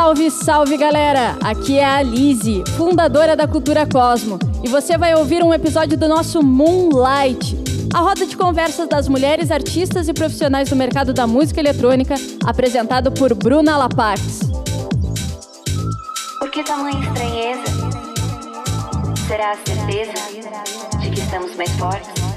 Salve, salve galera! Aqui é a Lise, fundadora da Cultura Cosmo, e você vai ouvir um episódio do nosso Moonlight, a roda de conversas das mulheres artistas e profissionais do mercado da música eletrônica, apresentado por Bruna Lapax. Por que tamanha estranheza? Será a certeza de que estamos mais fortes?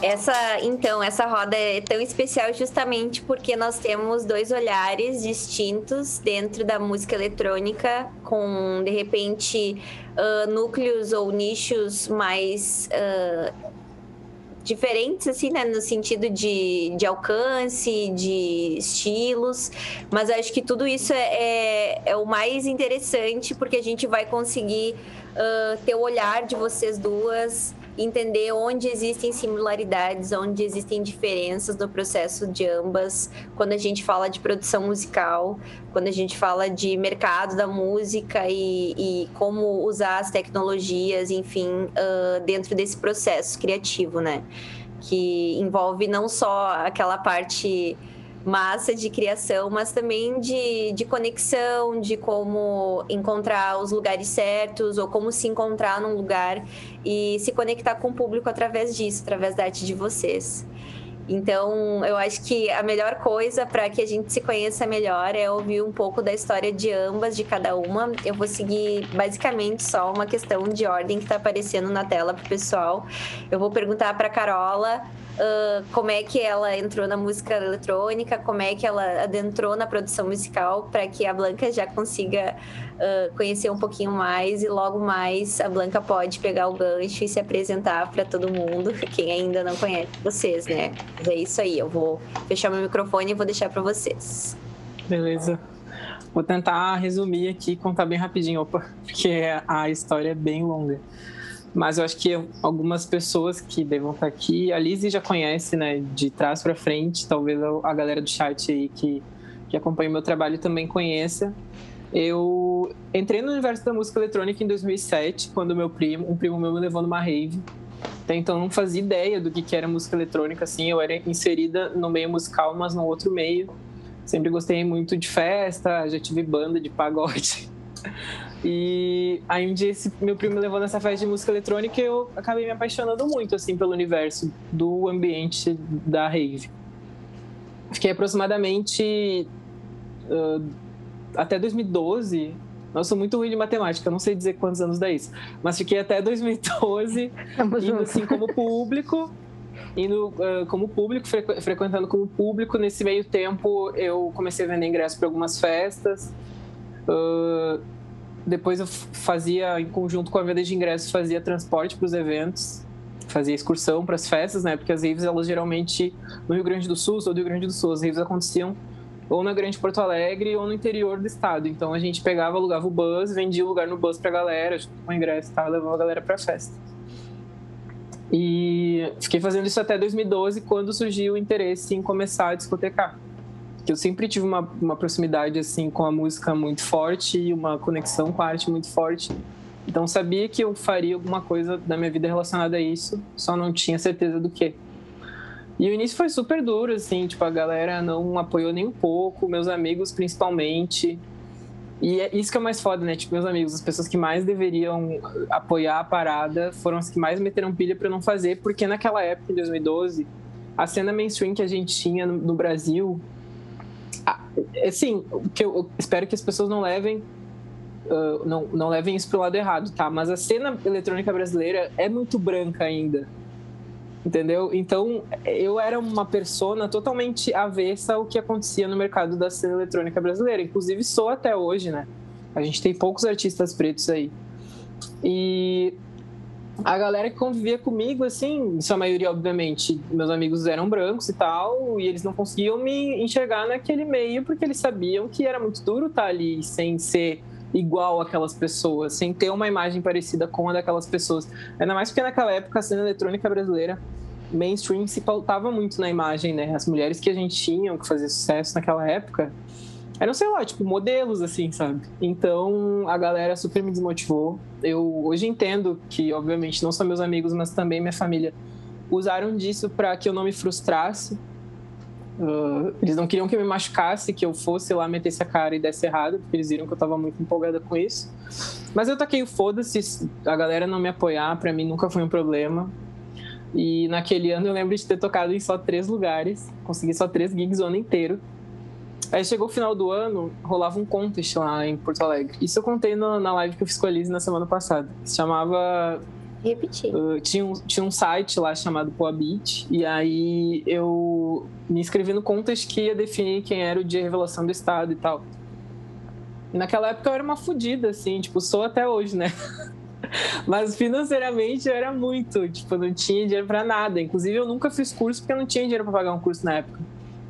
Essa, então, essa roda é tão especial justamente porque nós temos dois olhares distintos dentro da música eletrônica, com de repente uh, núcleos ou nichos mais uh, diferentes, assim, né? No sentido de, de alcance, de estilos. Mas acho que tudo isso é, é, é o mais interessante, porque a gente vai conseguir uh, ter o olhar de vocês duas entender onde existem similaridades, onde existem diferenças no processo de ambas, quando a gente fala de produção musical, quando a gente fala de mercado da música e, e como usar as tecnologias, enfim, uh, dentro desse processo criativo, né? Que envolve não só aquela parte massa de criação, mas também de, de conexão, de como encontrar os lugares certos ou como se encontrar num lugar e se conectar com o público através disso, através da arte de vocês. Então, eu acho que a melhor coisa para que a gente se conheça melhor é ouvir um pouco da história de ambas, de cada uma. Eu vou seguir basicamente só uma questão de ordem que está aparecendo na tela para o pessoal. Eu vou perguntar para Carola uh, como é que ela entrou na música eletrônica, como é que ela adentrou na produção musical, para que a Blanca já consiga uh, conhecer um pouquinho mais e logo mais a Blanca pode pegar o gancho e se apresentar para todo mundo, quem ainda não conhece vocês, né? Mas é isso aí, eu vou fechar meu microfone e vou deixar para vocês. Beleza. Vou tentar resumir aqui, contar bem rapidinho, opa, porque a história é bem longa. Mas eu acho que algumas pessoas que devam estar aqui, a Lizzie já conhece, né, de trás para frente, talvez a galera do chat aí que, que acompanha o meu trabalho também conheça. Eu entrei no universo da música eletrônica em 2007, quando meu primo, um primo meu me levou numa rave. Então não fazia ideia do que, que era música eletrônica, assim, eu era inserida no meio musical, mas no outro meio. Sempre gostei muito de festa, já tive banda de pagode. E aí um dia esse meu primo me levou nessa festa de música eletrônica e eu acabei me apaixonando muito assim pelo universo do ambiente da rave. Fiquei aproximadamente uh, até 2012. Nossa, sou muito ruim de matemática, não sei dizer quantos anos dá isso. Mas fiquei até 2012 indo assim como público, indo uh, como público, frequ frequentando como público. Nesse meio tempo eu comecei a vender ingressos para algumas festas. Uh, depois eu fazia, em conjunto com a venda de ingressos, fazia transporte para os eventos, fazia excursão para as festas, né? Porque as raves, elas geralmente, no Rio Grande do Sul, ou do Rio Grande do Sul, as raves aconteciam ou na Grande Porto Alegre ou no interior do estado. Então a gente pegava, alugava o bus, vendia o lugar no bus para a galera, com ingresso e tal, levava a galera para a festa. E fiquei fazendo isso até 2012, quando surgiu o interesse em começar a discotecar que eu sempre tive uma, uma proximidade assim com a música muito forte e uma conexão com a arte muito forte. Então sabia que eu faria alguma coisa da minha vida relacionada a isso, só não tinha certeza do que. E o início foi super duro, assim, tipo, a galera não apoiou nem um pouco, meus amigos principalmente. E é isso que é mais foda, né? Tipo, meus amigos, as pessoas que mais deveriam apoiar a parada foram as que mais meteram pilha para não fazer, porque naquela época, em 2012, a cena mainstream que a gente tinha no Brasil assim, que eu espero que as pessoas não levem uh, não, não levem isso pro lado errado, tá? Mas a cena eletrônica brasileira é muito branca ainda. Entendeu? Então, eu era uma persona totalmente avessa ao que acontecia no mercado da cena eletrônica brasileira. Inclusive, sou até hoje, né? A gente tem poucos artistas pretos aí. E a galera que convivia comigo, assim, sua maioria, obviamente, meus amigos eram brancos e tal, e eles não conseguiam me enxergar naquele meio porque eles sabiam que era muito duro estar ali sem ser igual aquelas pessoas, sem ter uma imagem parecida com a daquelas pessoas. Ainda mais porque naquela época a cena eletrônica brasileira mainstream se pautava muito na imagem, né? As mulheres que a gente tinha, que fazia sucesso naquela época, eram, sei lá, tipo, modelos, assim, sabe? Então, a galera super me desmotivou. Eu hoje entendo que, obviamente, não só meus amigos, mas também minha família usaram disso para que eu não me frustrasse. Uh, eles não queriam que eu me machucasse, que eu fosse lá, metesse a cara e desse errado, porque eles viram que eu tava muito empolgada com isso. Mas eu taquei o foda-se, a galera não me apoiar, para mim nunca foi um problema. E naquele ano eu lembro de ter tocado em só três lugares, consegui só três gigs o ano inteiro. Aí chegou o final do ano, rolava um contest lá em Porto Alegre. Isso eu contei no, na live que eu fiz com a Liz na semana passada. Se chamava Repetir. Uh, tinha, um, tinha um site lá chamado Poabit, e aí eu me inscrevi no contest que ia definir quem era o dia de revelação do Estado e tal. E naquela época eu era uma fodida, assim, tipo, sou até hoje, né? Mas financeiramente eu era muito, tipo, não tinha dinheiro para nada. Inclusive eu nunca fiz curso porque eu não tinha dinheiro para pagar um curso na época.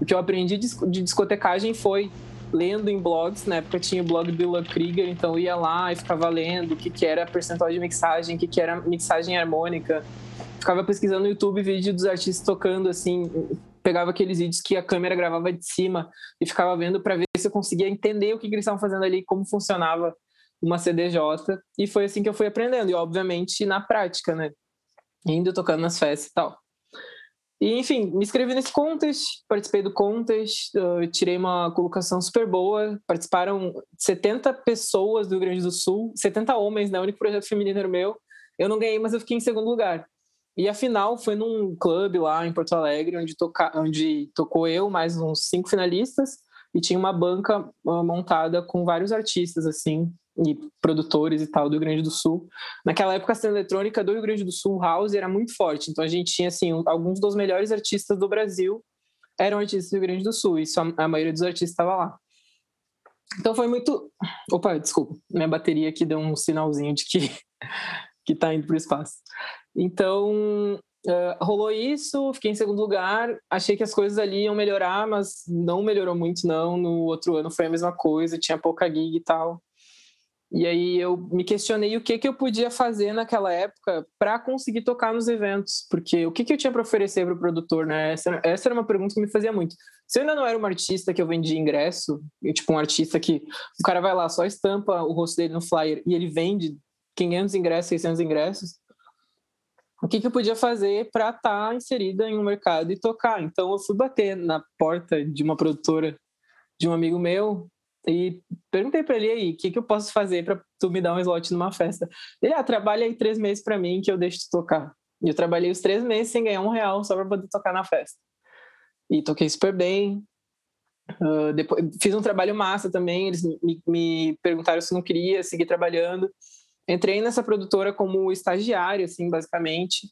O que eu aprendi de discotecagem foi lendo em blogs, na época tinha o blog do Willa Krieger, então eu ia lá e ficava lendo o que, que era percentual de mixagem, o que, que era mixagem harmônica. Ficava pesquisando no YouTube vídeo dos artistas tocando assim, pegava aqueles vídeos que a câmera gravava de cima e ficava vendo para ver se eu conseguia entender o que, que eles estavam fazendo ali, como funcionava uma CDJ. E foi assim que eu fui aprendendo, e obviamente na prática, né? Indo tocando nas festas e tal. E, enfim, me inscrevi nesse contest, participei do contest, uh, tirei uma colocação super boa. Participaram 70 pessoas do Rio Grande do Sul, 70 homens, né? O único projeto feminino era meu. Eu não ganhei, mas eu fiquei em segundo lugar. E a final foi num clube lá em Porto Alegre, onde, toca, onde tocou eu, mais uns cinco finalistas, e tinha uma banca uh, montada com vários artistas, assim, e produtores e tal do Rio Grande do Sul. Naquela época a cena eletrônica do Rio Grande do Sul, house, era muito forte. Então a gente tinha assim, alguns dos melhores artistas do Brasil eram artistas do Rio Grande do Sul, e só, a maioria dos artistas estava lá. Então foi muito. Opa, desculpa, minha bateria aqui deu um sinalzinho de que que tá indo para o espaço. Então, uh, rolou isso, fiquei em segundo lugar, achei que as coisas ali iam melhorar, mas não melhorou muito não. No outro ano foi a mesma coisa, tinha pouca gig e tal. E aí eu me questionei o que que eu podia fazer naquela época para conseguir tocar nos eventos, porque o que que eu tinha para oferecer para o produtor, né? Essa, essa, era uma pergunta que me fazia muito. Se eu ainda não era uma artista que eu vendia ingresso, tipo um artista que o cara vai lá só estampa o rosto dele no flyer e ele vende 500 ingressos, 600 ingressos, o que que eu podia fazer para estar tá inserida em um mercado e tocar? Então eu fui bater na porta de uma produtora de um amigo meu e perguntei para ele aí, o que, que eu posso fazer para tu me dar um slot numa festa? Ele, ah, trabalha aí três meses para mim que eu deixo tu tocar. E eu trabalhei os três meses sem ganhar um real só para poder tocar na festa. E toquei super bem. Uh, depois, fiz um trabalho massa também. Eles me, me perguntaram se não queria seguir trabalhando. Entrei nessa produtora como estagiário, assim, basicamente.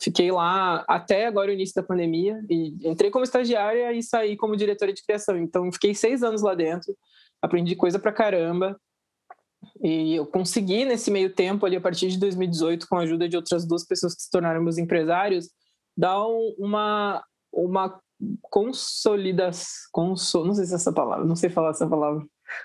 Fiquei lá até agora o início da pandemia e entrei como estagiária e saí como diretora de criação. Então fiquei seis anos lá dentro aprendi coisa pra caramba. E eu consegui, nesse meio tempo, ali, a partir de 2018, com a ajuda de outras duas pessoas que se tornaram meus empresários, dar uma, uma consolidação. Consol, não sei se é essa palavra, não sei falar essa palavra.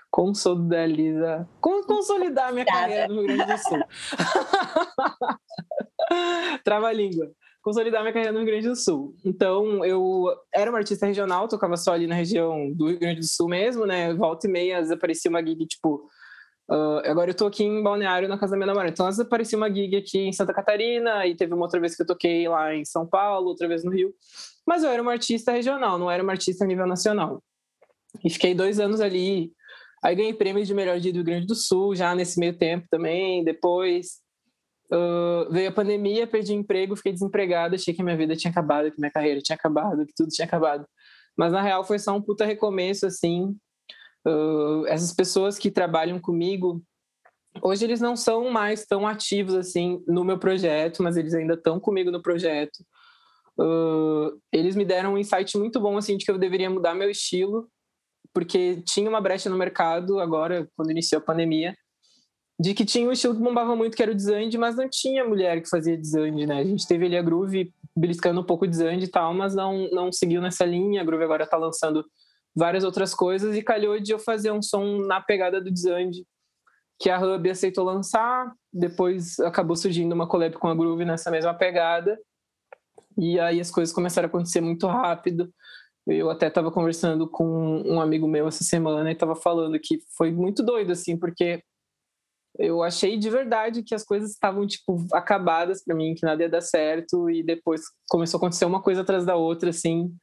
Consolidar. Consolidar minha carreira no Rio Grande do Sul. Trava a língua consolidar minha carreira no Rio Grande do Sul. Então, eu era uma artista regional, tocava só ali na região do Rio Grande do Sul mesmo, né? Volta e meia, às vezes aparecia uma gig, tipo... Uh, agora eu tô aqui em Balneário, na casa da minha namorada. Então, às vezes aparecia uma gig aqui em Santa Catarina, e teve uma outra vez que eu toquei lá em São Paulo, outra vez no Rio. Mas eu era uma artista regional, não era uma artista a nível nacional. E fiquei dois anos ali. Aí ganhei prêmio de melhor dia do Rio Grande do Sul, já nesse meio tempo também. Depois Uh, veio a pandemia, perdi emprego, fiquei desempregada, achei que minha vida tinha acabado, que minha carreira tinha acabado, que tudo tinha acabado. Mas na real foi só um puta recomeço, assim. Uh, essas pessoas que trabalham comigo, hoje eles não são mais tão ativos assim no meu projeto, mas eles ainda estão comigo no projeto. Uh, eles me deram um insight muito bom assim de que eu deveria mudar meu estilo, porque tinha uma brecha no mercado agora quando iniciou a pandemia de que tinha um estilo que bombava muito, que era o desande, mas não tinha mulher que fazia desande, né? A gente teve ali a Groove beliscando um pouco de desande e tal, mas não, não seguiu nessa linha. A Groove agora tá lançando várias outras coisas e calhou de eu fazer um som na pegada do desande, que a Hub aceitou lançar, depois acabou surgindo uma collab com a Groove nessa mesma pegada, e aí as coisas começaram a acontecer muito rápido. Eu até estava conversando com um amigo meu essa semana e estava falando que foi muito doido, assim, porque eu achei de verdade que as coisas estavam tipo acabadas para mim, que nada ia dar certo e depois começou a acontecer uma coisa atrás da outra assim.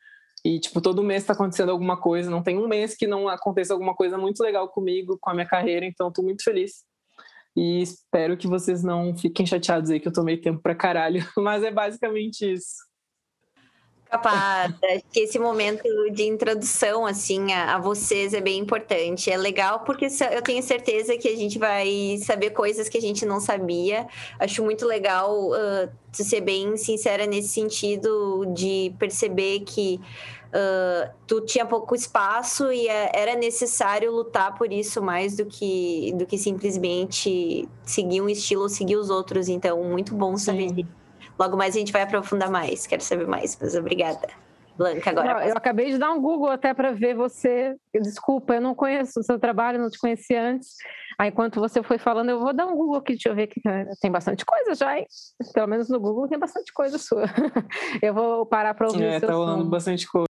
E, tipo, todo mês está acontecendo alguma coisa. Não tem um mês que não aconteça alguma coisa muito legal comigo, com a minha carreira. Então, estou muito feliz. E espero que vocês não fiquem chateados aí que eu tomei tempo pra caralho. Mas é basicamente isso. Capaz, acho que esse momento de introdução, assim, a, a, vocês é bem importante. É legal porque eu tenho certeza que a gente vai saber coisas que a gente não sabia. Acho muito legal uh, ser bem sincera nesse sentido de perceber que uh, tu tinha pouco espaço e é, era necessário lutar por isso mais do que, do que simplesmente seguir um estilo ou seguir os outros. Então, muito bom saber Sim. Logo mais a gente vai aprofundar mais. Quero saber mais, mas obrigada. Blanca, agora. Não, eu acabei de dar um Google até para ver você. Desculpa, eu não conheço o seu trabalho, não te conheci antes. Aí, enquanto você foi falando, eu vou dar um Google aqui, deixa eu ver que tem bastante coisa já, hein? Pelo menos no Google tem bastante coisa sua. eu vou parar para ouvir é, o seu tá rolando som. bastante coisa.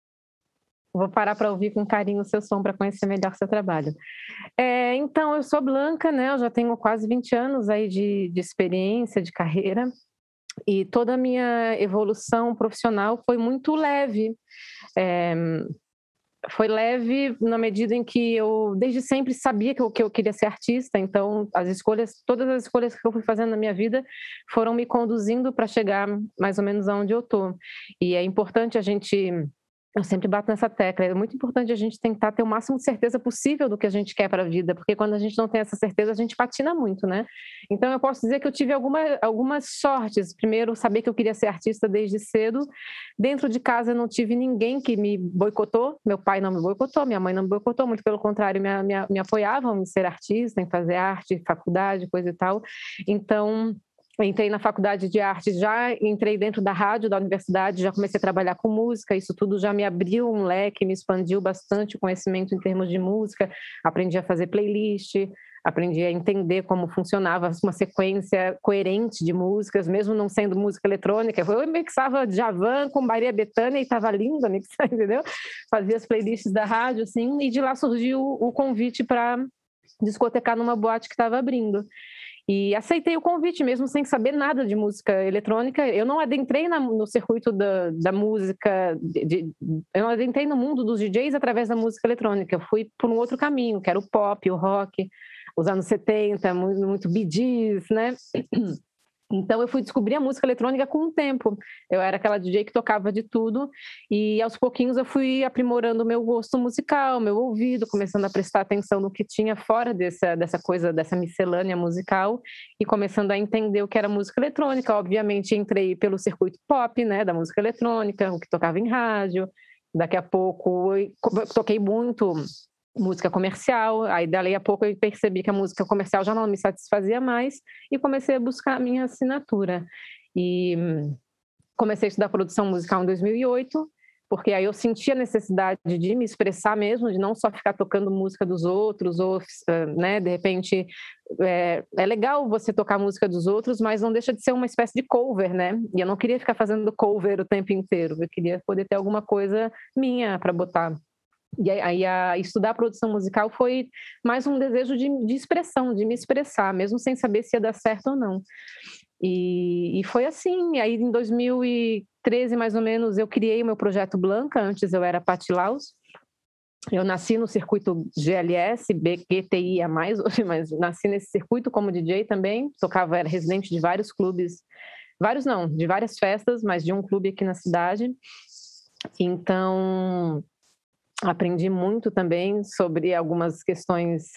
Vou parar para ouvir com carinho o seu som para conhecer melhor o seu trabalho. É, então, eu sou Blanca, né? Eu já tenho quase 20 anos aí de, de experiência, de carreira e toda a minha evolução profissional foi muito leve. É, foi leve na medida em que eu desde sempre sabia que eu, que eu queria ser artista, então as escolhas, todas as escolhas que eu fui fazendo na minha vida foram me conduzindo para chegar mais ou menos aonde eu tô. E é importante a gente eu sempre bato nessa tecla. É muito importante a gente tentar ter o máximo de certeza possível do que a gente quer para a vida, porque quando a gente não tem essa certeza, a gente patina muito, né? Então, eu posso dizer que eu tive alguma, algumas sortes. Primeiro, saber que eu queria ser artista desde cedo. Dentro de casa, eu não tive ninguém que me boicotou. Meu pai não me boicotou, minha mãe não me boicotou, muito pelo contrário, me, me, me apoiavam em ser artista, em fazer arte, faculdade, coisa e tal. Então, entrei na faculdade de arte, já entrei dentro da rádio da universidade, já comecei a trabalhar com música, isso tudo já me abriu um leque, me expandiu bastante o conhecimento em termos de música, aprendi a fazer playlist, aprendi a entender como funcionava uma sequência coerente de músicas, mesmo não sendo música eletrônica. Eu mixava Javan com Maria Bethânia e estava linda mixar, entendeu? Fazia as playlists da rádio, assim, e de lá surgiu o convite para discotecar numa boate que estava abrindo. E aceitei o convite, mesmo sem saber nada de música eletrônica. Eu não adentrei na, no circuito da, da música, de, de, eu não adentrei no mundo dos DJs através da música eletrônica. Eu fui por um outro caminho, que era o pop, o rock, os anos 70, muito, muito Gees, né? Então eu fui descobrir a música eletrônica com o tempo. Eu era aquela DJ que tocava de tudo e aos pouquinhos eu fui aprimorando o meu gosto musical, meu ouvido, começando a prestar atenção no que tinha fora dessa, dessa coisa, dessa miscelânea musical e começando a entender o que era música eletrônica. Obviamente entrei pelo circuito pop, né, da música eletrônica, o que tocava em rádio. Daqui a pouco eu toquei muito música comercial. Aí, dali a pouco, eu percebi que a música comercial já não me satisfazia mais e comecei a buscar a minha assinatura. E comecei a estudar produção musical em 2008, porque aí eu senti a necessidade de me expressar mesmo, de não só ficar tocando música dos outros, ou, né, de repente, é, é legal você tocar música dos outros, mas não deixa de ser uma espécie de cover, né? E eu não queria ficar fazendo cover o tempo inteiro, eu queria poder ter alguma coisa minha para botar. E aí, a estudar produção musical foi mais um desejo de, de, expressão, de me expressar, mesmo sem saber se ia dar certo ou não. E, e foi assim. Aí, em 2013, mais ou menos, eu criei o meu projeto Blanca. Antes eu era Pati Laus. Eu nasci no circuito GLS, BGTI a mais hoje, mas nasci nesse circuito como DJ também. Tocava, era residente de vários clubes, vários não, de várias festas, mas de um clube aqui na cidade. Então, aprendi muito também sobre algumas questões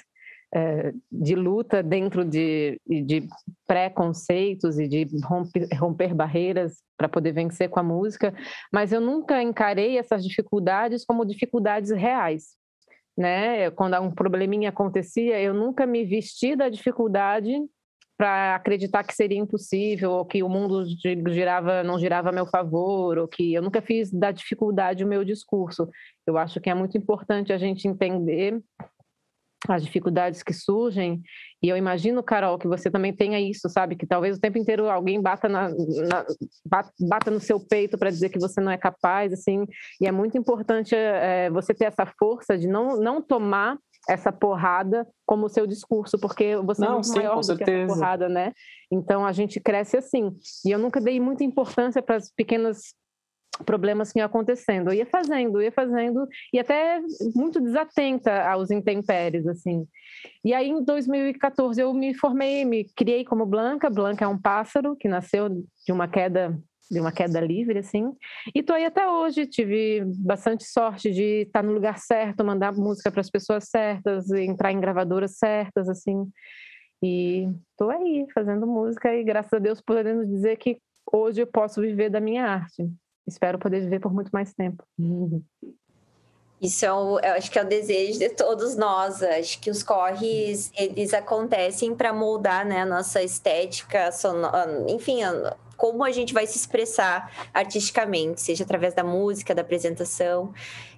é, de luta dentro de, de preconceitos e de romper, romper barreiras para poder vencer com a música, mas eu nunca encarei essas dificuldades como dificuldades reais. Né? Quando um probleminha acontecia, eu nunca me vesti da dificuldade para acreditar que seria impossível, ou que o mundo girava, não girava a meu favor, ou que eu nunca fiz da dificuldade o meu discurso. Eu acho que é muito importante a gente entender as dificuldades que surgem. E eu imagino, Carol, que você também tenha isso, sabe? Que talvez o tempo inteiro alguém bata, na, na bata no seu peito para dizer que você não é capaz, assim. E é muito importante é, você ter essa força de não, não tomar essa porrada como seu discurso, porque você é Não, é muito sim, maior do certeza. que essa porrada, né? Então a gente cresce assim. E eu nunca dei muita importância para as pequenas problemas que iam acontecendo. Eu ia fazendo, ia fazendo, e até muito desatenta aos intempéries, assim. E aí, em 2014, eu me formei, me criei como Blanca. Blanca é um pássaro que nasceu de uma queda de uma queda livre, assim. E tô aí até hoje, tive bastante sorte de estar no lugar certo, mandar música para as pessoas certas, entrar em gravadoras certas, assim. E tô aí, fazendo música e, graças a Deus, podendo dizer que hoje eu posso viver da minha arte. Espero poder viver por muito mais tempo. Isso é o, eu acho que é o desejo de todos nós. Acho que os corres eles acontecem para moldar né, a nossa estética, sonora, enfim, como a gente vai se expressar artisticamente, seja através da música, da apresentação.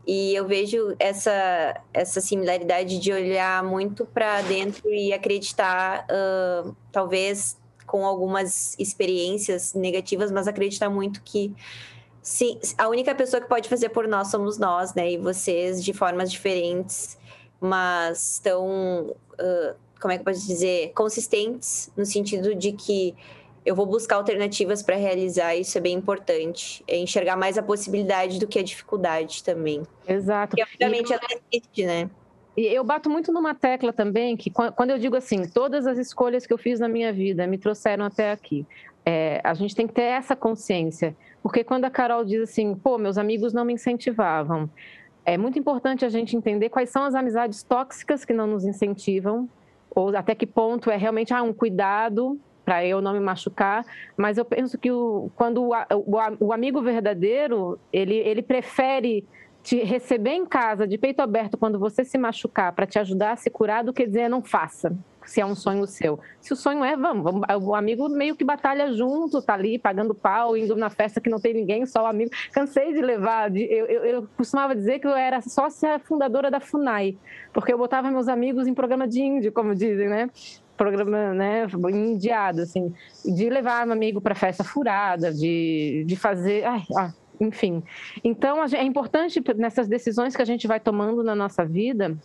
E eu vejo essa, essa similaridade de olhar muito para dentro e acreditar, uh, talvez com algumas experiências negativas, mas acreditar muito que a única pessoa que pode fazer por nós somos nós, né? E vocês de formas diferentes, mas estão, uh, como é que eu posso dizer, consistentes no sentido de que eu vou buscar alternativas para realizar, isso é bem importante. É enxergar mais a possibilidade do que a dificuldade também. Exato. Porque, obviamente, ela existe, né? E eu bato muito numa tecla também, que quando eu digo assim, todas as escolhas que eu fiz na minha vida me trouxeram até aqui. É, a gente tem que ter essa consciência. Porque quando a Carol diz assim, pô, meus amigos não me incentivavam, é muito importante a gente entender quais são as amizades tóxicas que não nos incentivam, ou até que ponto é realmente ah, um cuidado para eu não me machucar, mas eu penso que o, quando o, o, o amigo verdadeiro, ele, ele prefere te receber em casa de peito aberto quando você se machucar para te ajudar a se curar do que dizer não faça se é um sonho seu. Se o sonho é, vamos, vamos, o amigo meio que batalha junto, tá ali pagando pau, indo na festa que não tem ninguém, só o amigo. Cansei de levar, de, eu, eu, eu, costumava dizer que eu era sócia fundadora da FUNAI, porque eu botava meus amigos em programa de índio, como dizem, né? Programa, né, indiado, assim, de levar um amigo para festa furada, de, de fazer, ai, ah, enfim. Então, é importante nessas decisões que a gente vai tomando na nossa vida,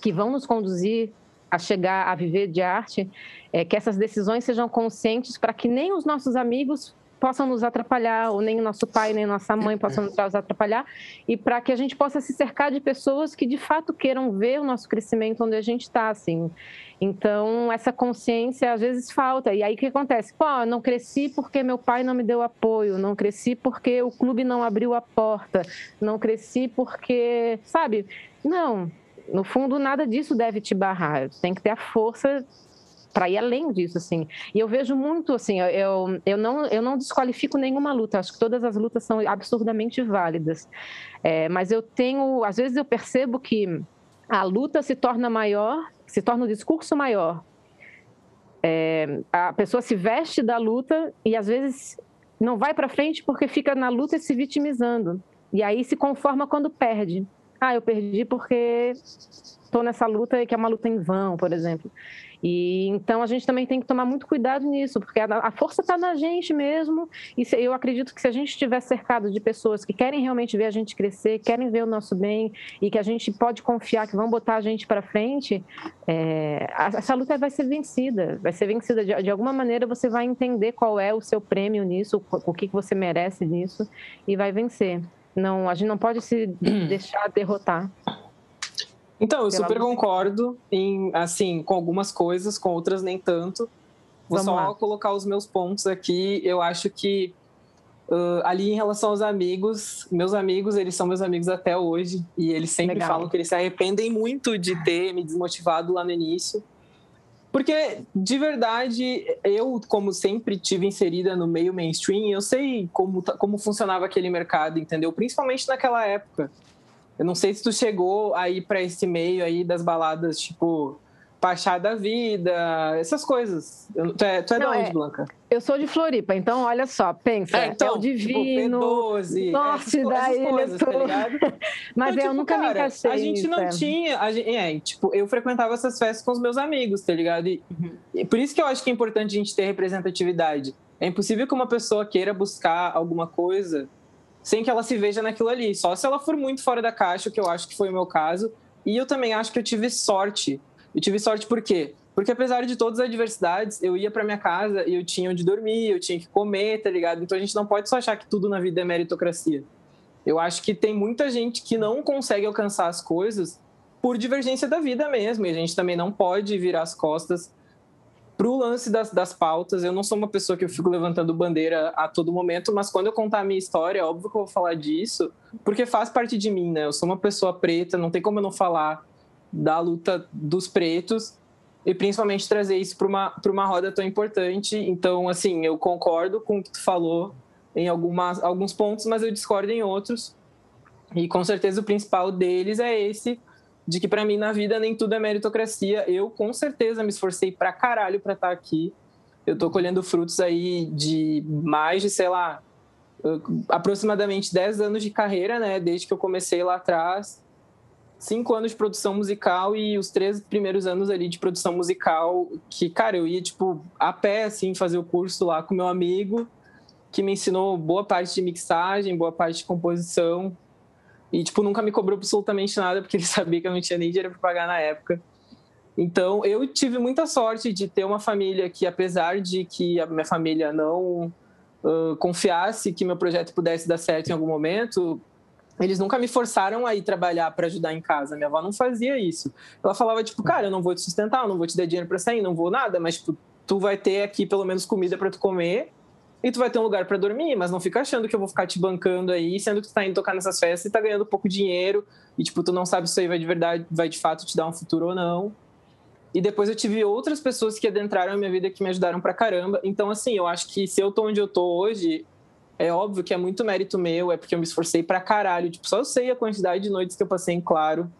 que vão nos conduzir a chegar a viver de arte, é, que essas decisões sejam conscientes para que nem os nossos amigos possam nos atrapalhar, ou nem nosso pai, nem nossa mãe possam nos atrapalhar, e para que a gente possa se cercar de pessoas que de fato queiram ver o nosso crescimento onde a gente está, assim. Então, essa consciência às vezes falta. E aí o que acontece? Pô, não cresci porque meu pai não me deu apoio, não cresci porque o clube não abriu a porta, não cresci porque, sabe? Não, no fundo, nada disso deve te barrar. Tem que ter a força para ir além disso, assim. E eu vejo muito, assim, eu, eu, não, eu não desqualifico nenhuma luta, acho que todas as lutas são absurdamente válidas. É, mas eu tenho, às vezes eu percebo que a luta se torna maior, se torna o um discurso maior. É, a pessoa se veste da luta e às vezes não vai para frente porque fica na luta e se vitimizando. E aí se conforma quando perde. Ah, eu perdi porque estou nessa luta que é uma luta em vão, por exemplo. E então a gente também tem que tomar muito cuidado nisso, porque a, a força está na gente mesmo. E se, eu acredito que se a gente estiver cercado de pessoas que querem realmente ver a gente crescer, querem ver o nosso bem e que a gente pode confiar que vão botar a gente para frente, é, essa luta vai ser vencida. Vai ser vencida de, de, alguma maneira. Você vai entender qual é o seu prêmio nisso, o, o que, que você merece nisso e vai vencer. Não, a gente não pode se deixar derrotar. Então, eu super concordo em assim com algumas coisas, com outras nem tanto. Vou Vamos só lá. colocar os meus pontos aqui. Eu acho que uh, ali em relação aos amigos, meus amigos, eles são meus amigos até hoje e eles sempre Legal. falam que eles se arrependem muito de ter me desmotivado lá no início. Porque, de verdade, eu, como sempre tive inserida no meio mainstream, eu sei como, como funcionava aquele mercado, entendeu? Principalmente naquela época. Eu não sei se tu chegou aí para esse meio aí das baladas, tipo, Pachá da Vida, essas coisas. Tu é, tu é não, de onde, é, Blanca? Eu sou de Floripa, então olha só, pensa, é, então, é o tipo, Divino, tipo, Norte da ilha, coisas, tá mas então, eu tipo, nunca cara, me encaixei. A gente não tinha, a gente, é, tipo, eu frequentava essas festas com os meus amigos, tá ligado? E, uhum. e por isso que eu acho que é importante a gente ter representatividade. É impossível que uma pessoa queira buscar alguma coisa sem que ela se veja naquilo ali, só se ela for muito fora da caixa, que eu acho que foi o meu caso. E eu também acho que eu tive sorte eu tive sorte por quê? Porque apesar de todas as adversidades, eu ia para minha casa e eu tinha onde dormir, eu tinha que comer, tá ligado? Então a gente não pode só achar que tudo na vida é meritocracia. Eu acho que tem muita gente que não consegue alcançar as coisas por divergência da vida mesmo. E a gente também não pode virar as costas para o lance das, das pautas. Eu não sou uma pessoa que eu fico levantando bandeira a todo momento, mas quando eu contar a minha história, é óbvio que eu vou falar disso, porque faz parte de mim, né? Eu sou uma pessoa preta, não tem como eu não falar da luta dos pretos e principalmente trazer isso para uma, uma roda tão importante. Então, assim, eu concordo com o que tu falou em algumas, alguns pontos, mas eu discordo em outros. E com certeza o principal deles é esse, de que para mim na vida nem tudo é meritocracia. Eu com certeza me esforcei pra caralho para estar tá aqui. Eu tô colhendo frutos aí de mais de, sei lá, aproximadamente 10 anos de carreira, né, desde que eu comecei lá atrás cinco anos de produção musical e os três primeiros anos ali de produção musical, que, cara, eu ia, tipo, a pé, assim, fazer o curso lá com meu amigo, que me ensinou boa parte de mixagem, boa parte de composição. E, tipo, nunca me cobrou absolutamente nada, porque ele sabia que eu não tinha nem dinheiro para pagar na época. Então, eu tive muita sorte de ter uma família que, apesar de que a minha família não uh, confiasse que meu projeto pudesse dar certo em algum momento, eles nunca me forçaram a ir trabalhar para ajudar em casa. Minha avó não fazia isso. Ela falava, tipo, cara, eu não vou te sustentar, eu não vou te dar dinheiro para sair, não vou nada, mas tipo, tu vai ter aqui pelo menos comida para tu comer e tu vai ter um lugar para dormir, mas não fica achando que eu vou ficar te bancando aí, sendo que tu tá indo tocar nessas festas e tá ganhando pouco dinheiro e, tipo, tu não sabe se isso aí vai de verdade, vai de fato te dar um futuro ou não. E depois eu tive outras pessoas que adentraram a minha vida que me ajudaram pra caramba. Então, assim, eu acho que se eu tô onde eu tô hoje, é óbvio que é muito mérito meu, é porque eu me esforcei pra caralho. Tipo, só eu sei a quantidade de noites que eu passei em Claro,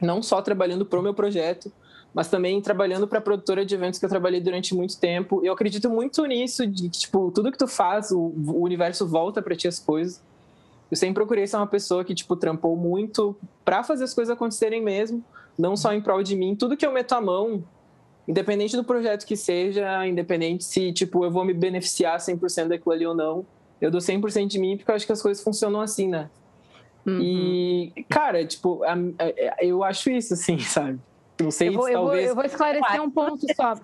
não só trabalhando pro meu projeto, mas também trabalhando para a produtora de eventos que eu trabalhei durante muito tempo. Eu acredito muito nisso, de que, tipo, tudo que tu faz, o, o universo volta para ti as coisas. Eu sempre procurei ser uma pessoa que, tipo, trampou muito para fazer as coisas acontecerem mesmo, não só em prol de mim. Tudo que eu meto a mão, independente do projeto que seja, independente se, tipo, eu vou me beneficiar 100% daquilo ali ou não, eu dou 100% de mim porque eu acho que as coisas funcionam assim, né? Uhum. E, cara, tipo, eu acho isso, assim, sabe? Não sei eu vou, se talvez... Eu vou, eu vou esclarecer um ponto só.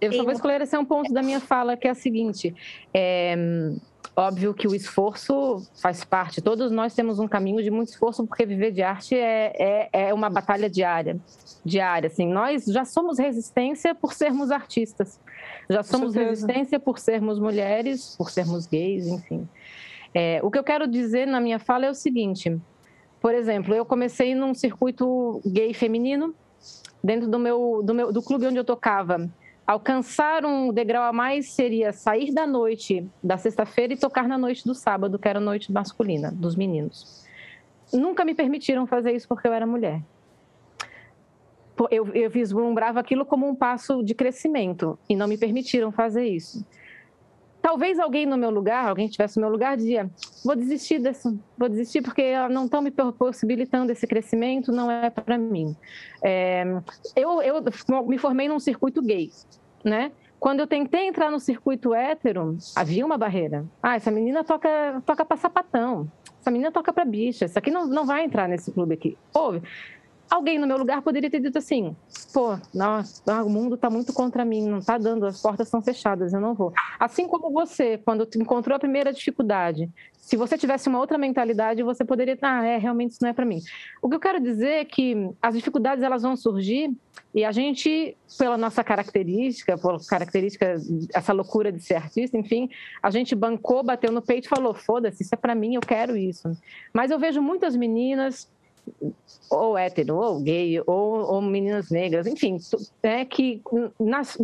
Eu só vou esclarecer um ponto da minha fala, que é a seguinte. É, óbvio que o esforço faz parte. Todos nós temos um caminho de muito esforço, porque viver de arte é, é, é uma batalha diária. Diária, assim. Nós já somos resistência por sermos artistas. Já somos resistência por sermos mulheres, por sermos gays, enfim. É, o que eu quero dizer na minha fala é o seguinte: por exemplo, eu comecei num circuito gay feminino, dentro do meu, do meu do clube onde eu tocava. Alcançar um degrau a mais seria sair da noite da sexta-feira e tocar na noite do sábado, que era a noite masculina, dos meninos. Nunca me permitiram fazer isso porque eu era mulher eu, eu vislumbrava aquilo como um passo de crescimento e não me permitiram fazer isso. Talvez alguém no meu lugar, alguém que estivesse no meu lugar, dizia: vou desistir disso, vou desistir porque não estão me possibilitando esse crescimento, não é para mim. É, eu, eu me formei num circuito gay, né? Quando eu tentei entrar no circuito hétero, havia uma barreira. Ah, essa menina toca, toca para sapatão. Essa menina toca para bicha. Isso aqui não, não vai entrar nesse clube aqui. Houve alguém no meu lugar poderia ter dito assim: pô, nossa, o mundo está muito contra mim, não está dando, as portas estão fechadas, eu não vou. Assim como você, quando encontrou a primeira dificuldade, se você tivesse uma outra mentalidade, você poderia, ah, é, realmente isso não é para mim. O que eu quero dizer é que as dificuldades elas vão surgir e a gente, pela nossa característica, por característica, essa loucura de ser artista, enfim, a gente bancou, bateu no peito e falou: foda-se, isso é para mim, eu quero isso. Mas eu vejo muitas meninas ou hétero, ou gay, ou, ou meninas negras, enfim, é, que, nas,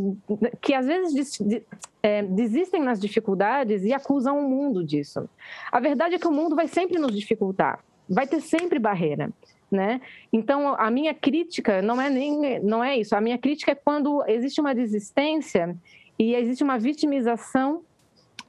que às vezes des, é, desistem nas dificuldades e acusam o mundo disso. A verdade é que o mundo vai sempre nos dificultar, vai ter sempre barreira. Né? Então a minha crítica não é nem não é isso. A minha crítica é quando existe uma desistência e existe uma vitimização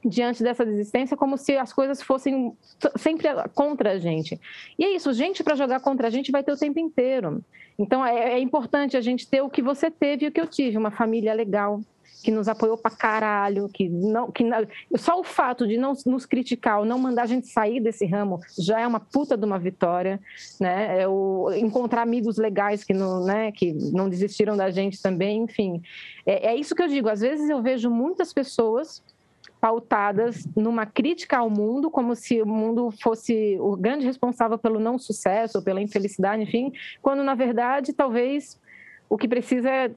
diante dessa desistência como se as coisas fossem sempre contra a gente. E é isso, gente para jogar contra a gente vai ter o tempo inteiro. Então é, é, importante a gente ter o que você teve e o que eu tive, uma família legal que nos apoiou pra caralho, que não, que não, só o fato de não nos criticar ou não mandar a gente sair desse ramo já é uma puta de uma vitória, né? É o, encontrar amigos legais que não, né, que não desistiram da gente também, enfim. É, é isso que eu digo. Às vezes eu vejo muitas pessoas pautadas numa crítica ao mundo, como se o mundo fosse o grande responsável pelo não sucesso, pela infelicidade, enfim, quando na verdade talvez o que precisa é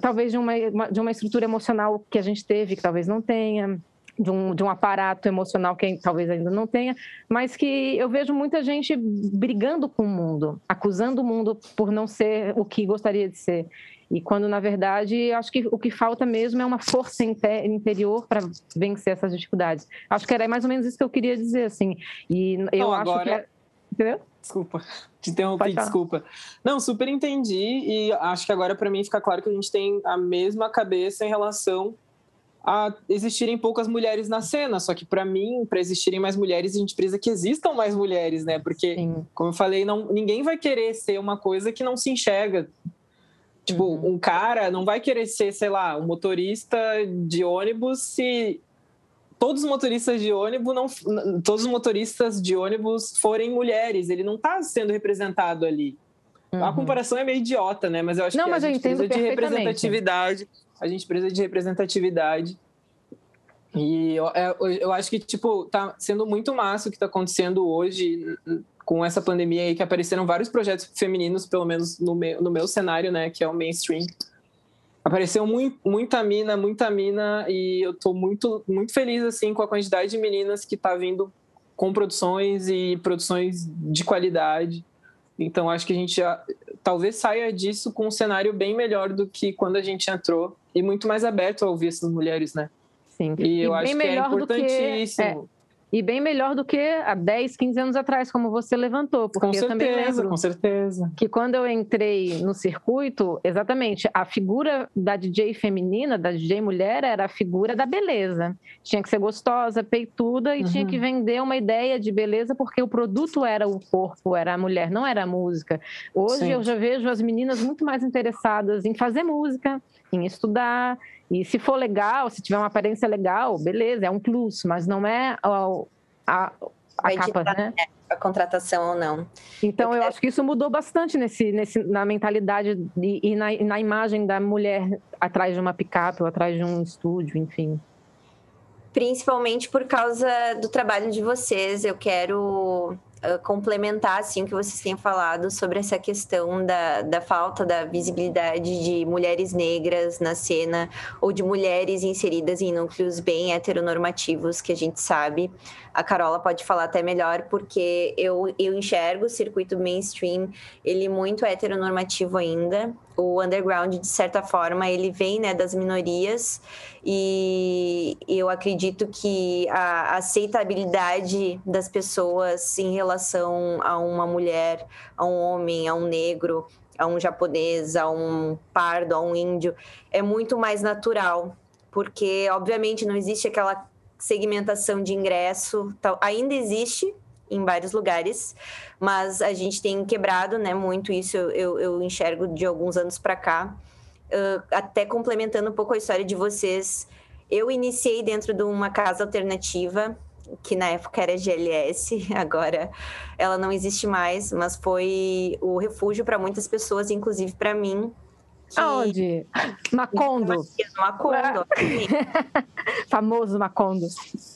talvez de uma, de uma estrutura emocional que a gente teve, que talvez não tenha, de um, de um aparato emocional que talvez ainda não tenha, mas que eu vejo muita gente brigando com o mundo, acusando o mundo por não ser o que gostaria de ser. E quando, na verdade, acho que o que falta mesmo é uma força interior para vencer essas dificuldades. Acho que era mais ou menos isso que eu queria dizer, assim. E eu não, acho agora... que. É... Entendeu? Desculpa, te interrompi, desculpa. Não, super entendi e acho que agora para mim fica claro que a gente tem a mesma cabeça em relação a existirem poucas mulheres na cena, só que para mim, para existirem mais mulheres, a gente precisa que existam mais mulheres, né? Porque, Sim. como eu falei, não, ninguém vai querer ser uma coisa que não se enxerga. Tipo, uhum. um cara não vai querer ser, sei lá, um motorista de ônibus se todos os motoristas de ônibus não todos os motoristas de ônibus forem mulheres, ele não está sendo representado ali. Uhum. A comparação é meio idiota, né? Mas eu acho não, que a gente precisa de representatividade a gente precisa de representatividade. E eu, é, eu, acho que, tipo, tá sendo muito massa o que está acontecendo hoje com essa pandemia aí, que apareceram vários projetos femininos, pelo menos no meu, no meu cenário, né, que é o mainstream. Apareceu muito, muita mina, muita mina, e eu tô muito, muito feliz, assim, com a quantidade de meninas que tá vindo com produções e produções de qualidade. Então, acho que a gente já, talvez saia disso com um cenário bem melhor do que quando a gente entrou e muito mais aberto a ouvir essas mulheres, né? Sim. E, e eu acho que é importantíssimo. Que, é, e bem melhor do que há 10, 15 anos atrás, como você levantou. Porque com certeza, eu também lembro com certeza. Que quando eu entrei no circuito, exatamente, a figura da DJ feminina, da DJ mulher, era a figura da beleza. Tinha que ser gostosa, peituda e uhum. tinha que vender uma ideia de beleza, porque o produto era o corpo, era a mulher, não era a música. Hoje Sim. eu já vejo as meninas muito mais interessadas em fazer música, em estudar, e se for legal, se tiver uma aparência legal, beleza, é um plus, mas não é a, a, a capa, né? A contratação ou não. Então, eu, eu acho que isso mudou bastante nesse, nesse, na mentalidade e, e na, na imagem da mulher atrás de uma picape ou atrás de um estúdio, enfim principalmente por causa do trabalho de vocês. Eu quero uh, complementar assim o que vocês têm falado sobre essa questão da, da falta da visibilidade de mulheres negras na cena ou de mulheres inseridas em núcleos bem heteronormativos que a gente sabe. A Carola pode falar até melhor porque eu, eu enxergo o circuito mainstream ele muito heteronormativo ainda. O underground de certa forma ele vem né das minorias e eu acredito que a aceitabilidade das pessoas em relação a uma mulher, a um homem, a um negro, a um japonês, a um pardo, a um índio, é muito mais natural, porque obviamente não existe aquela segmentação de ingresso, tal. ainda existe em vários lugares, mas a gente tem quebrado, né, muito isso. Eu, eu enxergo de alguns anos para cá, uh, até complementando um pouco a história de vocês. Eu iniciei dentro de uma casa alternativa que na época era GLS, agora ela não existe mais, mas foi o refúgio para muitas pessoas, inclusive para mim, que... Aonde? Macondo. Macondo. Famoso Macondo.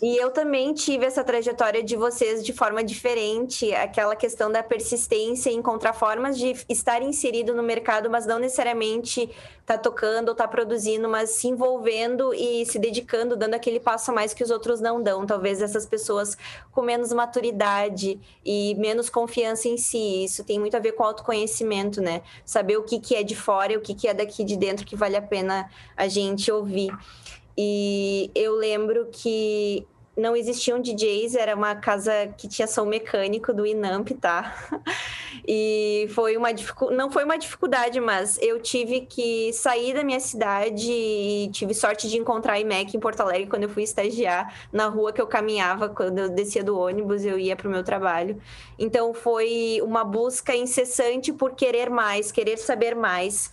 E eu também tive essa trajetória de vocês de forma diferente, aquela questão da persistência, encontrar formas de estar inserido no mercado, mas não necessariamente tá tocando ou tá produzindo, mas se envolvendo e se dedicando, dando aquele passo a mais que os outros não dão. Talvez essas pessoas com menos maturidade e menos confiança em si. Isso tem muito a ver com autoconhecimento, né? Saber o que, que é de fora e o que, que é daqui de dentro que vale a pena a gente ouvir. E eu lembro que não existiam DJs, era uma casa que tinha som mecânico do Inamp, tá? E foi uma não foi uma dificuldade, mas eu tive que sair da minha cidade e tive sorte de encontrar a IMEC em Porto Alegre quando eu fui estagiar na rua que eu caminhava, quando eu descia do ônibus, eu ia para o meu trabalho. Então foi uma busca incessante por querer mais, querer saber mais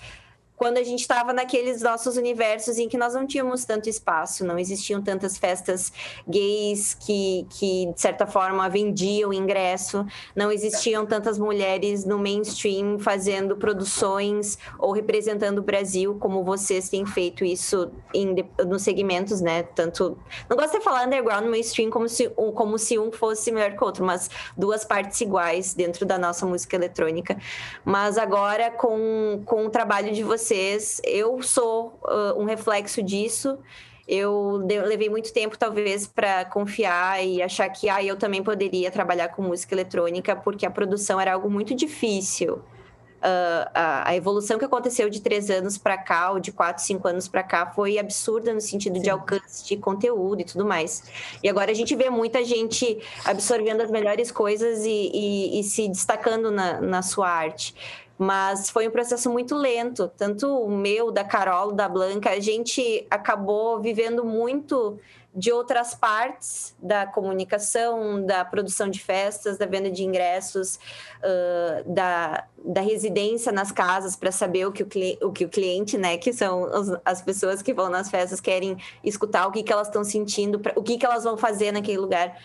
quando a gente estava naqueles nossos universos em que nós não tínhamos tanto espaço, não existiam tantas festas gays que, que de certa forma, vendiam ingresso, não existiam tantas mulheres no mainstream fazendo produções ou representando o Brasil, como vocês têm feito isso em, nos segmentos, né? Tanto. Não gosto de falar underground mainstream como se, como se um fosse melhor que o outro, mas duas partes iguais dentro da nossa música eletrônica. Mas agora, com, com o trabalho de vocês, vocês. Eu sou uh, um reflexo disso. Eu levei muito tempo, talvez, para confiar e achar que ah, eu também poderia trabalhar com música eletrônica, porque a produção era algo muito difícil. Uh, a, a, evolução que aconteceu de três anos para cá, ou de quatro, cinco anos para cá, foi absurda no sentido Sim. de alcance de conteúdo e tudo mais. E agora a gente vê muita gente absorvendo as melhores coisas e, e, e se destacando na, na sua arte mas foi um processo muito lento, tanto o meu, da Carol, da Blanca, a gente acabou vivendo muito de outras partes da comunicação, da produção de festas, da venda de ingressos, uh, da, da residência nas casas para saber o que o, o que o cliente, né, que são os, as pessoas que vão nas festas, querem escutar, o que, que elas estão sentindo, pra, o que, que elas vão fazer naquele lugar.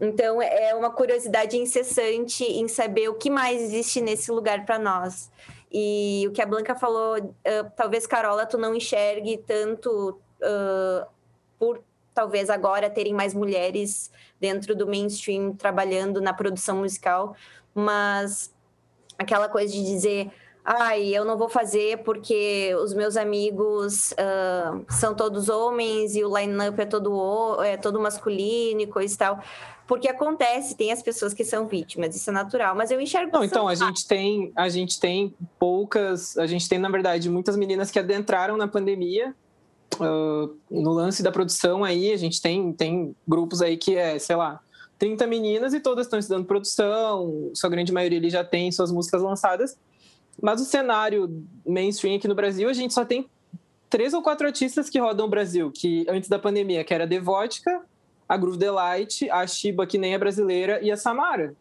Então, é uma curiosidade incessante em saber o que mais existe nesse lugar para nós. E o que a Blanca falou, uh, talvez, Carola, tu não enxergue tanto uh, por talvez agora terem mais mulheres dentro do mainstream trabalhando na produção musical, mas aquela coisa de dizer ai, eu não vou fazer porque os meus amigos uh, são todos homens e o line-up é todo, é todo masculino e coisa e tal. Porque acontece, tem as pessoas que são vítimas, isso é natural, mas eu enxergo. Não, então, a gente tem, a gente tem poucas, a gente tem, na verdade, muitas meninas que adentraram na pandemia. Uh, no lance da produção aí, a gente tem, tem grupos aí que é, sei lá, 30 meninas e todas estão estudando produção, sua grande maioria ali já tem suas músicas lançadas. Mas o cenário mainstream aqui no Brasil, a gente só tem três ou quatro artistas que rodam o Brasil, que antes da pandemia, que era a Devotica, a Groove Delight, a Shiba, que nem é brasileira, e a Samara.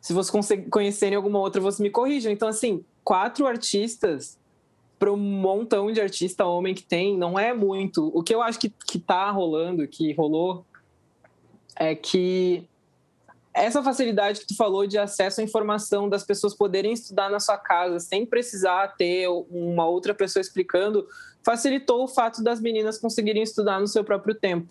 Se vocês conhecerem alguma outra, vocês me corrijam. Então, assim, quatro artistas para um montão de artista homem que tem, não é muito. O que eu acho que, que tá rolando, que rolou, é que essa facilidade que tu falou de acesso à informação, das pessoas poderem estudar na sua casa sem precisar ter uma outra pessoa explicando, facilitou o fato das meninas conseguirem estudar no seu próprio tempo.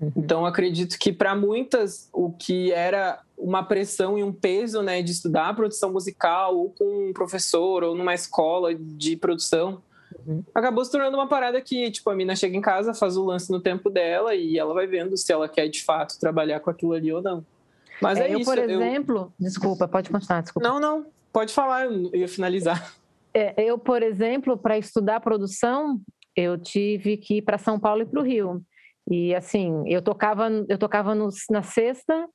Uhum. Então, acredito que para muitas, o que era uma pressão e um peso né, de estudar produção musical, ou com um professor, ou numa escola de produção, uhum. acabou se tornando uma parada que, tipo, a mina chega em casa, faz o lance no tempo dela e ela vai vendo se ela quer de fato trabalhar com aquilo ali ou não. Mas é, é eu, isso. Por exemplo, eu... desculpa, pode continuar, desculpa. Não, não, pode falar, eu ia finalizar. É, eu, por exemplo, para estudar produção, eu tive que ir para São Paulo e para o Rio. E assim, eu tocava, eu tocava no, na sexta,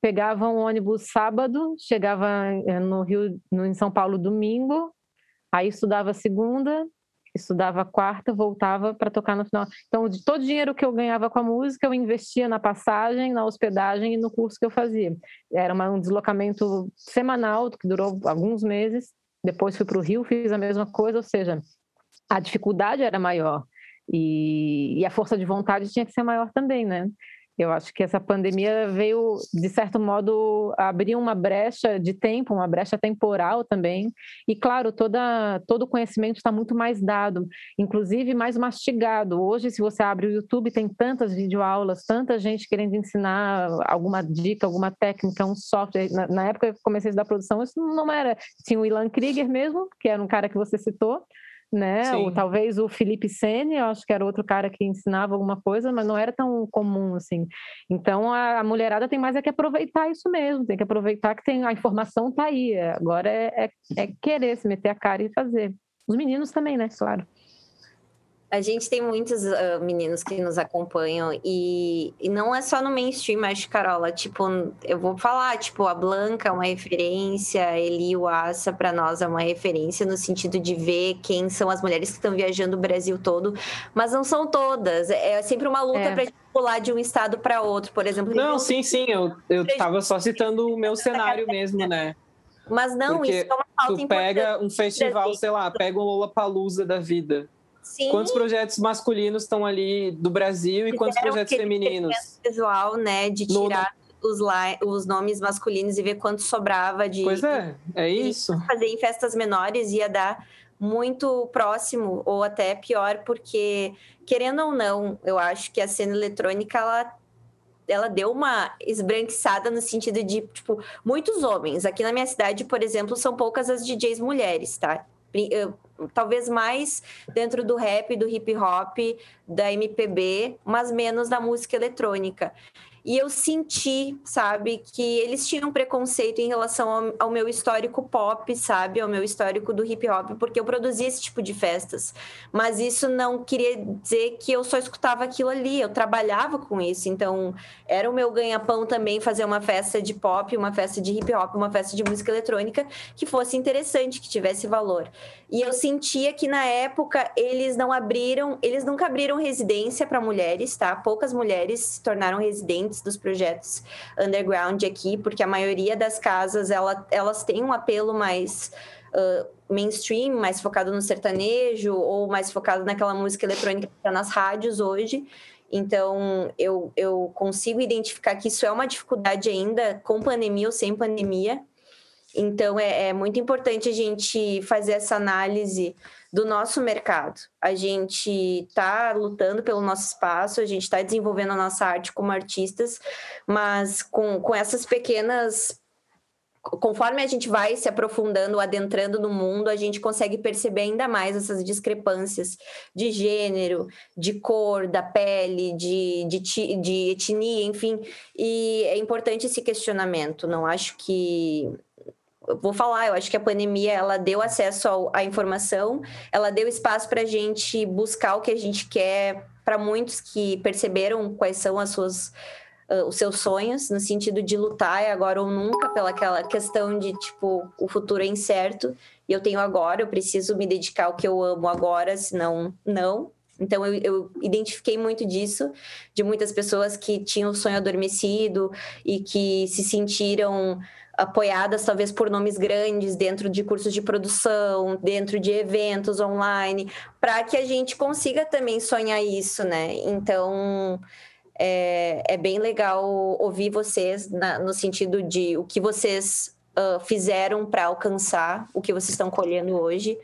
pegava um ônibus sábado, chegava eh, no Rio, no, em São Paulo domingo, aí estudava segunda, estudava quarta, voltava para tocar no final. Então, de todo o dinheiro que eu ganhava com a música, eu investia na passagem, na hospedagem e no curso que eu fazia. Era um deslocamento semanal, que durou alguns meses. Depois fui para o Rio, fiz a mesma coisa, ou seja, a dificuldade era maior. E, e a força de vontade tinha que ser maior também, né? Eu acho que essa pandemia veio, de certo modo, abrir uma brecha de tempo, uma brecha temporal também. E, claro, toda, todo o conhecimento está muito mais dado, inclusive mais mastigado. Hoje, se você abre o YouTube, tem tantas videoaulas, tanta gente querendo ensinar alguma dica, alguma técnica, um software. Na, na época que eu comecei a estudar produção, isso não era. Tinha o Ilan Krieger mesmo, que era um cara que você citou, né? Ou talvez o Felipe Sene, eu acho que era outro cara que ensinava alguma coisa, mas não era tão comum assim. Então a, a mulherada tem mais é que aproveitar isso mesmo, tem que aproveitar que tem a informação tá aí. Agora é, é, é querer se meter a cara e fazer. Os meninos também, né? Claro. A gente tem muitos uh, meninos que nos acompanham e, e não é só no mainstream, acho, Carola. Tipo, eu vou falar, tipo, a Blanca é uma referência, a Eli Assa para nós é uma referência no sentido de ver quem são as mulheres que estão viajando o Brasil todo, mas não são todas. É sempre uma luta é. para pular de um estado para outro, por exemplo. Não, sim, sim, eu, eu tava só citando o meu cenário mesmo, né? Mas não, Porque isso é uma falta tu pega um festival, sei lá, pega um Lollapalooza da vida. Sim, Quantos projetos masculinos estão ali do Brasil e quantos Fizeram projetos aquele femininos? visual, né, de No- tirar os, li- os nomes masculinos e ver quanto sobrava de Pois é, é isso. fazer em festas menores ia dar muito próximo ou até pior, porque querendo ou não, eu acho que a cena eletrônica ela ela deu uma esbranquiçada no sentido de, tipo, muitos homens. Aqui na minha cidade, por exemplo, são poucas as DJs mulheres, tá? Eu- Talvez mais dentro do rap, do hip hop, da MPB, mas menos da música eletrônica. E eu senti, sabe, que eles tinham preconceito em relação ao, ao meu histórico pop, sabe, ao meu histórico do hip hop, porque eu produzia esse tipo de festas. Mas isso não queria dizer que eu só escutava aquilo ali, eu trabalhava com isso. Então, era o meu ganha-pão também fazer uma festa de pop, uma festa de hip hop, uma festa de música eletrônica que fosse interessante, que tivesse valor. E eu sentia que na época eles não abriram, eles nunca abriram residência para mulheres, tá? Poucas mulheres se tornaram residentes dos projetos underground aqui, porque a maioria das casas ela, elas têm um apelo mais uh, mainstream, mais focado no sertanejo ou mais focado naquela música eletrônica que está nas rádios hoje. Então, eu, eu consigo identificar que isso é uma dificuldade ainda, com pandemia ou sem pandemia. Então, é, é muito importante a gente fazer essa análise do nosso mercado. A gente está lutando pelo nosso espaço, a gente está desenvolvendo a nossa arte como artistas, mas com, com essas pequenas. Conforme a gente vai se aprofundando, adentrando no mundo, a gente consegue perceber ainda mais essas discrepâncias de gênero, de cor, da pele, de, de, de etnia, enfim. E é importante esse questionamento. Não acho que vou falar, eu acho que a pandemia ela deu acesso ao- à informação, ela deu espaço para a gente buscar o que a gente quer, para muitos que perceberam quais são as suas ah, os seus sonhos, no sentido de lutar agora ou nunca, pela aquela questão de tipo, o futuro é incerto, e eu tenho agora, eu preciso me dedicar ao que eu amo agora, senão não. Então eu, eu identifiquei muito disso, de muitas pessoas que tinham o sonho adormecido e que se sentiram apoiadas talvez por nomes grandes dentro de cursos de produção, dentro de eventos online, para que a gente consiga também sonhar isso, né? Então é, é bem legal ouvir vocês na- no sentido de o que vocês ah, fizeram para alcançar o que vocês estão colhendo hoje,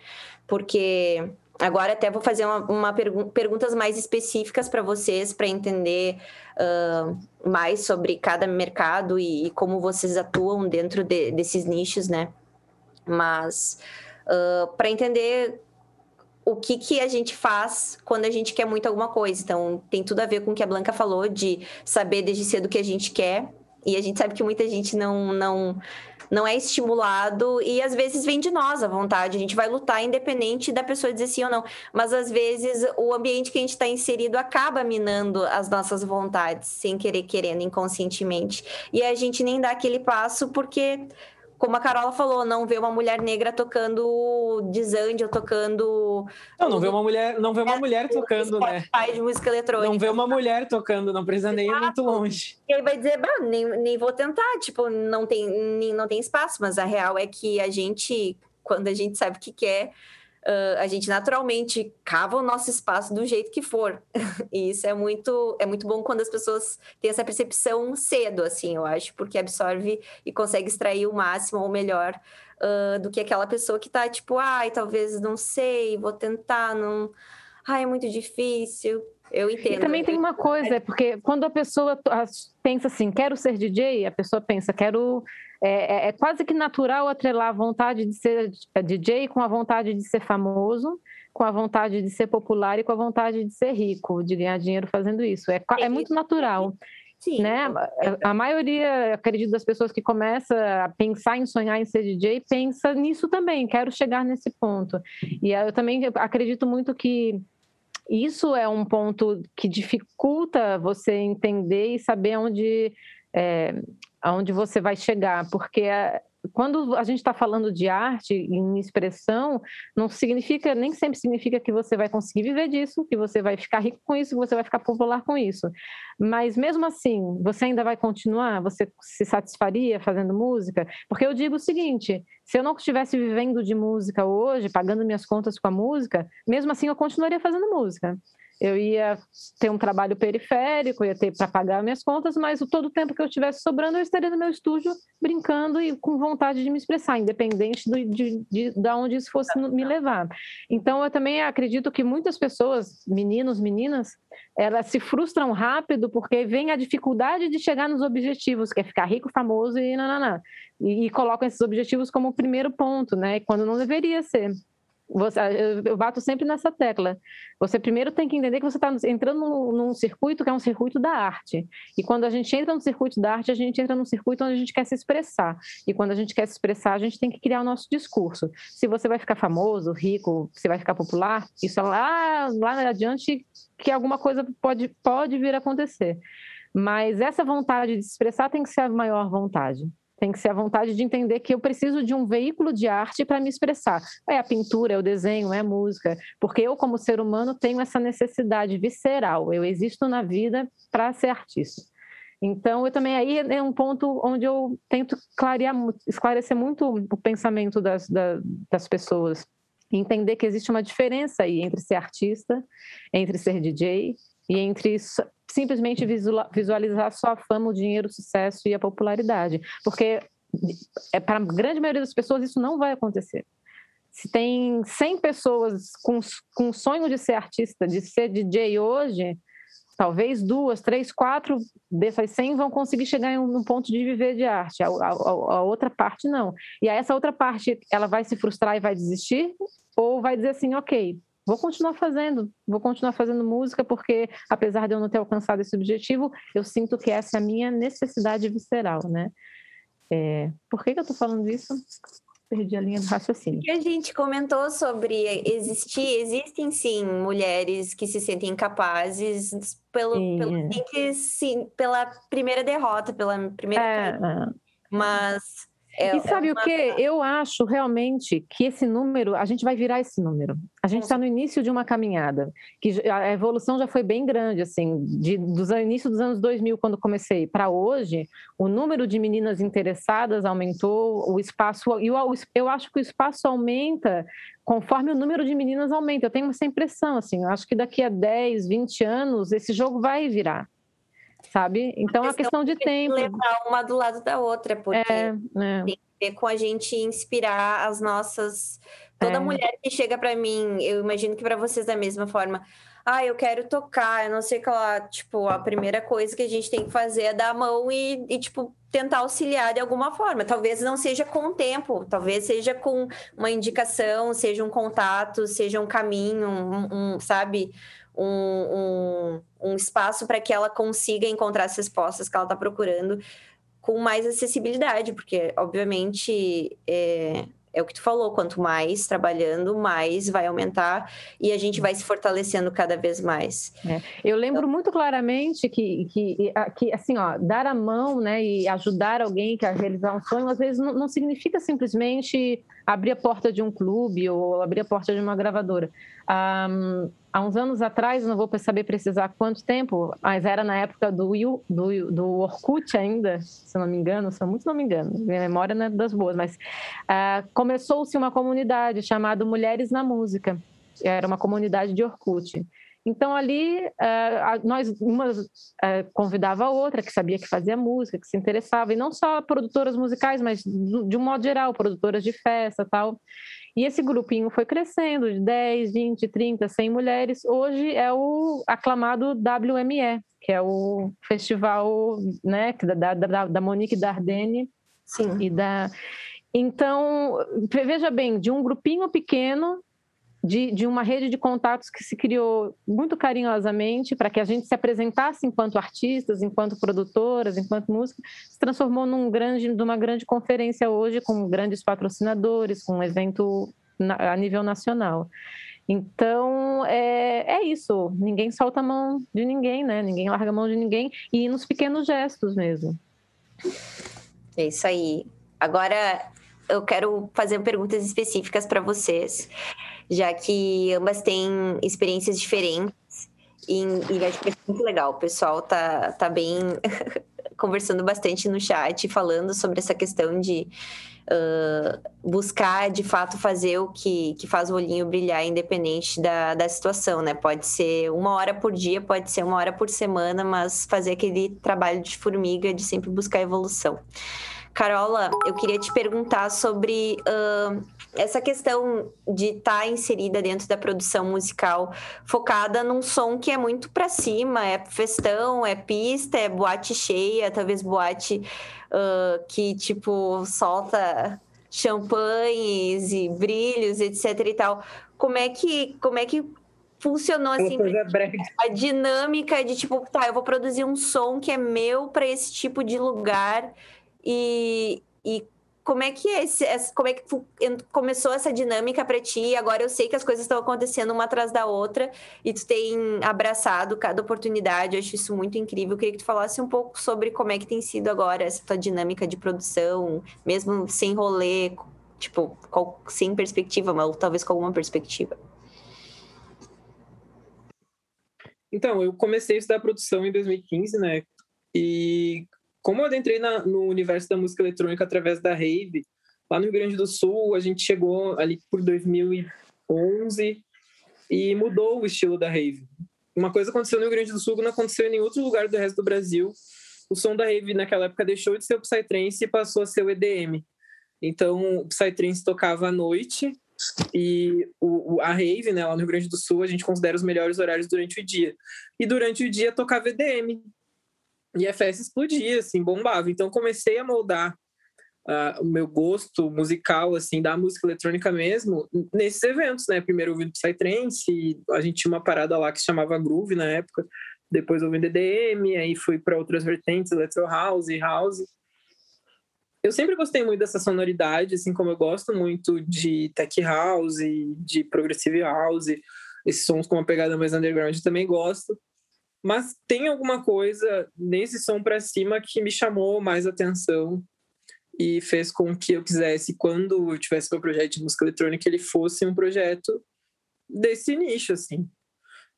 porque agora até vou fazer uma, uma pergun- perguntas mais específicas para vocês para entender ah, mais sobre cada mercado e, e como vocês atuam dentro de- desses nichos, né? Mas para entender o que, que a gente faz quando a gente quer muito alguma coisa. Então, tem tudo a ver com o que a Blanca falou, de saber desde cedo o que a gente quer. E a gente sabe que muita gente não, não, não é estimulado e às vezes vem de nós a vontade. A gente vai lutar independente da pessoa dizer sim ou não. Mas às vezes o ambiente que a gente está inserido acaba minando as nossas vontades, sem querer, querendo, inconscientemente. E a gente nem dá aquele passo porque como a Carola falou, não vê uma mulher negra tocando desande ou tocando Não, não vê uma mulher, não vê uma mulher tocando, né? De música eletrônica. Não vê uma mulher tocando, não precisa nem ir muito longe. E aí vai dizer, nem, nem vou tentar, tipo, não tem, nem, não tem espaço, mas a real é que a gente, quando a gente sabe o que quer, ah, a gente naturalmente cava o nosso espaço do jeito que for. E isso é muito, é muito bom quando as pessoas têm essa percepção cedo, assim, eu acho, porque absorve e consegue extrair o máximo ou o melhor ah, do que aquela pessoa que tá tipo, ai, talvez não sei, vou tentar, não. Ai, é muito difícil. Eu entendo. E também tem uma coisa, é porque quando a pessoa pensa assim, quero ser DJ, a pessoa pensa, quero. É, é- é quase que natural atrelar a vontade de ser DJ com a vontade de ser famoso, com a vontade de ser popular e com a vontade de ser rico, de ganhar dinheiro fazendo isso. É, é muito natural, Sim. né? A maioria, acredito, das pessoas que começa a pensar em sonhar em ser DJ pensa nisso também. Quero chegar nesse ponto. E eu também acredito muito que isso é um ponto que dificulta você entender e saber onde, é, aonde você vai chegar, porque é, quando a gente está falando de arte em expressão, não significa, nem sempre significa que você vai conseguir viver disso, que você vai ficar rico com isso, que você vai ficar popular com isso. Mas mesmo assim, você ainda vai continuar? Você se satisfaria fazendo música? Porque eu digo o seguinte: se eu não estivesse vivendo de música hoje, pagando minhas contas com a música, mesmo assim eu continuaria fazendo música eu ia ter um trabalho periférico, ia ter para pagar minhas contas, mas todo o tempo que eu tivesse sobrando, eu estaria no meu estúdio brincando e com vontade de me expressar, independente do, de, de, de onde isso fosse me levar. Então, eu também acredito que muitas pessoas, meninos, meninas, elas se frustram rápido porque vem a dificuldade de chegar nos objetivos, que é ficar rico, famoso e nananã. E, e colocam esses objetivos como o primeiro ponto, né? Quando não deveria ser. Você, eu bato sempre nessa tecla. Você primeiro tem que entender que você está entrando num, num, circuito que é um circuito da arte. E quando a gente entra no circuito da arte, a gente entra num circuito onde a gente quer se expressar. E quando a gente quer se expressar, a gente tem que criar o nosso discurso. Se você vai ficar famoso, rico, se vai ficar popular, isso é lá, lá adiante que alguma coisa pode, pode vir a acontecer. Mas essa vontade de se expressar tem que ser a maior vontade. Tem que ser a vontade de entender que eu preciso de um veículo de arte para me expressar. É a pintura, é o desenho, é a música. Porque eu, como ser humano, tenho essa necessidade visceral. Eu existo na vida para ser artista. Então, eu também aí é um ponto onde eu tento clarear, esclarecer muito o pensamento das, das, das pessoas. Entender que existe uma diferença aí entre ser artista, entre ser DJ e entre simplesmente visualizar só a fama, o dinheiro, o sucesso e a popularidade. Porque é, para a grande maioria das pessoas isso não vai acontecer. Se tem 100 pessoas com, com sonho de ser artista, de ser DJ hoje, talvez duas, três, quatro dessas 100 vão conseguir chegar em um ponto de viver de arte. A, a, a, outra parte não. E aí essa outra parte, ela vai se frustrar e vai desistir? Ou vai dizer assim, ok, vou continuar fazendo, vou continuar fazendo música porque apesar de eu não ter alcançado esse objetivo, eu sinto que essa é a minha necessidade visceral, né? É, por que, que eu estou falando isso? Perdi a linha do raciocínio. Que a gente comentou sobre existir, existem sim mulheres que se sentem incapazes pelo, pelo simples, sim, pela primeira derrota, pela primeira. É, é. mas é, e sabe é uma... o que? Eu acho realmente que esse número, a gente vai virar esse número. A gente está no início de uma caminhada, que a evolução já foi bem grande, assim, de, dos início dos anos 2000, quando comecei, para hoje, o número de meninas interessadas aumentou, o espaço, e eu, eu acho que o espaço aumenta conforme o número de meninas aumenta. Eu tenho essa impressão, assim, eu acho que daqui a 10, 20 anos, esse jogo vai virar sabe? Então é uma questão de tempo. Levar uma do lado da outra, porque é, é. tem a ver com a gente inspirar as nossas. Toda é. mulher que chega para mim, eu imagino que para vocês da mesma forma. Ah, eu quero tocar, eu não sei que lá, tipo, a primeira coisa que a gente tem que fazer é dar a mão e, e, tipo, tentar auxiliar de alguma forma. Talvez não seja com o tempo, talvez seja com uma indicação, seja um contato, seja um caminho, um, um sabe? Um, um, um espaço para que ela consiga encontrar as respostas que ela está procurando com mais acessibilidade, porque, obviamente, é, é o que tu falou, quanto mais trabalhando, mais vai aumentar e a gente vai se fortalecendo cada vez mais. É. Eu lembro então... muito claramente que, que, que, assim, ó, dar a mão, né, e ajudar alguém a realizar um sonho, às vezes não, não significa simplesmente abrir a porta de um clube ou abrir a porta de uma gravadora. Um, há uns anos atrás, não vou saber precisar quanto tempo, mas era na época do, do, do Orkut ainda, se não me engano, se muito não me engano, minha memória não é das boas, mas uh, começou-se uma comunidade chamada Mulheres na Música, era uma comunidade de Orkut. Então ali uh, nós uma uh, convidava a outra que sabia que fazia música, que se interessava e não só produtoras musicais, mas de um modo geral, produtoras de festa, tal. E esse grupinho foi crescendo de 10, 20, 30, 100 mulheres. Hoje é o aclamado WME, que é o festival né, da, da, da Monique Dardenne Sim. e da então, veja bem, de um grupinho pequeno de, de uma rede de contatos que se criou muito carinhosamente para que a gente se apresentasse enquanto artistas, enquanto produtoras, enquanto música, se transformou num grande, numa grande conferência hoje com grandes patrocinadores, com um evento na, a nível nacional. Então, é, é isso. Ninguém solta a mão de ninguém, né? Ninguém larga a mão de ninguém. E nos pequenos gestos mesmo. É isso aí. Agora eu quero fazer perguntas específicas para vocês, já que ambas têm experiências diferentes e, e acho que é muito legal. O pessoal tá, tá bem conversando bastante no chat, falando sobre essa questão de uh, buscar de fato fazer o que, que faz o olhinho brilhar, independente da, da situação, né? Pode ser uma hora por dia, pode ser uma hora por semana, mas fazer aquele trabalho de formiga de sempre buscar evolução. Carola, eu queria te perguntar sobre uh, essa questão de estar tá inserida dentro da produção musical, focada num som que é muito para cima, é festão, é pista, é boate cheia, talvez boate uh, que tipo solta champanhes e brilhos, etc e tal. Como é que como é que funcionou assim a dinâmica de tipo, tá, eu vou produzir um som que é meu para esse tipo de lugar e, e como é que esse, como é que começou essa dinâmica para ti? Agora eu sei que as coisas estão acontecendo uma atrás da outra e tu tem abraçado cada oportunidade. Eu acho isso muito incrível. Eu queria que tu falasse um pouco sobre como é que tem sido agora essa tua dinâmica de produção, mesmo sem rolê, tipo, sem perspectiva, mas talvez com alguma perspectiva. Então, eu comecei a estudar produção em 2015, né? E como eu adentrei na, no universo da música eletrônica através da rave, lá no Rio Grande do Sul, a gente chegou ali por 2011 e mudou o estilo da rave. Uma coisa aconteceu no Rio Grande do Sul que não aconteceu em nenhum outro lugar do resto do Brasil. O som da rave naquela época deixou de ser o Psytrance e passou a ser o EDM. Então, o Psytrance tocava à noite e o, a rave, né, lá no Rio Grande do Sul, a gente considera os melhores horários durante o dia. E durante o dia tocava EDM, e a festa explodia, assim, bombava. Então comecei a moldar uh, o meu gosto musical, assim, da música eletrônica mesmo, nesses eventos, né? Primeiro ouvindo Psytrance, a gente tinha uma parada lá que se chamava Groove na época, depois ouvindo EDM, aí fui para outras vertentes, Electro House, House. Eu sempre gostei muito dessa sonoridade, assim como eu gosto muito de Tech House, de Progressive House, esses sons com uma pegada mais underground eu também gosto. Mas tem alguma coisa nesse som para cima que me chamou mais atenção e fez com que eu quisesse, quando eu tivesse meu projeto de música eletrônica, ele fosse um projeto desse nicho, assim.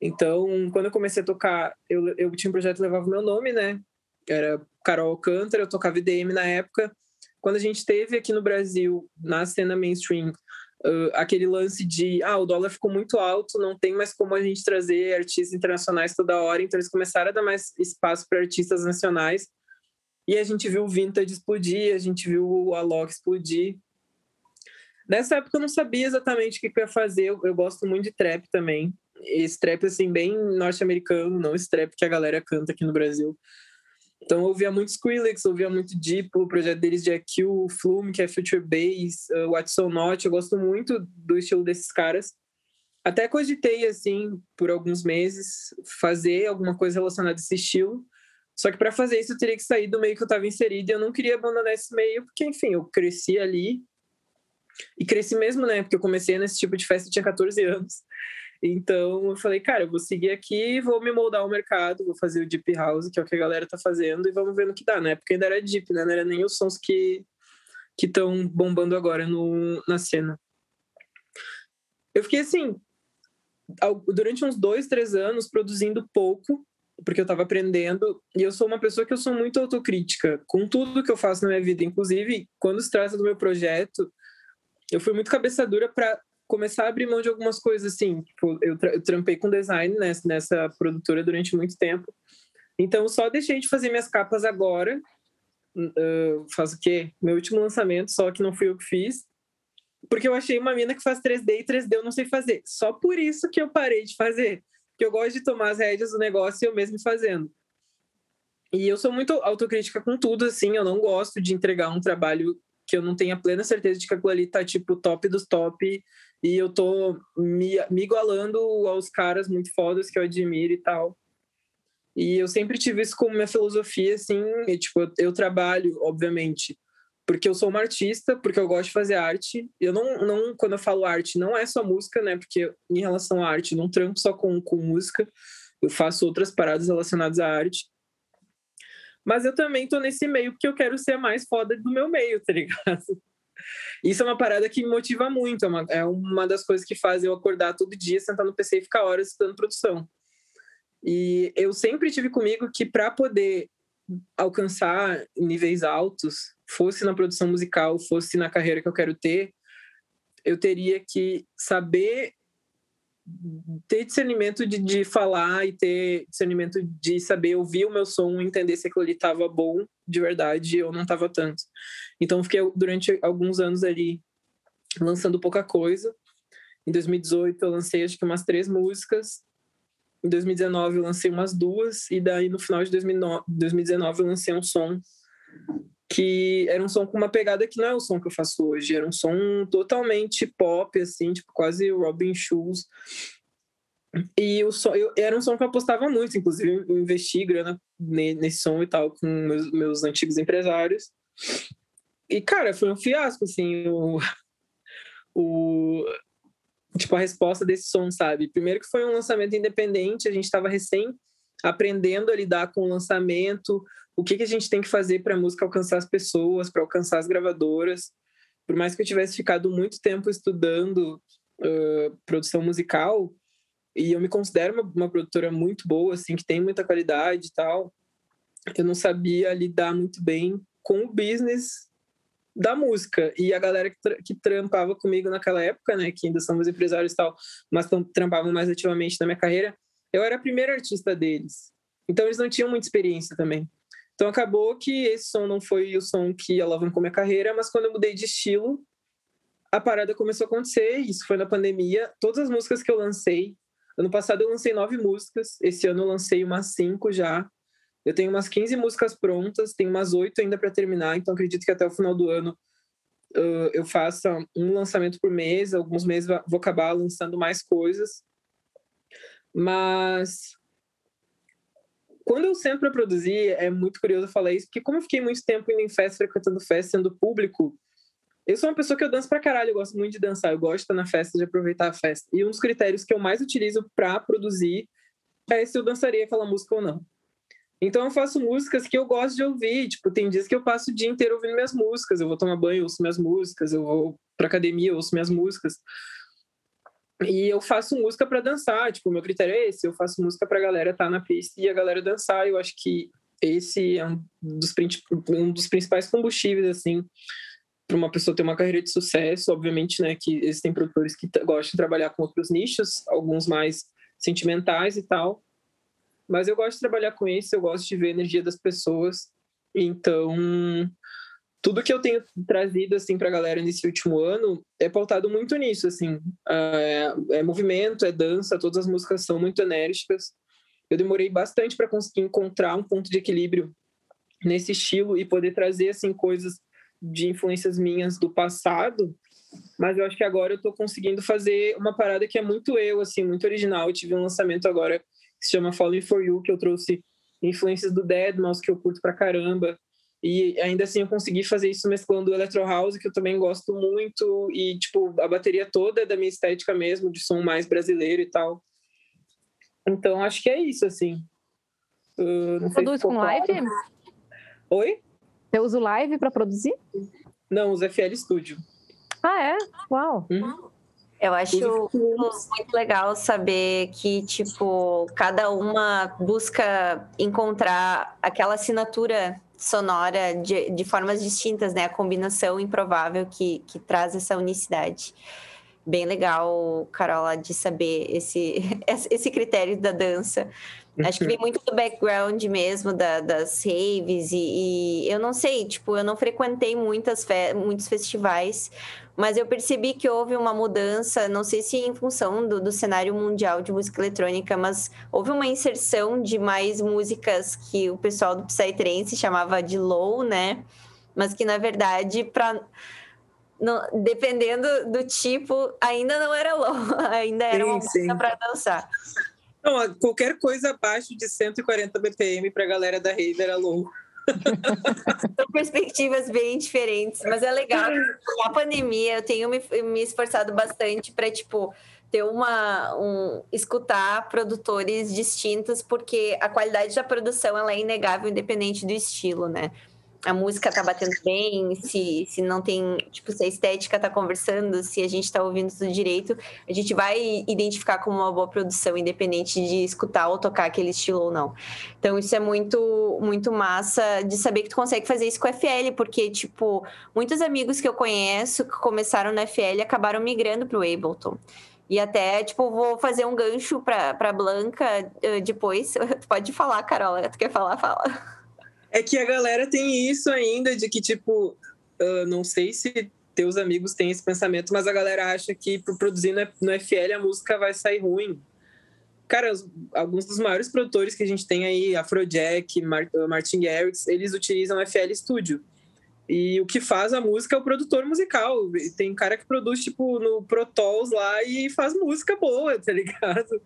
Então, quando eu comecei a tocar, eu, eu tinha um projeto que levava meu nome, né? Era Carol Alcântara, eu tocava IDM na época. Quando a gente teve aqui no Brasil, na cena mainstream, uh, aquele lance de ah, o dólar ficou muito alto, não tem mais como a gente trazer artistas internacionais toda hora, então eles começaram a dar mais espaço para artistas nacionais. E a gente viu o Vintage explodir, a gente viu o Alok explodir. Nessa época eu não sabia exatamente o que, eu ia fazer, eu, eu gosto muito de trap também. Esse trap, assim, bem norte-americano, não esse trap que a galera canta aqui no Brasil. Então eu ouvia muito Skrillex, ouvia muito Diplo, o projeto deles de EQ, Flume, que é Future Bass, uh, What's So Not, eu gosto muito do estilo desses caras. Até cogitei, assim, por alguns meses, fazer alguma coisa relacionada a esse estilo. Só que para fazer isso eu teria que sair do meio que eu estava inserido e eu não queria abandonar esse meio, porque, enfim, eu cresci ali. E cresci mesmo, né? Porque eu comecei nesse tipo de festa, eu tinha 14 anos. Então eu falei, cara, eu vou seguir aqui, vou me moldar ao mercado, vou fazer o Deep House, que é o que a galera tá fazendo, e vamos ver no que dá, né? Porque ainda era Deep, né? Não era nem os sons que que estão bombando agora no, na cena. Eu fiquei assim, durante uns dois, três anos, produzindo pouco, porque eu estava aprendendo, e eu sou uma pessoa que eu sou muito autocrítica com tudo que eu faço na minha vida, inclusive quando se trata do meu projeto, eu fui muito cabeça dura para começar a abrir mão de algumas coisas, assim. Tipo, eu, tra eu trampei com design nessa, nessa produtora durante muito tempo. Então, só deixei de fazer minhas capas agora. Uh, faz o quê? Meu último lançamento, só que não fui eu que fiz. Porque eu achei uma mina que faz 3D e 3D eu não sei fazer. Só por isso que eu parei de fazer. Porque eu gosto de tomar as rédeas do negócio e eu mesmo fazendo. E eu sou muito autocrítica com tudo, assim. Eu não gosto de entregar um trabalho que eu não tenha plena certeza de que aquilo ali tá, tipo, top dos top e eu tô me, me igualando aos caras muito fodas que eu admiro e tal. E eu sempre tive isso como minha filosofia, assim, e, tipo, eu, eu trabalho, obviamente, porque eu sou uma artista, porque eu gosto de fazer arte. Eu não, não quando eu falo arte, não é só música, né? Porque em relação à arte, não trampo só com, com música, eu faço outras paradas relacionadas à arte. Mas eu também tô nesse meio porque eu quero ser mais foda do meu meio, tá ligado? Isso é uma parada que me motiva muito, é uma, é uma das coisas que faz eu acordar todo dia, sentar no PC e ficar horas estudando produção. E eu sempre tive comigo que para poder alcançar níveis altos, fosse na produção musical, fosse na carreira que eu quero ter, eu teria que saber ter discernimento de, de falar e ter discernimento de saber ouvir o meu som, entender se aquilo ali estava bom de verdade ou não estava tanto. Então, fiquei durante alguns anos ali lançando pouca coisa. Em 2018, eu lancei acho que umas três músicas. Em 2019, eu lancei umas duas. E daí, no final de 2019, eu lancei um som que era um som com uma pegada que não é o som que eu faço hoje, era um som totalmente pop, assim, tipo quase Robin Shoes. E o som, eu, era um som que eu apostava muito, inclusive eu investi grana nesse som e tal com meus, meus antigos empresários. E, cara, foi um fiasco, assim, o, o, tipo, a resposta desse som, sabe? Primeiro que foi um lançamento independente, a gente estava recém aprendendo a lidar com o lançamento, o que, que a gente tem que fazer para a música alcançar as pessoas, para alcançar as gravadoras. Por mais que eu tivesse ficado muito tempo estudando uh, produção musical, e eu me considero uma, uma, produtora muito boa, assim, que tem muita qualidade e tal, eu não sabia lidar muito bem com o business da música. E a galera que, tra que trampava comigo naquela época, né, que ainda somos empresários e tal, mas trampavam mais ativamente na minha carreira, eu era a primeira artista deles. Então eles não tinham muita experiência também. Então acabou que esse som não foi o som que alavancou minha carreira, mas quando eu mudei de estilo, a parada começou a acontecer. Isso foi na pandemia. Todas as músicas que eu lancei, ano passado eu lancei nove músicas, esse ano eu lancei umas cinco já. Eu tenho umas 15 músicas prontas, tenho umas oito ainda para terminar, então acredito que até o final do ano uh, eu faça um lançamento por mês. Alguns meses vou acabar lançando mais coisas. Mas quando eu sento para produzir, é muito curioso falar isso, porque como eu fiquei muito tempo indo em festa, frequentando festa, sendo público, eu sou uma pessoa que eu danço pra caralho, eu gosto muito de dançar, eu gosto de estar na festa, de aproveitar a festa. E um dos critérios que eu mais utilizo para produzir é se eu dançaria aquela música ou não. Então eu faço músicas que eu gosto de ouvir, tipo, tem dias que eu passo o dia inteiro ouvindo minhas músicas, eu vou tomar banho, ouço minhas músicas, eu vou pra academia, ouço minhas músicas. E eu faço música para dançar, tipo, o meu critério é esse, eu faço música pra galera estar tá na pista e a galera dançar. Eu acho que esse é um dos, um dos principais combustíveis, assim, para uma pessoa ter uma carreira de sucesso. Obviamente, né, que existem produtores que gostam de trabalhar com outros nichos, alguns mais sentimentais e tal. Mas eu gosto de trabalhar com isso, eu gosto de ver a energia das pessoas. Então, tudo que eu tenho trazido assim para a galera nesse último ano é pautado muito nisso assim. É, é, movimento é dança todas as músicas são muito enérgicas. Eu demorei bastante para conseguir encontrar um ponto de equilíbrio nesse estilo e poder trazer assim coisas de influências minhas do passado mas eu acho que agora eu estou conseguindo fazer uma parada que é muito eu assim muito original. Eu tive um lançamento agora que se chama Falling for You que eu trouxe influências do Deadmau5 que eu curto pra caramba e ainda assim eu consegui fazer isso mesclando o Electro House, que eu também gosto muito, e tipo, a bateria toda é da minha estética mesmo, de som mais brasileiro e tal. Então acho que é isso, assim. Uh, Você produz com live? Oi? Você usa o live para produzir? Não, usa FL Studio. Ah, é? Uau! Uhum. Eu acho muito legal saber que, tipo, cada uma busca encontrar aquela assinatura sonora de, de formas distintas, né? A combinação improvável que, que traz essa unicidade. Bem legal, Carola, de saber esse, esse critério da dança. Acho que vem muito do background mesmo da, das raves e, e, eu não sei, tipo, eu não frequentei muitas fe muitos festivais, mas eu percebi que houve uma mudança, não sei se em função do, do cenário mundial de música eletrônica, mas houve uma inserção de mais músicas que o pessoal do Psytrance chamava de low, né? Mas que na verdade, para dependendo do tipo, ainda não era low, ainda era sim, uma música para dançar. Não, qualquer coisa abaixo de 140 BPM para a galera da rave era low. São perspectivas bem diferentes, mas é legal. Na pandemia, eu tenho me, me esforçado bastante para, tipo, ter uma um, escutar produtores distintos porque a qualidade da produção ela é inegável independente do estilo né a música tá batendo bem, se, se não tem, tipo, se a estética tá conversando, se a gente tá ouvindo tudo direito, a gente vai identificar como uma boa produção, independente de escutar ou tocar aquele estilo ou não. Então, isso é muito, muito massa de saber que tu consegue fazer isso com FL, porque, tipo, muitos amigos que eu conheço que começaram na FL acabaram migrando pro Ableton. E até, tipo, vou fazer um gancho pra, pra Blanca uh, depois. Pode falar, Carola. Tu quer falar? Fala. É que a galera tem isso ainda de que, tipo, uh, não sei se teus amigos têm esse pensamento, mas a galera acha que por produzir no FL a música vai sair ruim. Cara, alguns dos maiores produtores que a gente tem aí, Afrojack, Martin Garrix, eles utilizam FL Studio. E o que faz a música é o produtor musical. Tem cara que produz, tipo, no Pro Tools lá e faz música boa, tá ligado?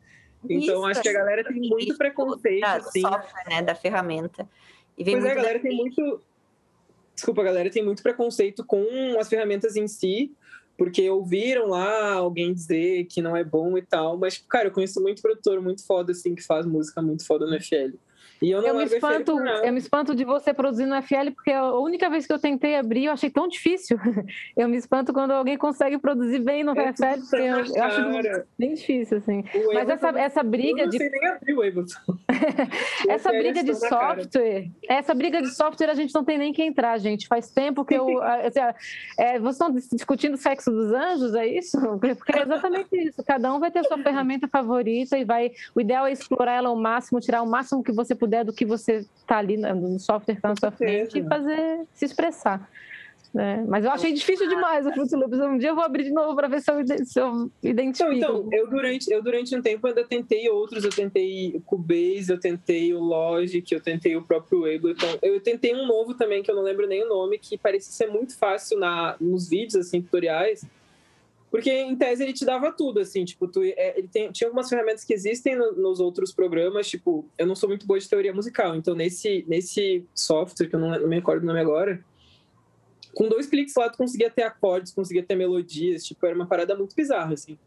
Então, Isso, acho que a galera tem muito preconceito, assim. software, né, da ferramenta. E vem pois é, a galera tem muito. Desculpa, a galera tem muito preconceito com as ferramentas em si, porque ouviram lá alguém dizer que não é bom e tal. Mas, cara, eu conheço muito produtor muito foda, assim, que faz música muito foda no FL. E eu não eu me espanto, eu me espanto de você produzir no FL, porque a única vez que eu tentei abrir, eu achei tão difícil. Eu me espanto quando alguém consegue produzir bem no é FL, porque eu, eu, acho bem difícil, assim. O Mas essa, essa briga eu de. Nem abrir o essa briga de software, essa briga de software a gente não tem nem que entrar, gente. Faz tempo que eu. Assim, é, vocês estão discutindo o sexo dos anjos, é isso? Porque é exatamente isso. Cada um vai ter a sua ferramenta favorita e vai. O ideal é explorar ela ao máximo, tirar o máximo que você puder do que você está ali no software que está na sua frente e fazer se expressar. Né? Mas eu achei difícil demais o Fruit Loops. Um dia eu vou abrir de novo para ver se eu, se eu identifico. Então, então, eu, durante, eu durante um tempo ainda tentei outros. Eu tentei o Cubase, eu tentei o Logic, eu tentei o próprio Ableton. Eu tentei um novo também, que eu não lembro nem o nome, que parecia ser muito fácil na, nos vídeos, assim, tutoriais porque, em tese, ele te dava tudo, assim, tipo, tu, é, ele tem, tinha algumas ferramentas que existem no, nos outros programas, tipo, eu não sou muito boa de teoria musical, então nesse, nesse software, que eu não, não me recordo o nome agora, com dois cliques lá tu conseguia ter acordes, conseguia ter melodias, tipo, era uma parada muito bizarra, assim.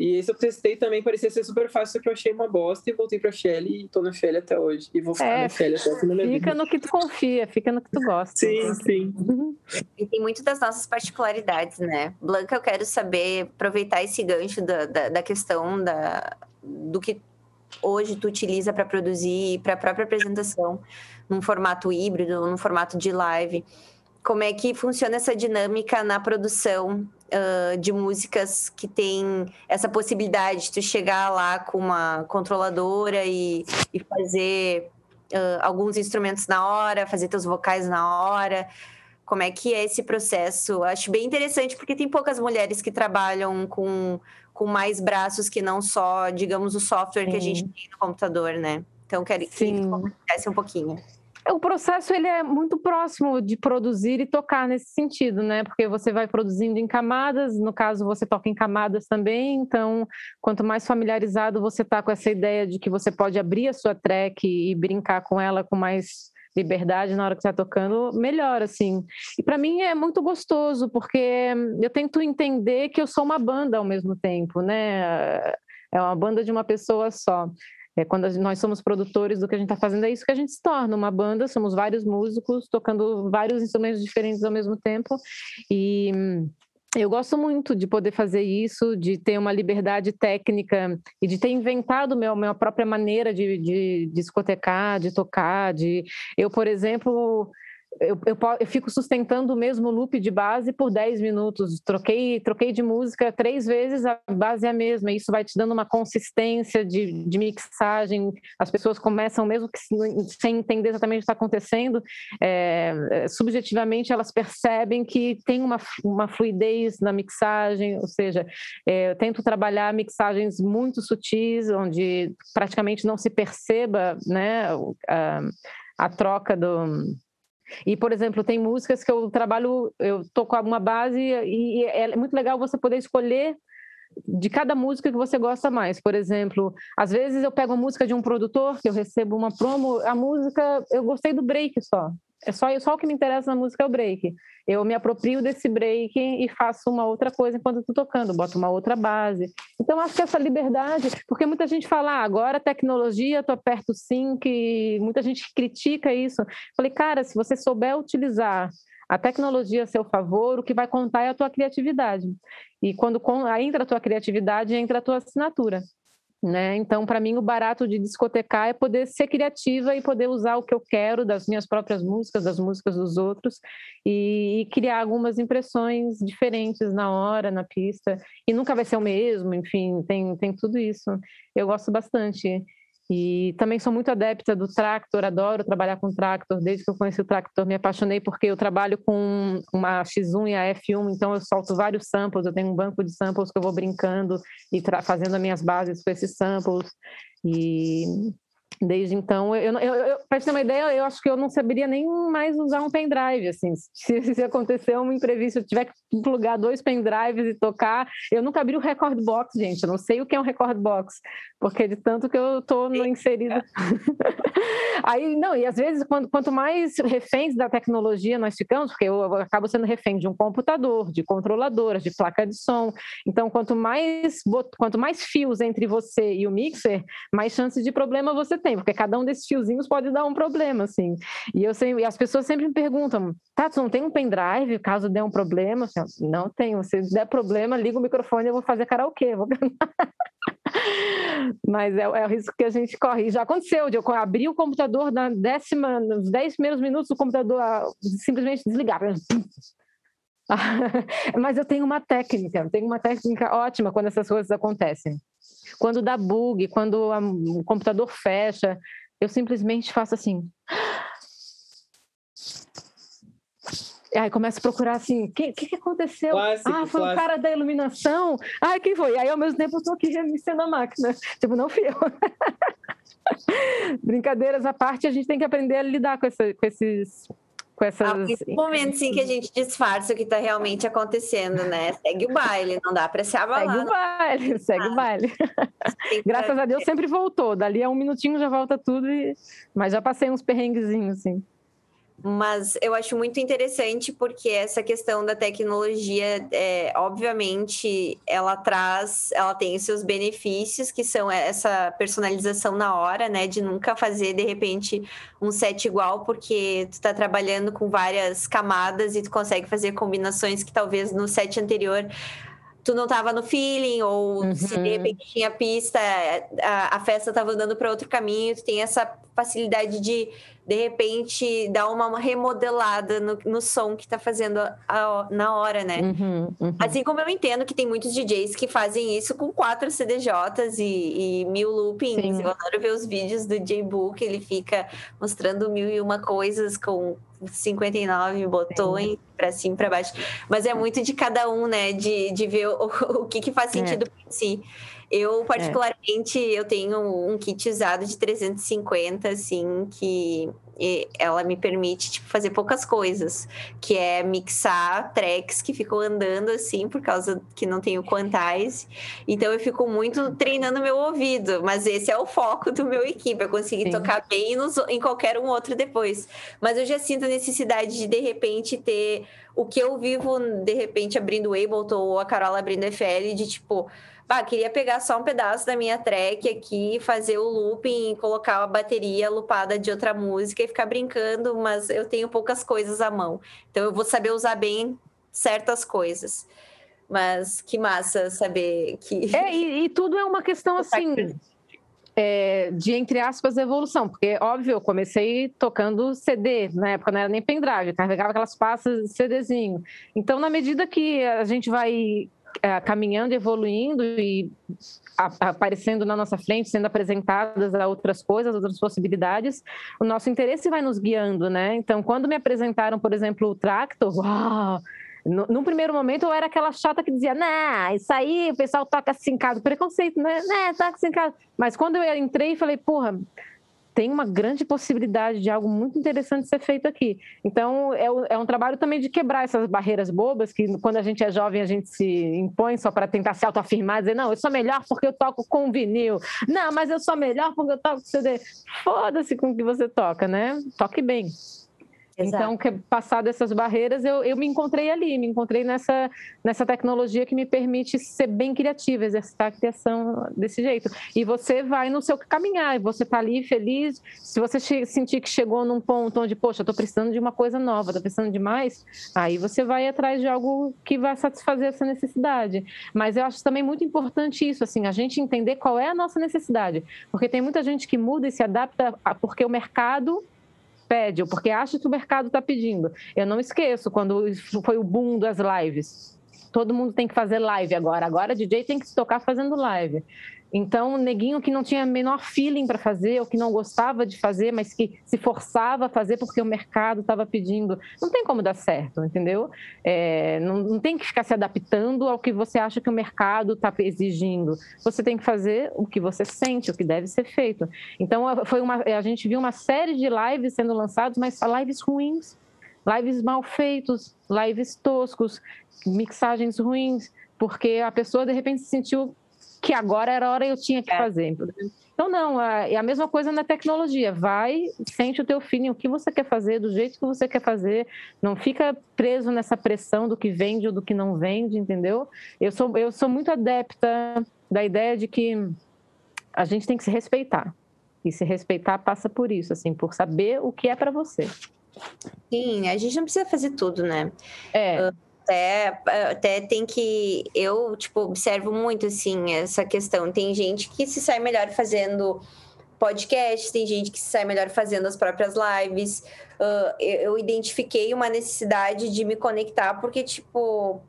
E esse eu testei também, parecia ser super fácil, só que eu achei uma bosta e voltei pra Shelly e tô na Shelly até hoje. E vou ficar é, na Shelly até o fim da minha Fica vida. no que tu confia, fica no que tu gosta. Sim, sim. E tem muito das nossas particularidades, né? Blanca, eu quero saber, aproveitar esse gancho da, da, da questão da, do que hoje tu utiliza para produzir para a própria apresentação num formato híbrido, num formato de live. Como é que funciona essa dinâmica na produção uh, de músicas que tem essa possibilidade de tu chegar lá com uma controladora e, e fazer uh, alguns instrumentos na hora, fazer teus vocais na hora. Como é que é esse processo? Acho bem interessante porque tem poucas mulheres que trabalham com, com mais braços que não só, digamos, o software Sim. que a gente tem no computador, né? Então, quero que comentasse um pouquinho o processo ele é muito próximo de produzir e tocar nesse sentido, né? Porque você vai produzindo em camadas, no caso você toca em camadas também, então quanto mais familiarizado você está com essa ideia de que você pode abrir a sua track e brincar com ela com mais liberdade na hora que está tocando, melhor assim. E para mim é muito gostoso porque eu tento entender que eu sou uma banda ao mesmo tempo, né? É uma banda de uma pessoa só. É, quando nós somos produtores do que a gente está fazendo, é isso que a gente se torna, uma banda, somos vários músicos tocando vários instrumentos diferentes ao mesmo tempo. E eu gosto muito de poder fazer isso, de ter uma liberdade técnica e de ter inventado meu, minha própria maneira de, de, de discotecar, de tocar. De... Eu, por exemplo, eu, eu, eu, fico sustentando o mesmo loop de base por 10 minutos. Troquei, troquei de música três vezes, a base é a mesma. Isso vai te dando uma consistência de, de mixagem. As pessoas começam, mesmo que sem entender exatamente o que está acontecendo, é, subjetivamente elas percebem que tem uma, uma fluidez na mixagem. Ou seja, é, eu tento trabalhar mixagens muito sutis, onde praticamente não se perceba né, a, a troca do e, por exemplo, tem músicas que eu trabalho, eu tô com uma base e é muito legal você poder escolher de cada música que você gosta mais. Por exemplo, às vezes eu pego a música de um produtor que eu recebo uma promo, a música eu gostei do break só. É só, só o que me interessa na música é o break. Eu me aproprio desse break e faço uma outra coisa enquanto estou tocando, boto uma outra base. Então, acho que essa liberdade, porque muita gente fala, ah, agora tecnologia, tu aperta o sync, muita gente critica isso. Falei, cara, se você souber utilizar a tecnologia a seu favor, o que vai contar é a tua criatividade. E quando entra a tua criatividade, entra a tua assinatura. Né? Então, para mim, o barato de discotecar é poder ser criativa e poder usar o que eu quero das minhas próprias músicas, das músicas dos outros, e, e, criar algumas impressões diferentes na hora, na pista. E nunca vai ser o mesmo, enfim, tem, tem tudo isso. Eu gosto bastante. E também sou muito adepta do Tractor, adoro trabalhar com Tractor. Desde que eu conheci o Tractor, me apaixonei porque eu trabalho com uma X1 e a F1, então eu solto vários samples. Eu tenho um banco de samples que eu vou brincando e fazendo as minhas bases com esses samples. E Desde então, eu, eu, eu para ter uma ideia, eu acho que eu não saberia nem mais usar um pendrive, assim, se, se acontecer um imprevisto, eu tiver que plugar dois pendrives e tocar, eu nunca abri o record box, gente, eu não sei o que é um record box, porque de tanto que eu tô no inserido. Aí, não, e às vezes, quando, quanto mais reféns da tecnologia nós ficamos, porque eu, eu acabo sendo refém de um computador, de controladoras, de placa de som, então quanto mais, quanto mais fios entre você e o mixer, mais chances de problema você tem, porque cada um desses fiozinhos pode dar um problema, assim. E eu sempre, e as pessoas sempre me perguntam, tá, tu não tem um pendrive caso dê um problema? Assim, não tenho. Se der problema, liga o microfone, eu vou fazer karaokê, vou Mas é, é, o risco que a gente corre. E já aconteceu, de eu o computador na décima, nos dez primeiros minutos, o computador ah, simplesmente desligar. Mas eu tenho uma técnica, eu tenho uma técnica ótima quando essas coisas acontecem. Quando dá bug, quando a, o computador fecha, eu simplesmente faço assim. Aí começo a procurar assim, o que, que, que, aconteceu? Clássico, ah, foi clássico. o cara da iluminação? Ah, quem foi? Aí ao mesmo tempo eu estou aqui reiniciando a máquina. Tipo, não fui eu. Brincadeiras à parte, a gente tem que aprender a lidar com, essa, com esses com essas. Há momentos em que a gente disfarça o que está realmente acontecendo, né? Segue o baile, não dá para se abalar. Segue o baile, segue o baile. Graças a Deus sempre voltou. Dali a um minutinho já volta tudo, e... mas já passei uns perrenguezinhos, assim. Mas eu acho muito interessante porque essa questão da tecnologia, é, obviamente, ela traz, ela tem os seus benefícios, que são essa personalização na hora, né? De nunca fazer, de repente, um set igual, porque tu está trabalhando com várias camadas e tu consegue fazer combinações que talvez no set anterior tu não estava no feeling, ou uhum. se de uhum. repente tinha pista, a, a festa estava andando para outro caminho, tu tem essa facilidade de, de repente, dar uma remodelada no, no som que está fazendo a, a, na hora, né? Uhum, uhum. Assim como eu entendo que tem muitos DJs que fazem isso com quatro CDJs e, e mil loopings. Sim. Eu adoro ver os vídeos do J-Book, ele fica mostrando mil e uma coisas com 59 botões para cima e para baixo. Mas é muito de cada um, né? De, de ver o, o que, que faz sentido é. para si. Eu, particularmente, é. eu tenho um kit usado de 350, assim, que ela me permite, tipo, fazer poucas coisas, que é mixar tracks que ficam andando, assim, por causa que não tenho quantize. Então, eu fico muito treinando meu ouvido, mas esse é o foco do meu equipe, eu conseguir Sim. tocar bem nos, em qualquer um outro depois. Mas eu já sinto a necessidade de, de repente, ter o que eu vivo, de repente, abrindo o Ableton ou a Carola abrindo FL, de, tipo bah, queria pegar só um pedaço da minha track aqui, fazer o looping, colocar a bateria lupada de outra música e ficar brincando, mas eu tenho poucas coisas à mão. Então eu vou saber usar bem certas coisas. Mas que massa saber que. É, e, e tudo é uma questão assim. É, de, entre aspas, evolução, porque, óbvio, eu comecei tocando CD, na época não era nem pendrive, carregava aquelas pastas de CDzinho. Então, na medida que a gente vai caminhando, evoluindo e aparecendo na nossa frente, sendo apresentadas a outras coisas, outras possibilidades, o nosso interesse vai nos guiando, né? Então, quando me apresentaram, por exemplo, o Tractor! No, primeiro momento eu era aquela chata que dizia, nah, isso aí o pessoal toca assim, casa, preconceito, né? Né, toca assim, casa. Mas quando eu entrei, falei, porra, tem uma grande possibilidade de algo muito interessante ser feito aqui. Então, é, é, um trabalho também de quebrar essas barreiras bobas que, quando a gente é jovem, a gente se impõe só para tentar se autoafirmar, dizer, não, eu sou melhor porque eu toco com vinil. Não, mas eu sou melhor porque eu toco com CD. Foda-se com o que você toca, né? Toque bem. Então, que, passado essas barreiras, eu, eu me encontrei ali, me encontrei nessa, nessa tecnologia que me permite ser bem criativa, exercitar a criação desse jeito. E você vai no seu caminhar, você está ali feliz. Se você sentir que chegou num ponto onde, poxa, estou precisando de uma coisa nova, estou precisando de mais, aí você vai atrás de algo que vai satisfazer essa necessidade. Mas eu acho também muito importante isso, assim, a gente entender qual é a nossa necessidade. Porque tem muita gente que muda e se adapta porque o mercado pede, porque acha que o mercado está pedindo. Eu não esqueço quando foi o boom das lives. Todo mundo tem que fazer live agora. Agora DJ tem que se tocar fazendo live. Então, neguinho que não tinha menor feeling para fazer, ou que não gostava de fazer, mas que se forçava a fazer porque o mercado estava pedindo, não tem como dar certo, entendeu? É, não, não, tem que ficar se adaptando ao que você acha que o mercado está exigindo. Você tem que fazer o que você sente, o que deve ser feito. Então, foi uma, a gente viu uma série de lives sendo lançadas, mas lives ruins, lives mal feitos, lives toscos, mixagens ruins, porque a pessoa de repente se sentiu que agora era a hora eu tinha que é. fazer. Então, não, é a mesma coisa na tecnologia. Vai, sente o teu feeling, o que você quer fazer, do jeito que você quer fazer. Não fica preso nessa pressão do que vende ou do que não vende, entendeu? Eu sou, eu sou muito adepta da ideia de que a gente tem que se respeitar. E se respeitar passa por isso, assim, por saber o que é para você. Sim, a gente não precisa fazer tudo, né? É. Uh até, até tem que. Eu, tipo, observo muito, assim, essa questão. Tem gente que se sai melhor fazendo podcast, tem gente que sai melhor fazendo as próprias lives. Uh, eu, eu, identifiquei uma necessidade de me conectar, porque, tipo,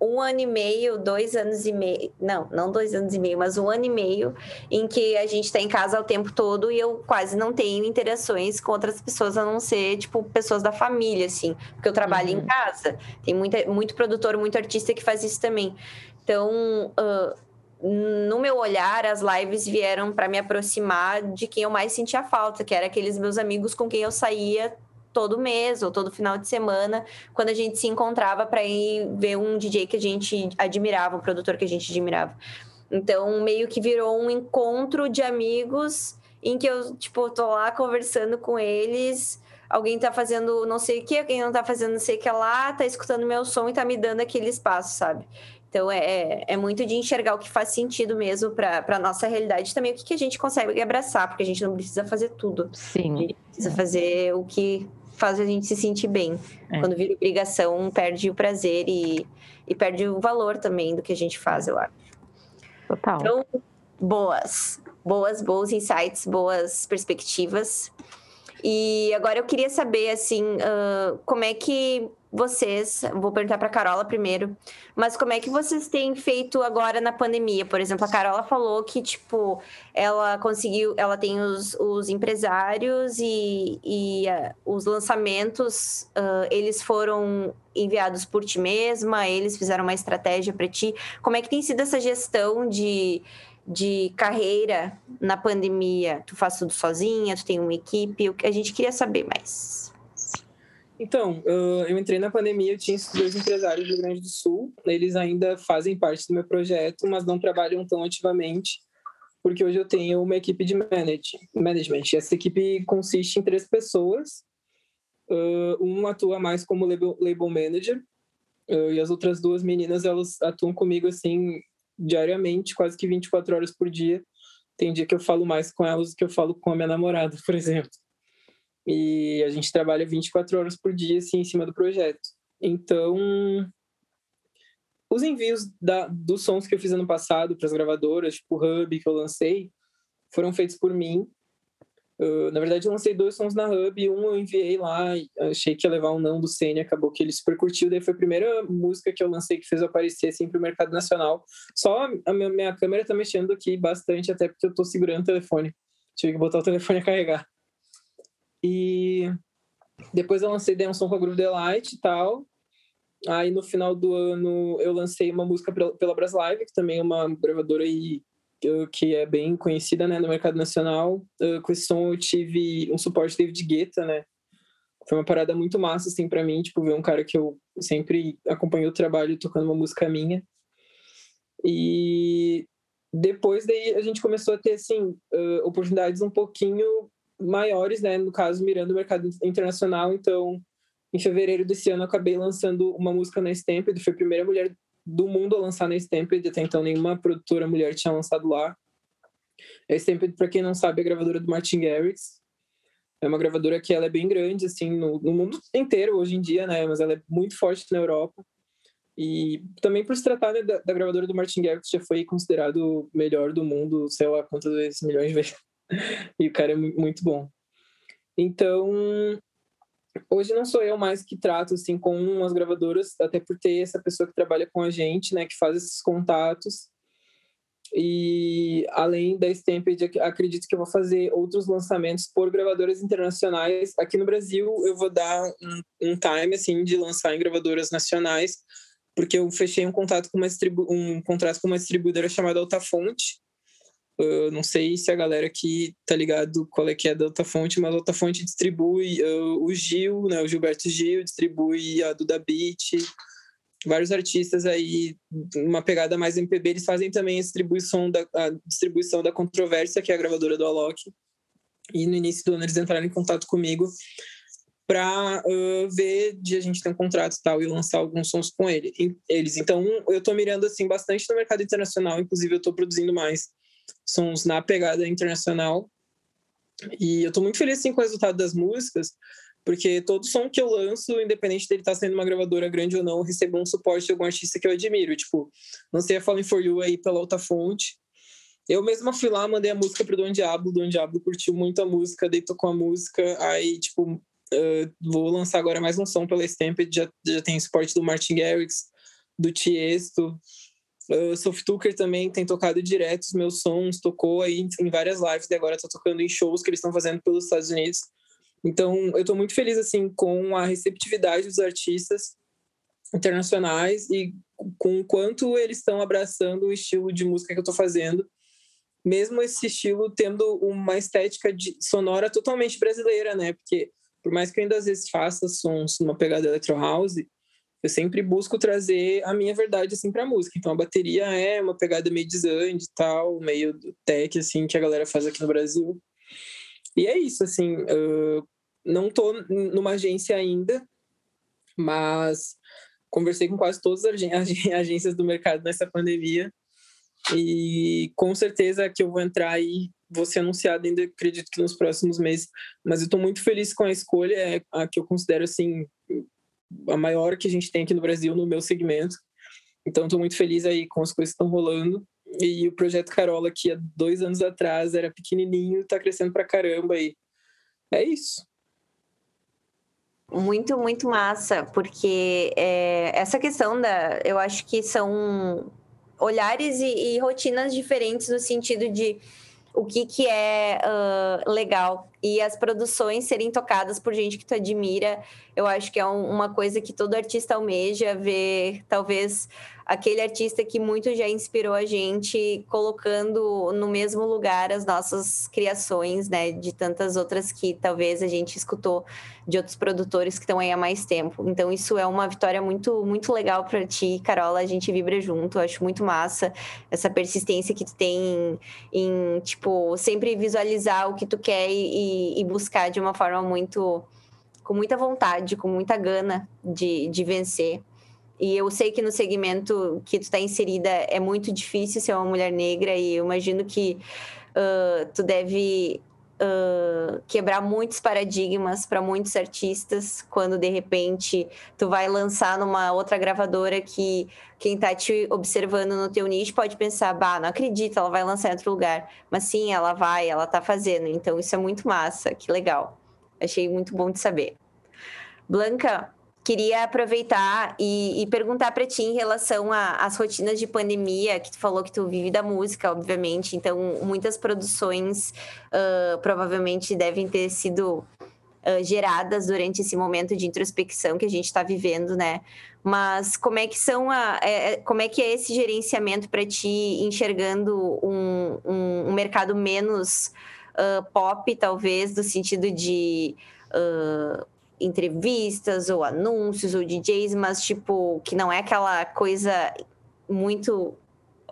um ano e meio, dois anos e meio, não, não dois anos e meio, mas um ano e meio em que a gente está em casa o tempo todo e eu quase não tenho interações com outras pessoas, a não ser, tipo, pessoas da família, assim, porque eu trabalho uhum. em casa. Tem muita, muito produtor, muito artista que faz isso também. Então, uh, no meu olhar, as lives vieram para me aproximar de quem eu mais sentia falta, que era aqueles meus amigos com quem eu saía todo mês ou todo final de semana, quando a gente se encontrava para ir ver um DJ que a gente admirava, um produtor que a gente admirava. Então, meio que virou um encontro de amigos em que eu, tipo, tô lá conversando com eles, alguém tá fazendo não sei o que, alguém não tá fazendo não sei o que lá, tá escutando meu som e tá me dando aquele espaço, sabe? Então, é, é, é muito de enxergar o que faz sentido mesmo para a nossa realidade também, o que, que a gente consegue abraçar, porque a gente não precisa fazer tudo. Sim. A gente precisa fazer o que faz a gente se sentir bem. É. Quando vira obrigação, perde o prazer e, e perde o valor também do que a gente faz, eu acho. Total. Então, boas. Boas, bons insights, boas perspectivas. E agora eu queria saber, assim, uh, como é que vocês, vou perguntar para a Carola primeiro, mas como é que vocês têm feito agora na pandemia? Por exemplo, a Carola falou que, tipo, ela conseguiu, ela tem os, os empresários e, e uh, os lançamentos, uh, eles foram enviados por ti mesma, eles fizeram uma estratégia para ti. Como é que tem sido essa gestão de, de carreira na pandemia? Tu faz tudo sozinha, tu tem uma equipe? A gente queria saber mais. Então, eu entrei na pandemia, eu tinha esses dois empresários do Rio Grande do Sul. Eles ainda fazem parte do meu projeto, mas não trabalham tão ativamente, porque hoje eu tenho uma equipe de management. Essa equipe consiste em três pessoas. Um atua mais como label, label manager, e as outras duas meninas, elas atuam comigo, assim, diariamente, quase que 24 horas por dia. Tem dia que eu falo mais com elas do que eu falo com a minha namorada, por exemplo e a gente trabalha 24 horas por dia assim, em cima do projeto. Então, os envios da, dos sons que eu fiz ano passado para as gravadoras, tipo Hub que eu lancei, foram feitos por mim. Uh, na verdade, eu lancei dois sons na Hub, um eu enviei lá, achei que ia levar um não do Senna, acabou que ele super curtiu. Daí foi a primeira música que eu lancei que fez aparecer assim para o mercado nacional. Só a minha, minha câmera tá mexendo aqui bastante, até porque eu tô segurando o telefone. Tive que botar o telefone a carregar. E depois eu lancei Dei um som com a Groove Delight e tal. Aí no final do ano eu lancei uma música pela Braslive, que também é uma gravadora aí que é bem conhecida né, no mercado nacional. com esse som eu tive um suporte David Guetta, né? Foi uma parada muito massa, assim, para mim, tipo, ver um cara que eu sempre acompanhei o trabalho tocando uma música minha. E depois daí a gente começou a ter, assim, oportunidades um pouquinho maiores, né? No caso, mirando o mercado internacional. Então, em fevereiro desse ano, eu acabei lançando uma música na Stampede. Foi a primeira mulher do mundo a lançar na Stampede. Até então, nenhuma produtora mulher tinha lançado lá. A Stampede, para quem não sabe, é a gravadora do Martin Garrix. É uma gravadora que ela é bem grande, assim, no, no mundo inteiro hoje em dia, né? Mas ela é muito forte na Europa. E também por se tratar né, da, da, gravadora do Martin Garrix, já foi considerado o melhor do mundo, sei lá quantas vezes, milhões de vezes. e o cara é muito bom. Então, hoje não sou eu mais que trato assim com as gravadoras, até por ter essa pessoa que trabalha com a gente, né, que faz esses contatos. E além da Stampede, acredito que eu vou fazer outros lançamentos por gravadoras internacionais. Aqui no Brasil, eu vou dar um, um time assim de lançar em gravadoras nacionais, porque eu fechei um contato com uma um contrato com uma distribuidora chamada Altafonte, Uh, não sei se a galera aqui tá ligado qual é que é da Altafonte, mas a Altafonte distribui uh, o Gil, né, o Gilberto Gil, distribui a Duda Beat, vários artistas aí, uma pegada mais MPB, eles fazem também a distribuição da, a distribuição da Controvérsia, que é a gravadora do Alok, e no início do ano eles entraram em contato comigo para uh, ver de a gente ter um contrato e tal e lançar alguns sons com ele, eles. Então, eu estou mirando assim bastante no mercado internacional, inclusive eu estou produzindo mais sons na pegada internacional. E eu estou muito feliz assim, com o resultado das músicas, porque todo som que eu lanço, independente dele estar tá sendo uma gravadora grande ou não, eu recebo um suporte de algum artista que eu admiro. Tipo, lancei a Falling For You aí pela Alta Fonte. Eu mesma fui lá, mandei a música pro Don Diablo, Don Diablo curtiu muito a música, deitou com a música, aí, tipo, uh, vou lançar agora mais um som pela Stampede, já, já tem suporte do Martin Garrix, do Tiesto, Soft Tucker também tem tocado direto os meus sons, tocou aí em várias lives e agora tá tocando em shows que eles estão fazendo pelos Estados Unidos. Então, eu tô muito feliz assim com a receptividade dos artistas internacionais e com o quanto eles estão abraçando o estilo de música que eu tô fazendo. Mesmo esse estilo tendo uma estética de, sonora totalmente brasileira, né? Porque por mais que eu ainda às vezes faça sons numa pegada electro house, eu sempre busco trazer a minha verdade assim para música. Então a bateria é uma pegada meio design e tal, meio tech assim que a galera faz aqui no Brasil. E é isso assim, uh, não tô numa agência ainda, mas conversei com quase todas as agências do mercado nessa pandemia e com certeza que eu vou entrar aí vou ser anunciado ainda acredito que nos próximos meses mas eu estou muito feliz com a escolha é a que eu considero assim a maior que a gente tem aqui no Brasil no meu segmento. Então, estou muito feliz aí com as coisas que estão rolando. E o projeto Carola, que há dois anos atrás era pequenininho, está crescendo para caramba. E é isso. Muito, muito massa, porque é, essa questão da. Eu acho que são olhares e, e rotinas diferentes no sentido de o que, que é uh, legal e as produções serem tocadas por gente que tu admira, eu acho que é um, uma coisa que todo artista almeja ver, talvez aquele artista que muito já inspirou a gente, colocando no mesmo lugar as nossas criações, né, de tantas outras que talvez a gente escutou de outros produtores que estão aí há mais tempo. Então isso é uma vitória muito muito legal para ti, Carola, a gente vibra junto, acho muito massa essa persistência que tu tem em, em tipo, sempre visualizar o que tu quer e e, buscar de uma forma muito com muita vontade, com muita gana de, de vencer. E eu sei que no segmento que tu está inserida é muito difícil ser uma mulher negra e eu imagino que uh, tu deve uh, quebrar muitos paradigmas para muitos artistas quando de repente tu vai lançar numa outra gravadora que quem está te observando no teu nicho pode pensar, bah, não acredito, ela vai lançar em outro lugar. Mas sim, ela vai, ela está fazendo. Então isso é muito massa, que legal. Achei muito bom de saber. Blanca, queria aproveitar e, e perguntar para ti em relação às rotinas de pandemia, que tu falou que tu vive da música, obviamente, então muitas produções uh, provavelmente devem ter sido uh, geradas durante esse momento de introspecção que a gente está vivendo, né? Mas como é que são a, é, é como é que é esse gerenciamento para ti enxergando um, um, um mercado menos uh, pop, talvez, do sentido de uh, entrevistas ou anúncios ou DJs, mas tipo, que não é aquela coisa muito,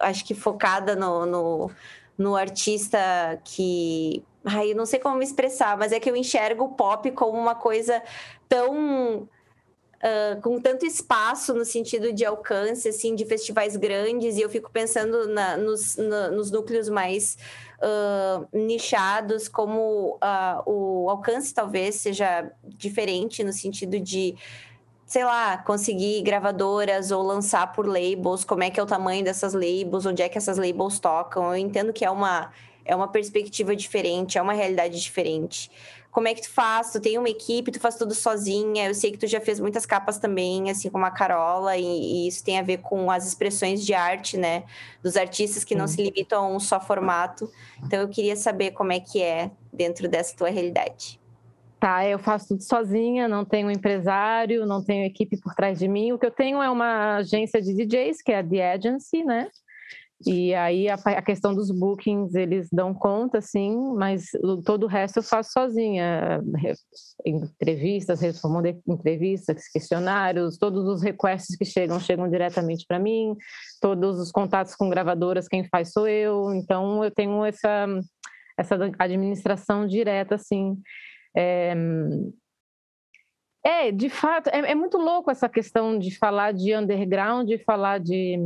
acho que focada no, no, no artista que. Ai, eu não sei como me expressar, mas é que eu enxergo o pop como uma coisa tão. Uh, com tanto espaço no sentido de alcance, assim, de festivais grandes, e eu fico pensando na, nos, na, nos núcleos mais uh, nichados, como uh, o alcance talvez seja diferente no sentido de sei lá, conseguir gravadoras ou lançar por labels, como é que é o tamanho dessas labels, onde é que essas labels tocam. Eu entendo que é uma, é uma perspectiva diferente, é uma realidade diferente como é que tu faz? Tu tem uma equipe, tu faz tudo sozinha. Eu sei que tu já fez muitas capas também, assim como a Carola, e, e isso tem a ver com as expressões de arte, né? Dos artistas que não se limitam a um só formato. Então eu queria saber como é que é dentro dessa tua realidade. Tá, eu faço tudo sozinha, não tenho empresário, não tenho equipe por trás de mim. O que eu tenho é uma agência de DJs, que é a The Agency, né? E aí a, a, questão dos bookings eles dão conta, sim, mas todo o resto eu faço sozinha. Entrevistas, respondo entrevistas, questionários, todos os requests que chegam, chegam diretamente para mim, todos os contatos com gravadoras, quem faz sou eu. Então eu tenho essa, essa administração direta, assim. É, é de fato, é, é muito louco essa questão de falar de underground, de falar de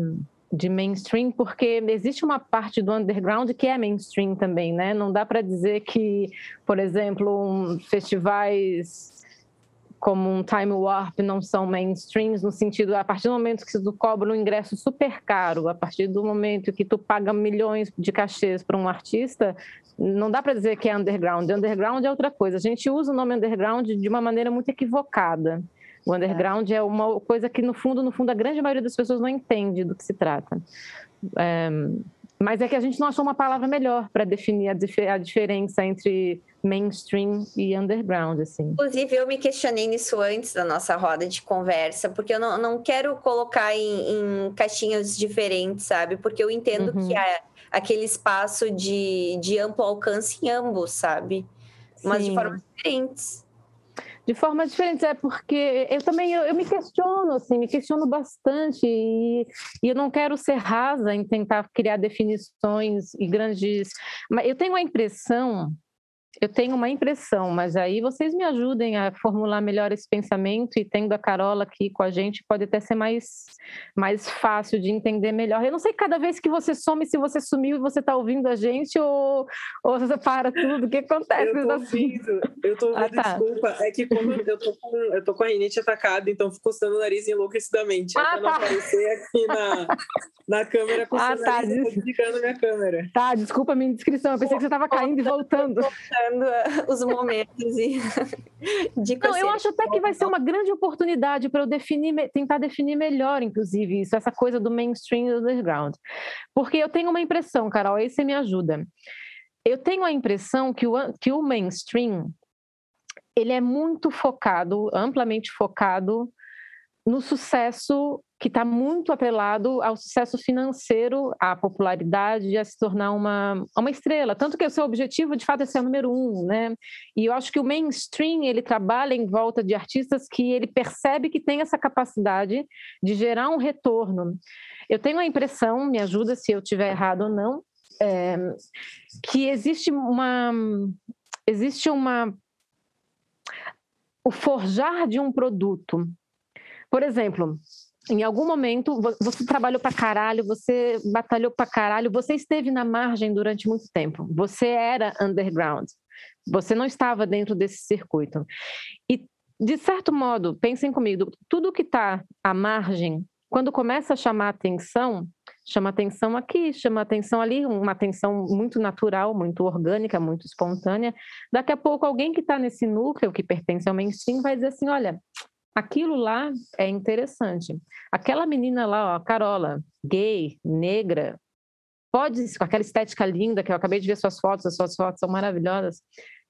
de mainstream, porque existe uma parte do underground que é mainstream também, né? Não dá para dizer que, por exemplo, um, festivais como um Time Warp não são mainstreams no sentido a partir do momento que tu cobra um ingresso super caro, a partir do momento que tu paga milhões de cachês para um artista, não dá para dizer que é underground. Underground é outra coisa. A gente usa o nome underground de uma maneira muito equivocada. O underground é. é uma coisa que, no fundo, no fundo, a grande maioria das pessoas não entende do que se trata. É, mas é que a gente não achou uma palavra melhor para definir a, dif a, diferença entre mainstream e underground, assim. Inclusive, eu me questionei nisso antes da nossa roda de conversa, porque eu não, não quero colocar em, em caixinhas diferentes, sabe? Porque eu entendo uhum. que há aquele espaço de, de amplo alcance em ambos, sabe? Mas Sim. de formas diferentes de forma diferente, é porque eu também eu, eu, me questiono, assim, me questiono bastante e, e, eu não quero ser rasa em tentar criar definições e grandes, mas eu tenho a impressão eu tenho uma impressão, mas aí vocês me ajudem a formular melhor esse pensamento e tendo a Carola aqui com a gente pode até ser mais, mais fácil de entender melhor. Eu não sei cada vez que você some, se você sumiu e você está ouvindo a gente ou, ou você para tudo, o que acontece? Eu tô ouvindo, eu tô ouvindo, ah, tá. desculpa, é que como eu tô com, eu tô com a rinite atacada, então fico coçando o nariz enlouquecidamente, ah, pra tá. não aparecer aqui na, na câmera com ah, tá. desligando minha câmera. Tá, desculpa a minha indiscrição, eu pensei que você estava caindo e voltando. os momentos e de Não, eu acho até que vai ser uma grande oportunidade para eu definir, tentar definir melhor, inclusive, isso, essa coisa do mainstream e do underground. Porque eu tenho uma impressão, Carol, aí você me ajuda. Eu tenho a impressão que o, que o mainstream ele é muito focado, amplamente focado no sucesso que está muito apelado ao sucesso financeiro, à popularidade, a se tornar uma, uma estrela. Tanto que o seu objetivo, de fato, é ser o número um, né? E eu acho que o mainstream, ele trabalha em volta de artistas que ele percebe que tem essa capacidade de gerar um retorno. Eu tenho a impressão, me ajuda se eu estiver errado ou não, é, que existe uma... Existe uma... O forjar de um produto por exemplo, em algum momento você trabalhou para caralho, você batalhou para caralho, você esteve na margem durante muito tempo. Você era underground. Você não estava dentro desse circuito. E de certo modo, pensem comigo, tudo que está à margem, quando começa a chamar atenção, chama atenção aqui, chama atenção ali, uma atenção muito natural, muito orgânica, muito espontânea. Daqui a pouco alguém que está nesse núcleo que pertence ao mainstream vai dizer assim, olha, aquilo lá é interessante. Aquela menina lá, ó, Carola, gay, negra, pode, com aquela estética linda que eu acabei de ver suas fotos, as suas fotos são maravilhosas,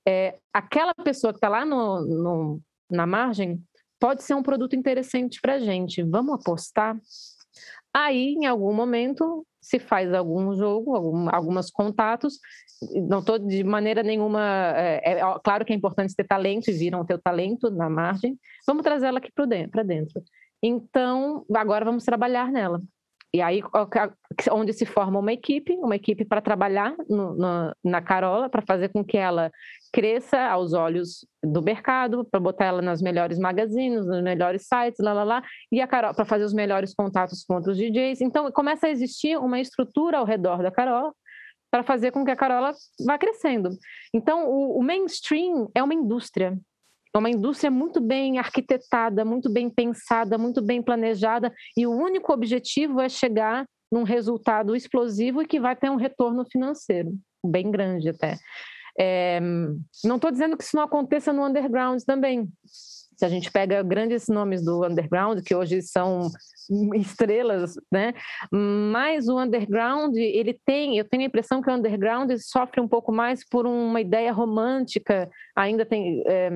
é, aquela pessoa que está lá no, no, na margem pode ser um produto interessante para a gente. Vamos apostar? Aí, em algum momento, se faz algum jogo, algum, alguns contatos. Não estou de maneira nenhuma. É, é, claro que é importante ter talento e viram o teu talento na margem. Vamos trazer ela aqui para dentro. Então, agora vamos trabalhar nela. E aí, onde se forma uma equipe, uma equipe para trabalhar no, no, na Carola, para fazer com que ela cresça aos olhos do mercado, para botar ela nas melhores magazines, nos melhores sites, lá, lá, lá, e a Carola para fazer os melhores contatos com outros DJs. Então, começa a existir uma estrutura ao redor da Carola para fazer com que a Carola vá crescendo. Então, o, o mainstream é uma indústria, é uma indústria muito bem arquitetada, muito bem pensada, muito bem planejada, e o único objetivo é chegar num resultado explosivo e que vai ter um retorno financeiro, bem grande até. É, não estou dizendo que isso não aconteça no underground também. Se a gente pega grandes nomes do underground, que hoje são estrelas, né? Mas o underground, ele tem, eu tenho a impressão que o underground sofre um pouco mais por uma ideia romântica, ainda tem. É,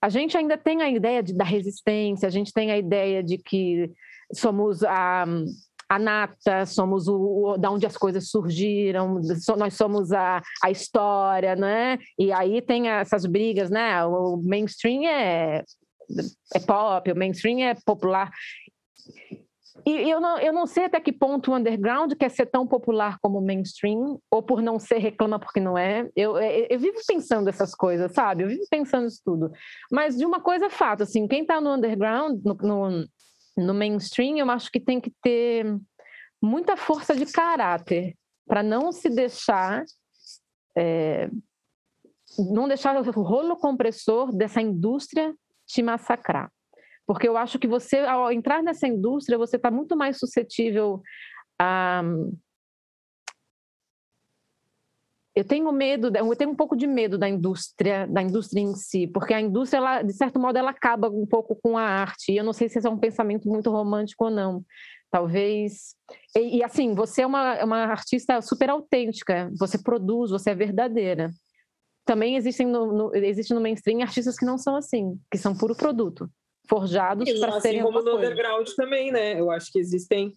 a gente ainda tem a ideia de, da resistência, a gente tem a ideia de que somos a, a nata, somos o, o, da onde as coisas surgiram, nós somos a, a história, né? E aí tem essas brigas, né? O mainstream é, é pop, o mainstream é popular. E eu não, eu não sei até que ponto o underground quer ser tão popular como o mainstream, ou por não ser reclama porque não é. Eu, eu, eu vivo pensando essas coisas, sabe? Eu vivo pensando isso tudo. Mas de uma coisa é fato, assim, quem está no underground, no, no, no mainstream, eu acho que tem que ter muita força de caráter para não se deixar. É, não deixar o rolo compressor dessa indústria te massacrar. Porque eu acho que você, ao entrar nessa indústria, você está muito mais suscetível a. Eu tenho medo, eu tenho um pouco de medo da indústria, da indústria em si, porque a indústria, ela, de certo modo, ela acaba um pouco com a arte. E eu não sei se esse é um pensamento muito romântico ou não. Talvez. E, e assim, você é uma, uma artista super autêntica, você produz, você é verdadeira. Também existem no, no, existe no mainstream artistas que não são assim, que são puro produto forjados para assim serem como no coisa. underground também, né? Eu acho que existem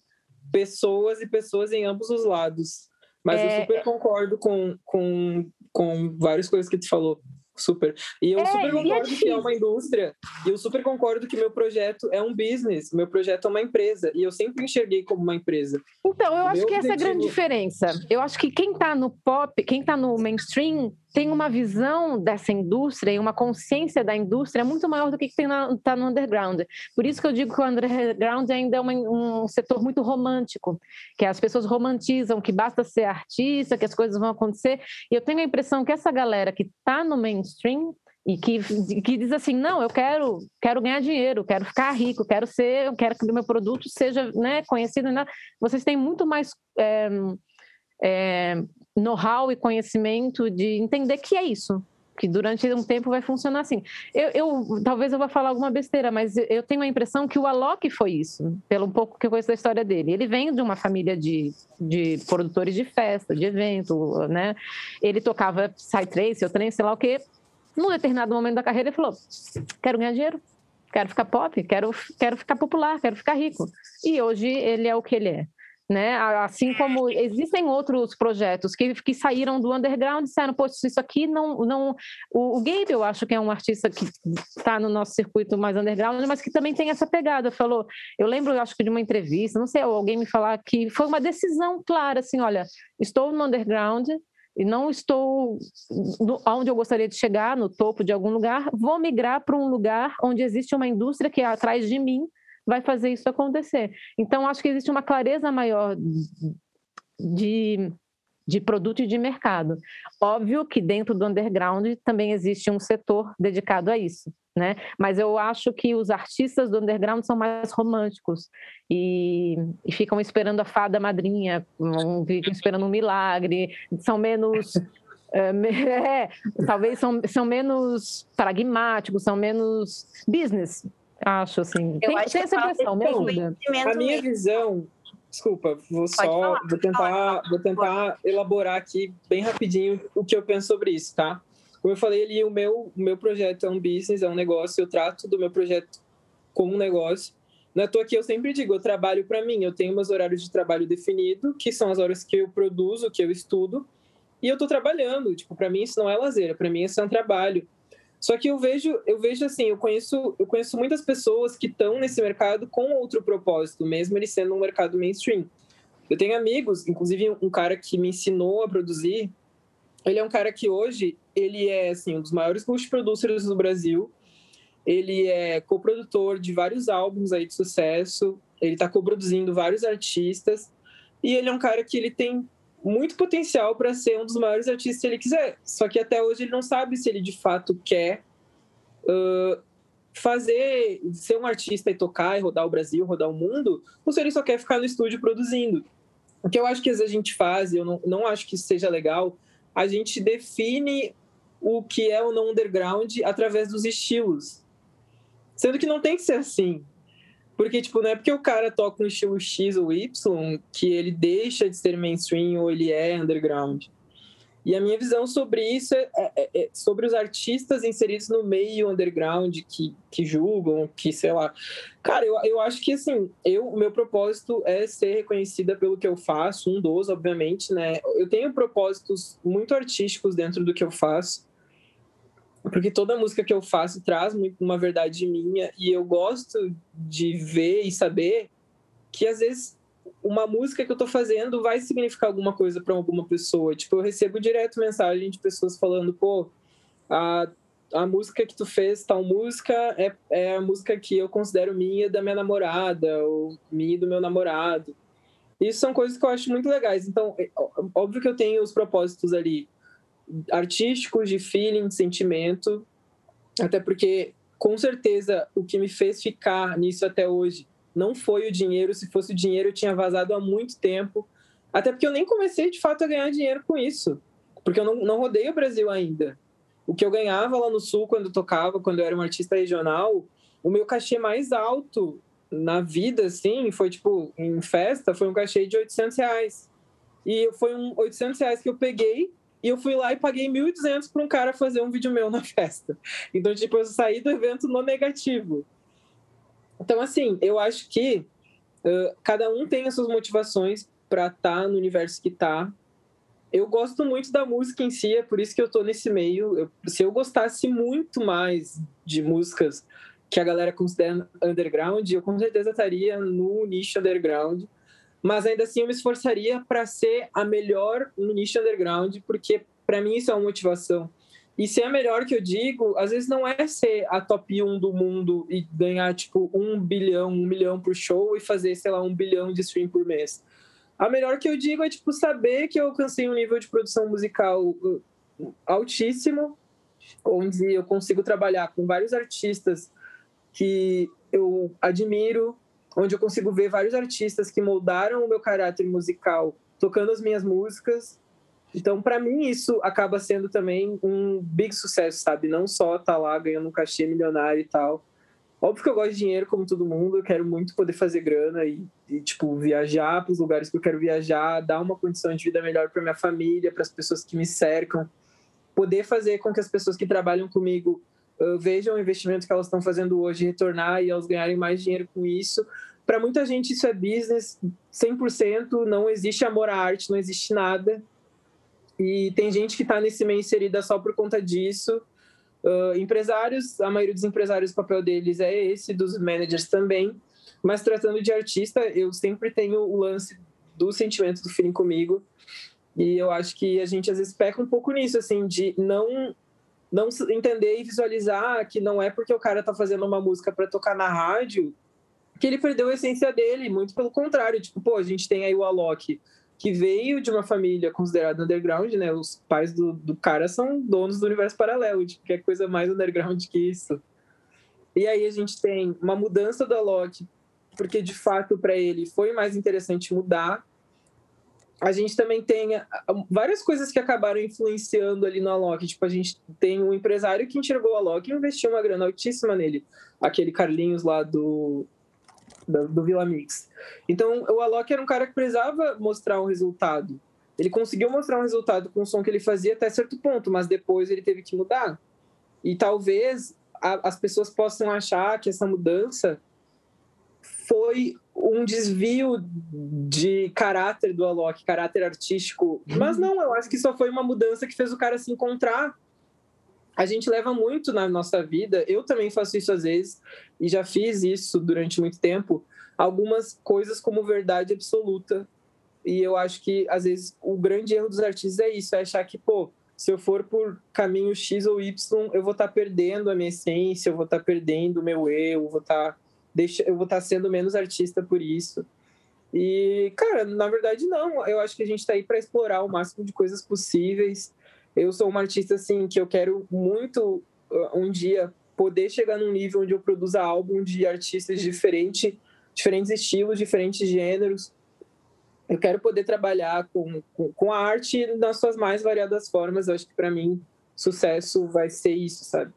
pessoas e pessoas em ambos os lados. Mas é... eu super concordo com, com, com várias coisas que tu falou. Super. E eu é, super é concordo é que é uma indústria. E eu super concordo que meu projeto é um business. Meu projeto é uma empresa. E eu sempre enxerguei como uma empresa. Então, eu acho que objetivo... essa é a grande diferença. Eu acho que quem está no pop, quem está no mainstream, tem uma visão dessa indústria e uma consciência da indústria muito maior do que está no underground. Por isso que eu digo que o underground ainda é uma, um setor muito romântico, que as pessoas romantizam que basta ser artista, que as coisas vão acontecer. E eu tenho a impressão que essa galera que está no mainstream e que, que diz assim, não, eu quero, quero ganhar dinheiro, quero ficar rico, quero ser, quero que o meu produto seja né, conhecido. Né? Vocês têm muito mais é, é, know-how e conhecimento de entender que é isso, que durante um tempo vai funcionar assim. Eu, eu, talvez eu vá falar alguma besteira, mas eu tenho a impressão que o Alok foi isso, pelo pouco que eu conheço da história dele. Ele vem de uma família de, de produtores de festa, de evento, né? Ele tocava Psytrance, eu trem, sei lá o quê. Num determinado momento da carreira, ele falou: quero ganhar dinheiro, quero ficar pop, quero, quero ficar popular, quero ficar rico. E hoje ele é o que ele é né? Assim como existem outros projetos que, que saíram do underground e disseram, poxa, isso aqui não. não... O, o Gabe, eu acho que é um artista que está no nosso circuito mais underground, mas que também tem essa pegada. Falou, eu lembro, eu acho que de uma entrevista, não sei, alguém me falar que foi uma decisão clara, assim, olha, estou no underground, e não estou no, onde eu gostaria de chegar, no topo de algum lugar, vou migrar para um lugar onde existe uma indústria que é atrás de mim vai fazer isso acontecer. Então, acho que existe uma clareza maior de, de produto e de mercado. Óbvio que dentro do underground também existe um setor dedicado a isso. Né? Mas eu acho que os artistas do underground são mais românticos e, e ficam esperando a fada madrinha, ficam esperando um milagre, são menos é, é, talvez são, são menos pragmáticos, são menos business, Acho, assim. Eu tem, acho tem essa impressão, me ajuda. A minha visão, desculpa, vou só falar, vou tentar, vou tentar elaborar aqui bem rapidinho o que eu penso sobre isso, tá? como eu falei ali, o meu, o meu projeto é um business, é um negócio, eu trato do meu projeto como um negócio. Não é toa que eu sempre digo, eu trabalho para mim, eu tenho meus horários de trabalho definido, que são as horas que eu produzo, que eu estudo, e eu estou trabalhando. Tipo, para mim isso não é lazer, para mim isso é um trabalho. Só que eu vejo, eu vejo assim, eu conheço, eu conheço muitas pessoas que estão nesse mercado com outro propósito, mesmo ele sendo um mercado mainstream. Eu tenho amigos, inclusive um cara que me ensinou a produzir, ele é um cara que hoje ele é assim um dos maiores ghost producers do Brasil. Ele é coprodutor de vários álbuns aí de sucesso. Ele está coproduzindo vários artistas e ele é um cara que ele tem muito potencial para ser um dos maiores artistas se ele quiser. Só que até hoje ele não sabe se ele de fato quer uh, fazer, ser um artista e tocar e rodar o Brasil, rodar o mundo, ou se ele só quer ficar no estúdio produzindo. O que eu acho que a gente faz, eu não, não acho que seja legal, a gente define o que é o não underground através dos estilos. Sendo que não tem que ser assim. Porque, tipo, não é porque o cara toca um estilo X ou Y que ele deixa de ser mainstream ou ele é underground. E a minha visão sobre isso é, é, é, é, sobre os artistas inseridos no meio underground que, que julgam, que sei lá. Cara, eu, eu acho que assim, eu, o meu propósito é ser reconhecida pelo que eu faço, um dos, obviamente, né? Eu tenho propósitos muito artísticos dentro do que eu faço, porque toda música que eu faço traz uma verdade minha e eu gosto de ver e saber que às vezes uma música que eu tô fazendo vai significar alguma coisa para alguma pessoa. Tipo, eu recebo direto mensagem de pessoas falando, pô, a, a música que tu fez, tal música, é, é a música que eu considero minha da minha namorada, ou minha do meu namorado. Isso são coisas que eu acho muito legais. Então, é, óbvio que eu tenho os propósitos ali artísticos, de feeling, sentimento, até porque, com certeza, o que me fez ficar nisso até hoje não foi o dinheiro. Se fosse o dinheiro, eu tinha vazado há muito tempo. Até porque eu nem comecei de fato a ganhar dinheiro com isso. Porque eu não, não rodei o Brasil ainda. O que eu ganhava lá no Sul quando tocava, quando eu era um artista regional, o meu cachê mais alto na vida, assim, foi tipo, em festa, foi um cachê de 800 reais. E foi um 800 reais que eu peguei e eu fui lá e paguei 1.200 para um cara fazer um vídeo meu na festa. Então, tipo, eu saí do evento no negativo. Então, assim, eu acho que uh, cada um tem as suas motivações para estar tá no universo que está. Eu gosto muito da música em si, é por isso que eu tô nesse meio. Eu, se eu gostasse muito mais de músicas que a galera considera underground, eu com certeza estaria no nicho underground. Mas ainda assim eu me esforçaria para ser a melhor no nicho underground, porque para mim isso é uma motivação. E ser a melhor que eu digo, às vezes não é ser a top 1 do mundo e ganhar, tipo, um bilhão, um milhão por show e fazer, sei lá, um bilhão de stream por mês. A melhor que eu digo é, tipo, saber que eu alcancei um nível de produção musical uh, altíssimo, onde eu consigo trabalhar com vários artistas que eu admiro, onde eu consigo ver vários artistas que moldaram o meu caráter musical tocando as minhas músicas então, para mim, isso acaba sendo também um big sucesso, sabe? Não só tá lá ganhando um cachê milionário e tal. Óbvio que eu gosto de dinheiro, como todo mundo, eu quero muito poder fazer grana e, e tipo, viajar para os lugares que eu quero viajar, dar uma condição de vida melhor para minha família, para as pessoas que me cercam, poder fazer com que as pessoas que trabalham comigo vejam o investimento que elas estão fazendo hoje retornar e elas ganharem mais dinheiro com isso. Para muita gente, isso é business 100%, não existe amor à arte, não existe nada. E tem gente que está nesse meio inserida só por conta disso. Uh, empresários, a maioria dos empresários, o papel deles é esse, dos managers também. Mas tratando de artista, eu sempre tenho o lance do sentimento do feeling comigo. E eu acho que a gente às vezes peca um pouco nisso, assim, de não não entender e visualizar que não é porque o cara tá fazendo uma música para tocar na rádio que ele perdeu a essência dele, muito pelo contrário, tipo, pô, a gente tem aí o Alok, que veio de uma família considerada underground, né? Os pais do, do cara são donos do universo paralelo, de qualquer coisa mais underground que isso. E aí a gente tem uma mudança do Alok, porque de fato para ele foi mais interessante mudar. A gente também tem ah, várias coisas que acabaram influenciando ali no Alok. Tipo, a gente tem um empresário que enxergou o Alok e investiu uma grana altíssima nele. Aquele Carlinhos lá do, do, do Vila Mix. Então, o Alok era um cara que precisava mostrar um resultado. ele conseguiu mostrar um resultado com o som que ele fazia até certo ponto, mas depois ele teve que mudar. E talvez a, as pessoas possam achar que essa mudança foi um desvio de caráter do Alok, caráter artístico. Mas não, eu acho que só foi uma mudança que fez o cara se encontrar. A gente leva muito na nossa vida, eu também faço isso às vezes, e já fiz isso durante muito tempo, algumas coisas como verdade absoluta. E eu acho que, às vezes, o grande erro dos artistas é isso, é achar que, pô, se eu for por caminho X ou Y, eu vou estar tá perdendo a minha essência, eu vou estar tá perdendo o meu eu, eu vou estar tá deixa, eu vou estar sendo menos artista por isso. E, cara, na verdade, não. Eu acho que a gente está aí para explorar o máximo de coisas possíveis. Eu sou uma artista, assim, que eu quero muito uh, um dia poder chegar num nível onde eu produza álbum de artistas diferentes, diferentes estilos, diferentes gêneros. Eu quero poder trabalhar com, com, com a arte nas suas mais variadas formas. Eu acho que, para mim, sucesso vai ser isso, sabe?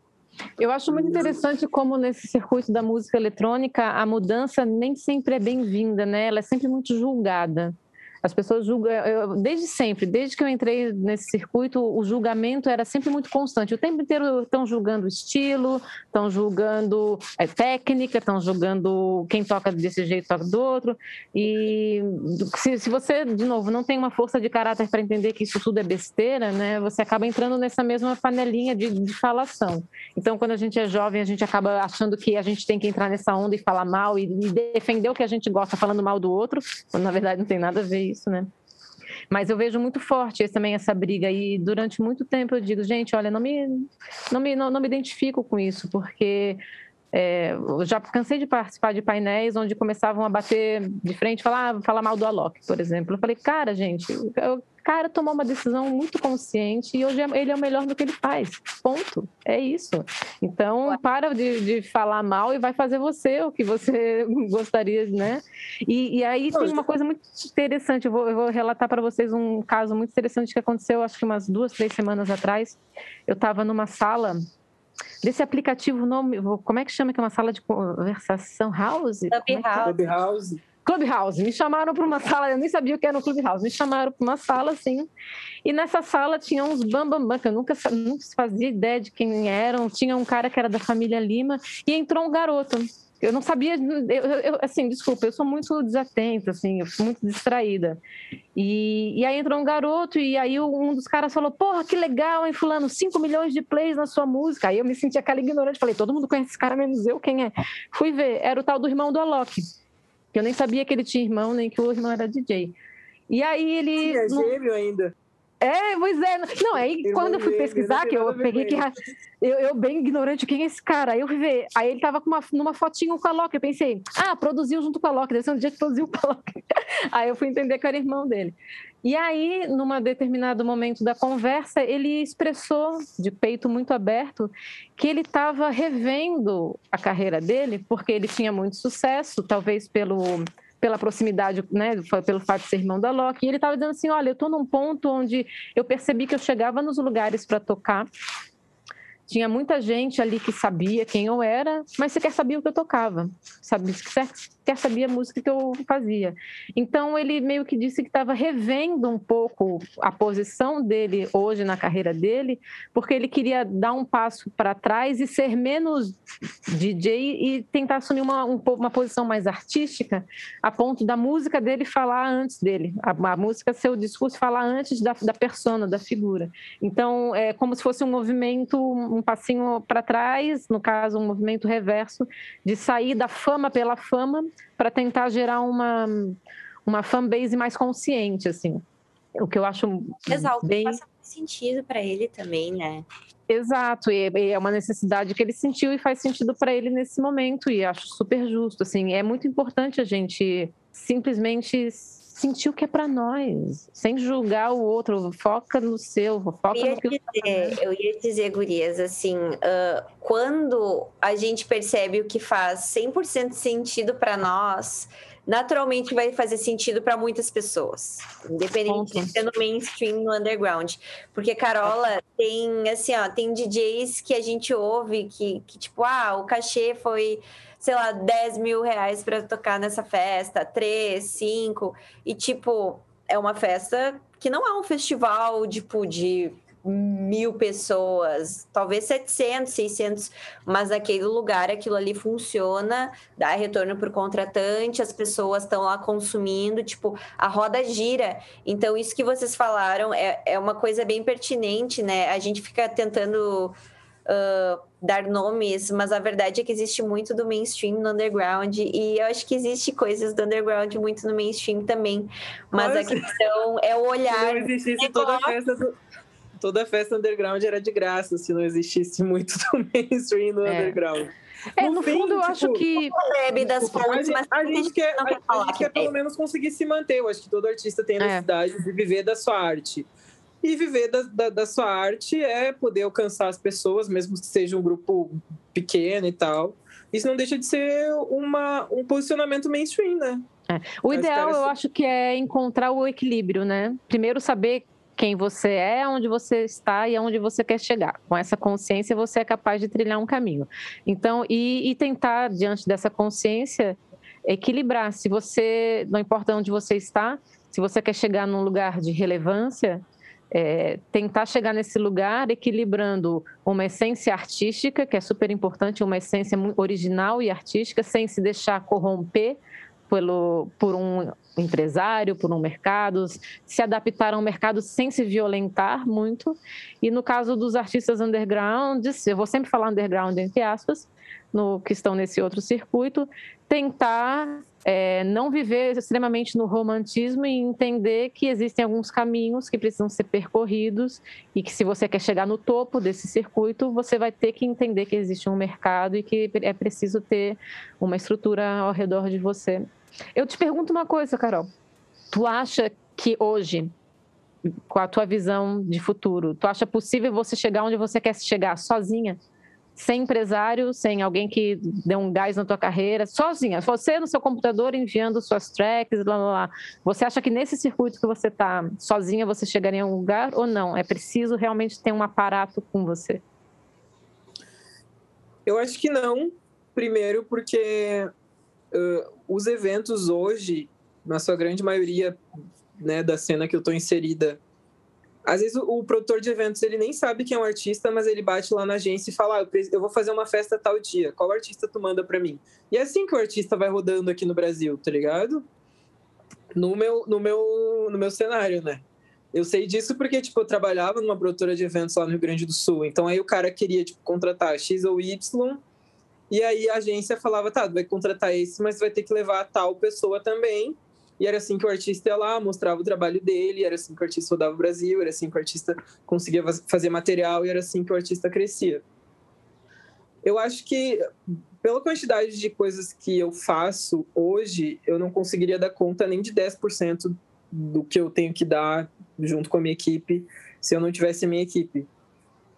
Eu acho muito interessante como nesse circuito da música eletrônica a mudança nem sempre é bem-vinda, né? Ela é sempre muito julgada. As pessoas julgam, eu, desde sempre, desde que eu entrei nesse circuito, o julgamento era sempre muito constante. O tempo inteiro estão julgando estilo, estão julgando é, técnica, estão julgando quem toca desse jeito, toca do outro. E se, se você, de novo, não tem uma força de caráter para entender que isso tudo é besteira, né, você acaba entrando nessa mesma panelinha de, de falação. Então, quando a gente é jovem, a gente acaba achando que a gente tem que entrar nessa onda e falar mal e, e defender o que a gente gosta falando mal do outro, quando na verdade não tem nada a ver isso, né? Mas eu vejo muito forte esse, também essa briga e durante muito tempo eu digo, gente, olha, não me, não me, não, não me identifico com isso, porque é, já cansei de participar de painéis onde começavam a bater de frente, falar, falar mal do Alok, por exemplo. Eu falei, cara, gente, eu cara tomou uma decisão muito consciente e hoje é, ele é o melhor do que ele faz. Ponto. É isso. Então, para de, de falar mal e vai fazer você o que você gostaria, né? E, e aí tem uma coisa muito interessante. Eu vou, eu vou relatar para vocês um caso muito interessante que aconteceu, acho que umas duas, três semanas atrás. Eu estava numa sala desse aplicativo nome, como é que chama que é uma sala de conversação house? Clubhouse. É Clubhouse. Me chamaram para uma sala, eu nem sabia o que era no Clubhouse. Me chamaram para uma sala, assim. E nessa sala tinha uns bambambam, bam, que eu nunca, nunca fazia ideia de quem eram. Tinha um cara que era da família Lima e entrou um garoto. Eu não sabia, eu, eu, assim, desculpa, eu sou muito desatenta, assim, eu sou muito distraída. E, e aí entrou um garoto e aí um dos caras falou, porra, que legal, hein, fulano, 5 milhões de plays na sua música. Aí eu me senti aquela ignorante, falei, todo mundo conhece esse cara, menos eu, quem é? Fui ver, era o tal do irmão do Alok que eu nem sabia que ele tinha irmão, nem que o irmão era DJ. E aí ele. Sim, é gêmeo ainda. É, pois é. Não, aí quando eu fui pesquisar, que eu peguei que. Eu, eu, bem ignorante, quem é esse cara? Aí eu fui ver. Aí ele tava com uma, numa fotinho com a Loki. Eu pensei, ah, produziu junto com a Loki, deve ser um dia que produziu com a Loki. Aí eu fui entender que era irmão dele. E aí, num determinado momento da conversa, ele expressou, de peito muito aberto, que ele estava revendo a carreira dele, porque ele tinha muito sucesso, talvez pelo, pela proximidade, né, pelo fato de ser irmão da Loki. E ele estava dizendo assim: olha, eu estou num ponto onde eu percebi que eu chegava nos lugares para tocar tinha muita gente ali que sabia quem eu era, mas sequer sabia o que eu tocava, sabia, sequer sabia a música que eu fazia. Então ele meio que disse que estava revendo um pouco a posição dele hoje na carreira dele, porque ele queria dar um passo para trás e ser menos DJ e tentar assumir uma, uma posição mais artística, a ponto da música dele falar antes dele, a, a música, seu discurso falar antes da, da persona, da figura. Então é como se fosse um movimento um passinho para trás, no caso, um movimento reverso, de sair da fama pela fama para tentar gerar uma, uma fanbase mais consciente, assim. O que eu acho Exato, bem... faz sentido para ele também, né? Exato, e é uma necessidade que ele sentiu e faz sentido para ele nesse momento, e acho super justo, assim, é muito importante a gente simplesmente sentir o que é para nós, sem julgar o outro, foca no seu, foca no que dizer, Eu ia dizer, Gurias, assim, uh, quando a gente percebe o que faz 100% sentido para nós, naturalmente vai fazer sentido para muitas pessoas, independente de ser no mainstream, no underground. Porque Carola tem, assim, ó, tem DJs que a gente ouve que, que tipo, ah, o cachê foi sei lá, 10 mil reais para tocar nessa festa, 3, 5, e tipo, é uma festa que não é um festival tipo de mil pessoas, talvez 700, 600, mas aquele lugar, aquilo ali funciona, dá retorno para o contratante, as pessoas estão lá consumindo, tipo, a roda gira. Então, isso que vocês falaram é, é uma coisa bem pertinente, né? A gente fica tentando uh, dar nomes, mas a verdade é que existe muito do mainstream no underground, e eu acho que existe coisas do underground muito no mainstream também. Mas, a questão é o olhar. Não existisse toda a festa do toda festa underground era de graça, se não existisse muito do mainstream no é. underground. É, no, no fim, fundo, eu tipo, acho que. Bebe das fontes, mas a gente quer, a, a gente quer pelo menos conseguir se manter. Eu acho que todo artista tem a é. necessidade é. de viver da sua arte. E viver da, da, da, sua arte é poder alcançar as pessoas, mesmo que seja um grupo pequeno e tal. Isso não deixa de ser uma, um posicionamento mainstream, né? É. O ideal, eu acho que é encontrar o equilíbrio, né? Primeiro, saber quem você é, onde você está e aonde você quer chegar. Com essa consciência, você é capaz de trilhar um caminho. Então, e, e tentar, diante dessa consciência, equilibrar. Se você, não importa onde você está, se você quer chegar num lugar de relevância, é, tentar chegar nesse lugar equilibrando uma essência artística, que é super importante, uma essência original e artística, sem se deixar corromper pelo, por um empresário, por um mercado, se adaptar ao mercado sem se violentar muito. E no caso dos artistas undergrounds, eu vou sempre falar underground entre aspas, no que estão nesse outro circuito, tentar é, não viver extremamente no romantismo e entender que existem alguns caminhos que precisam ser percorridos e que se você quer chegar no topo desse circuito, você vai ter que entender que existe um mercado e que é preciso ter uma estrutura ao redor de você eu te pergunto uma coisa, Carol. Tu acha que hoje, com a tua visão de futuro, tu acha possível você chegar onde você quer chegar sozinha? Sem empresário, sem alguém que dê um gás na tua carreira, sozinha. Você no seu computador enviando suas tracks, lá, lá, lá. Você acha que nesse circuito que você está sozinha, você chegaria em algum lugar ou não? É preciso realmente ter um aparato com você? Eu acho que não. Primeiro, porque uh, os eventos hoje, na sua grande maioria né, da cena que eu estou inserida, às vezes o, o, produtor de eventos ele nem sabe quem é um artista, mas ele bate lá na agência e fala: ah, eu vou fazer uma festa tal dia, qual artista tu manda para mim? E é assim que o artista vai rodando aqui no Brasil, tá ligado? No meu, no meu, no meu cenário, né? Eu sei disso porque, tipo, eu trabalhava numa produtora de eventos lá no Rio Grande do Sul. Então, aí o cara queria, tipo, contratar X ou Y e aí a agência falava, tá, vai contratar esse, mas vai ter que levar tal pessoa também. E era assim que o artista ia lá, mostrava o trabalho dele, era assim que o artista rodava o Brasil, era assim que o artista conseguia fazer material e era assim que o artista crescia. Eu acho que, pela quantidade de coisas que eu faço hoje, eu não conseguiria dar conta nem de 10% do que eu tenho que dar junto com a minha equipe se eu não tivesse a minha equipe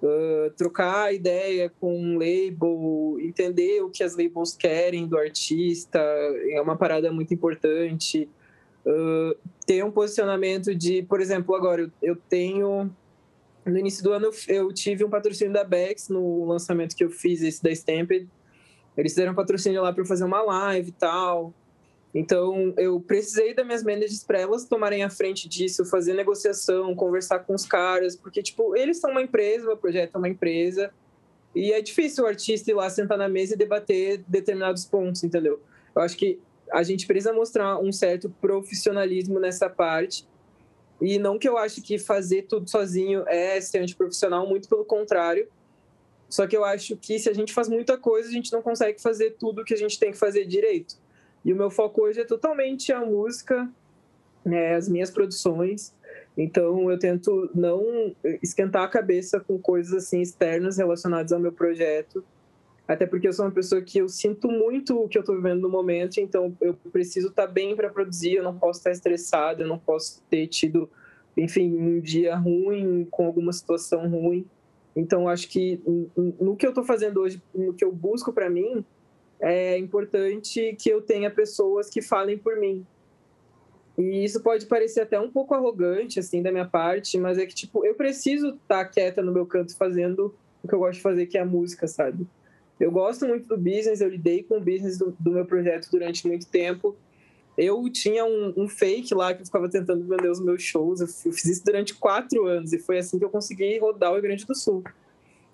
uh, trocar ideia com um label, entender o que as labels querem do artista, é uma parada muito importante. Uh, ter um posicionamento de, por exemplo, agora eu, eu tenho no início do ano eu tive um patrocínio da Bex no lançamento que eu fiz, esse da Stamped. Eles fizeram um patrocínio lá para fazer uma live e tal. Então, eu precisei das minhas managers para elas tomarem a frente disso, fazer negociação, conversar com os caras, porque, tipo, eles são uma empresa, o projeto é uma empresa, e é difícil o artista ir lá sentar na mesa e debater determinados pontos, entendeu? Eu acho que a gente precisa mostrar um certo profissionalismo nessa parte, e não que eu ache que fazer tudo sozinho é ser antiprofissional, muito pelo contrário, só que eu acho que se a gente faz muita coisa, a gente não consegue fazer tudo que a gente tem que fazer direito. E o meu foco hoje é totalmente a música, né, as minhas produções. Então eu tento não esquentar a cabeça com coisas assim externas relacionadas ao meu projeto, até porque eu sou uma pessoa que eu sinto muito o que eu estou vivendo no momento, então eu preciso estar tá bem para produzir, eu não posso estar estressado, eu não posso ter tido, enfim, um dia ruim com alguma situação ruim. Então acho que no que eu estou fazendo hoje, no que eu busco para mim, é importante que eu tenha pessoas que falem por mim. E isso pode parecer até um pouco arrogante, assim, da minha parte, mas é que, tipo, eu preciso estar tá quieta no meu canto fazendo o que eu gosto de fazer, que é a música, sabe? Eu gosto muito do business, eu lidei com o business do, do meu projeto durante muito tempo, Eu tinha um, um, fake lá que eu ficava tentando vender os meus shows. Eu, fiz isso durante quatro anos e foi assim que eu consegui rodar o Rio Grande do Sul.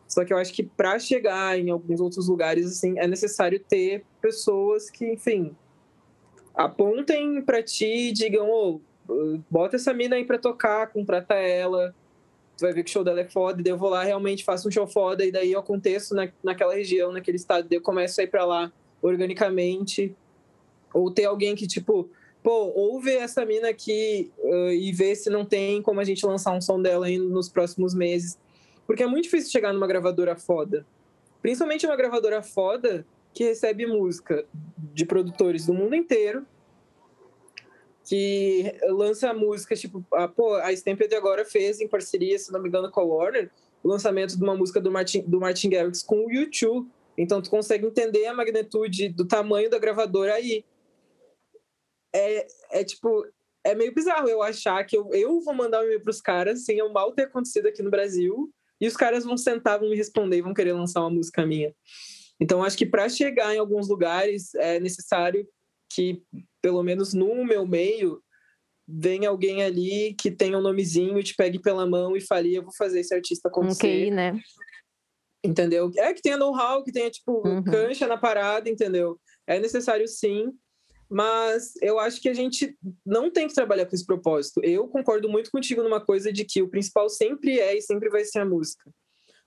Só que eu acho que para chegar em alguns outros lugares, assim, é necessário ter pessoas que, enfim, apontem para ti e digam, oh, bota essa mina aí para tocar, contrata ela, tu vai ver que o show dela é foda, e daí eu vou lá, realmente faço um show foda, e daí eu aconteço na, naquela região, naquele estado, daí eu começo a ir para lá organicamente, ou ter alguém que, tipo, pô, ouve essa mina aqui uh, e vê se não tem como a gente lançar um som dela aí nos próximos meses. Porque é muito difícil chegar numa gravadora foda. Principalmente uma gravadora foda que recebe música de produtores do mundo inteiro, que lança músicas, tipo, a, pô, a Stampede agora fez em parceria, se não me engano, com a Warner, o lançamento de uma música do Martin, do Martin Garrix com o YouTube. Então, tu consegue entender a magnitude do tamanho da gravadora aí. É, é tipo, é meio bizarro eu achar que eu, eu vou mandar um e-mail pros caras sem eu mal ter acontecido aqui no Brasil e os caras vão sentar, vão me responder e vão querer lançar uma música minha. Então, acho que para chegar em alguns lugares é necessário que, pelo menos no meu meio, venha alguém ali que tenha um nomezinho, te pegue pela mão e fale: Eu vou fazer esse artista acontecer. Um QI, né? Entendeu? É que tenha know-how, que tenha, tipo, uhum. cancha na parada, entendeu? É necessário sim, mas eu acho que a gente não tem que trabalhar com esse propósito. Eu concordo muito contigo numa coisa de que o principal sempre é e sempre vai ser a música.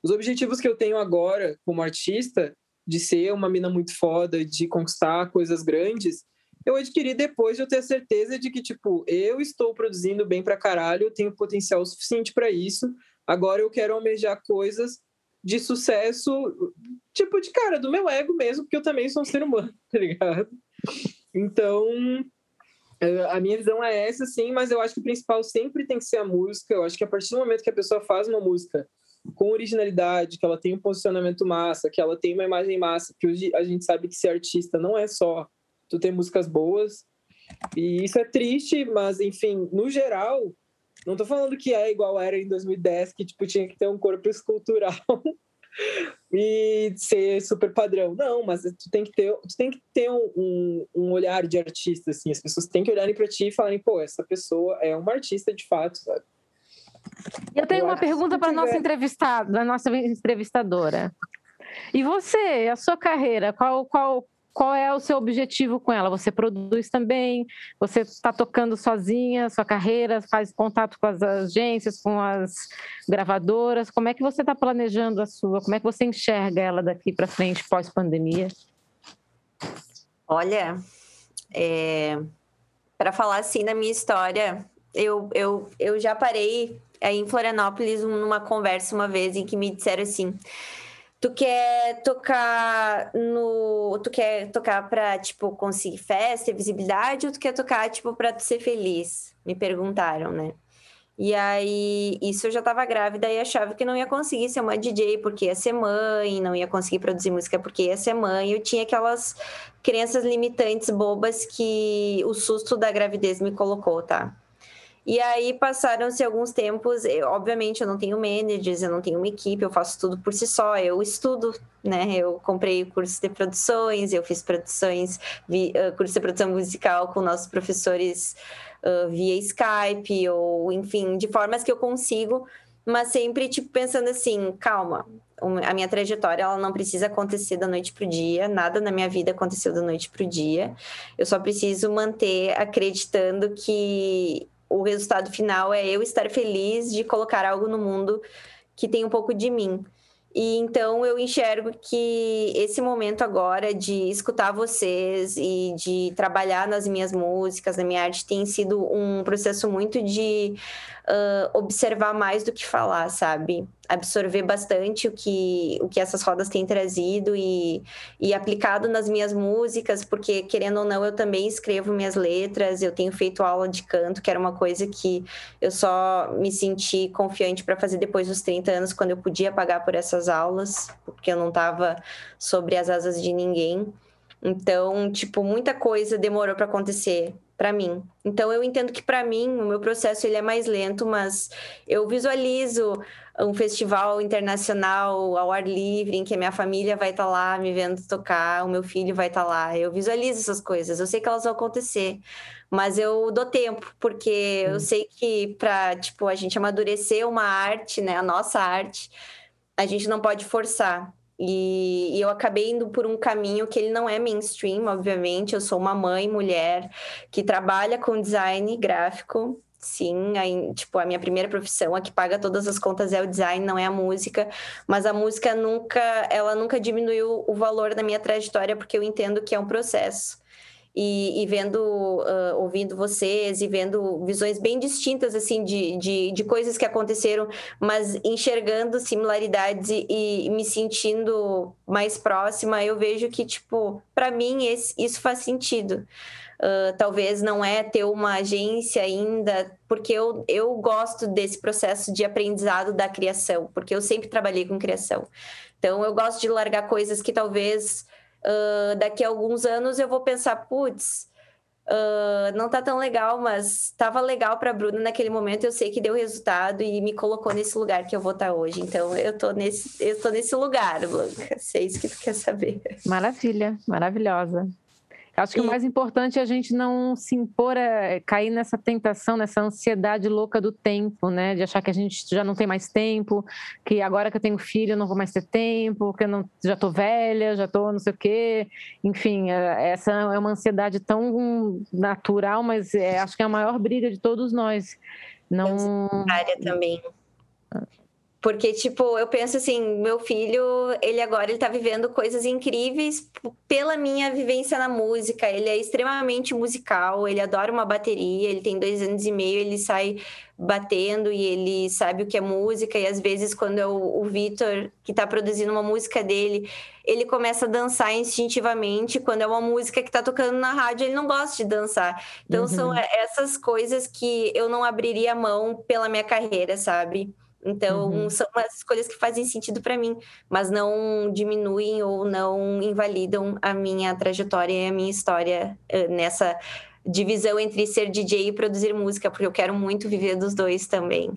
Os objetivos que eu tenho agora como artista, de ser uma mina muito foda, de conquistar coisas grandes, eu adquiri depois de eu ter a certeza de que, tipo, eu estou produzindo bem pra caralho, eu tenho potencial suficiente para isso, agora eu quero almejar coisas de sucesso, tipo, de cara, do meu ego mesmo, porque eu também sou um ser humano, tá ligado? Então, é, a minha visão é essa, sim, mas eu acho que o principal sempre tem que ser a música. Eu acho que a partir do momento que a pessoa faz uma música com originalidade, que ela tem um posicionamento massa, que ela tem uma imagem massa, que hoje a gente sabe que ser artista não é só tu ter músicas boas. E isso é triste, mas enfim, no geral, não tô falando que é igual era em 2010, que tipo tinha que ter um corpo escultural e ser super padrão. Não, mas tu tem que ter, tu tem que ter um, um olhar de artista, assim. As pessoas têm que olharem para ti e falarem, pô, essa pessoa é uma artista de fato, sabe? Eu tenho Eu uma pergunta para nossa entrevistada, nossa entrevistadora. E você, a sua carreira, qual, qual, qual é o seu objetivo com ela? Você produz também? Você está tocando sozinha sua carreira? Faz contato com as agências, com as gravadoras? Como é que você está planejando a sua? Como é que você enxerga ela daqui para frente, pós-pandemia? Olha, é... para falar assim da minha história, eu, eu, eu já parei aí em Florianópolis numa conversa uma vez em que me disseram assim tu quer tocar no. Tu quer tocar pra, tipo, conseguir festa, visibilidade, ou tu quer tocar, tipo, tu ser feliz? Me perguntaram, né? E aí, isso eu já tava grávida e achava que não ia conseguir ser uma DJ porque ia ser mãe, não ia conseguir produzir música porque ia ser mãe. Eu tinha aquelas crenças limitantes bobas que o susto da gravidez me colocou, tá? E aí passaram-se alguns tempos, eu, obviamente eu não tenho managers, eu não tenho uma equipe, eu faço tudo por si só, eu estudo, né? Eu comprei cursos de produções, eu fiz produções, vi, uh, curso de produção musical com nossos professores uh, via Skype, ou enfim, de formas que eu consigo, mas sempre tipo pensando assim, calma, a minha trajetória ela não precisa acontecer da noite pro dia, nada na minha vida aconteceu da noite pro dia. Eu só preciso manter acreditando que o resultado final é eu estar feliz de colocar algo no mundo que tem um pouco de mim. E então eu enxergo que esse momento agora de escutar vocês e de trabalhar nas minhas músicas, na minha arte, tem sido um processo muito de uh, observar mais do que falar, sabe? Absorver bastante o que, o que essas rodas têm trazido e, e aplicado nas minhas músicas, porque, querendo ou não, eu também escrevo minhas letras, eu tenho feito aula de canto, que era uma coisa que eu só me senti confiante para fazer depois dos 30 anos, quando eu podia pagar por essas aulas, porque eu não estava sobre as asas de ninguém. Então, tipo, muita coisa demorou para acontecer para mim. Então eu entendo que para mim o meu processo ele é mais lento, mas eu visualizo um festival internacional ao ar livre em que a minha família vai estar tá lá me vendo tocar, o meu filho vai estar tá lá. Eu visualizo essas coisas. Eu sei que elas vão acontecer, mas eu dou tempo porque hum. eu sei que para tipo a gente amadurecer uma arte, né, a nossa arte, a gente não pode forçar. E, e, eu acabei indo por um caminho que ele não é mainstream, obviamente. Eu sou uma mãe, mulher, que trabalha com design gráfico. Sim, a, tipo, a minha primeira profissão, a que paga todas as contas é o design, não é a música. Mas a música nunca, ela nunca diminuiu o valor da minha trajetória, porque eu entendo que é um processo e, e vendo, uh, ouvindo vocês e vendo visões bem distintas, assim, de, de, de, coisas que aconteceram, mas enxergando similaridades e, e me sentindo mais próxima, eu vejo que, tipo, para mim esse, isso faz sentido. Uh, talvez não é ter uma agência ainda, porque eu, eu gosto desse processo de aprendizado da criação, porque eu sempre trabalhei com criação. Então, eu gosto de largar coisas que talvez uh, daqui a alguns anos eu vou pensar, putz, uh, não tá tão legal, mas estava legal para Bruna naquele momento, eu sei que deu resultado e me colocou nesse lugar que eu vou estar tá hoje. Então eu tô nesse, eu tô nesse lugar, Blanca. Se é isso que tu quer saber. Maravilha, maravilhosa. Acho que e... o mais importante é a gente não se impor a cair nessa tentação, nessa ansiedade louca do tempo, né? De achar que a gente já não tem mais tempo, que agora que eu tenho filho eu não vou mais ter tempo, que eu não, já tô velha, já tô não sei o quê. Enfim, é, essa é uma ansiedade tão natural, mas é, acho que é a maior briga de todos nós. Não. Área também. Porque, tipo, eu penso assim, meu filho, ele agora ele tá vivendo coisas incríveis pela minha vivência na música. Ele é extremamente musical, ele adora uma bateria, ele tem dois anos e meio, ele sai batendo e ele sabe o que é música. E às vezes, quando é o, Vitor, que tá produzindo uma música dele, ele começa a dançar instintivamente. Quando é uma música que tá tocando na rádio, ele não gosta de dançar. Então, uhum. são essas coisas que eu não abriria mão pela minha carreira, sabe? Então, uhum. são as escolhas que fazem sentido para mim, mas não diminuem ou não invalidam a minha trajetória e a minha história uh, nessa divisão entre ser DJ e produzir música, porque eu quero muito viver dos dois também.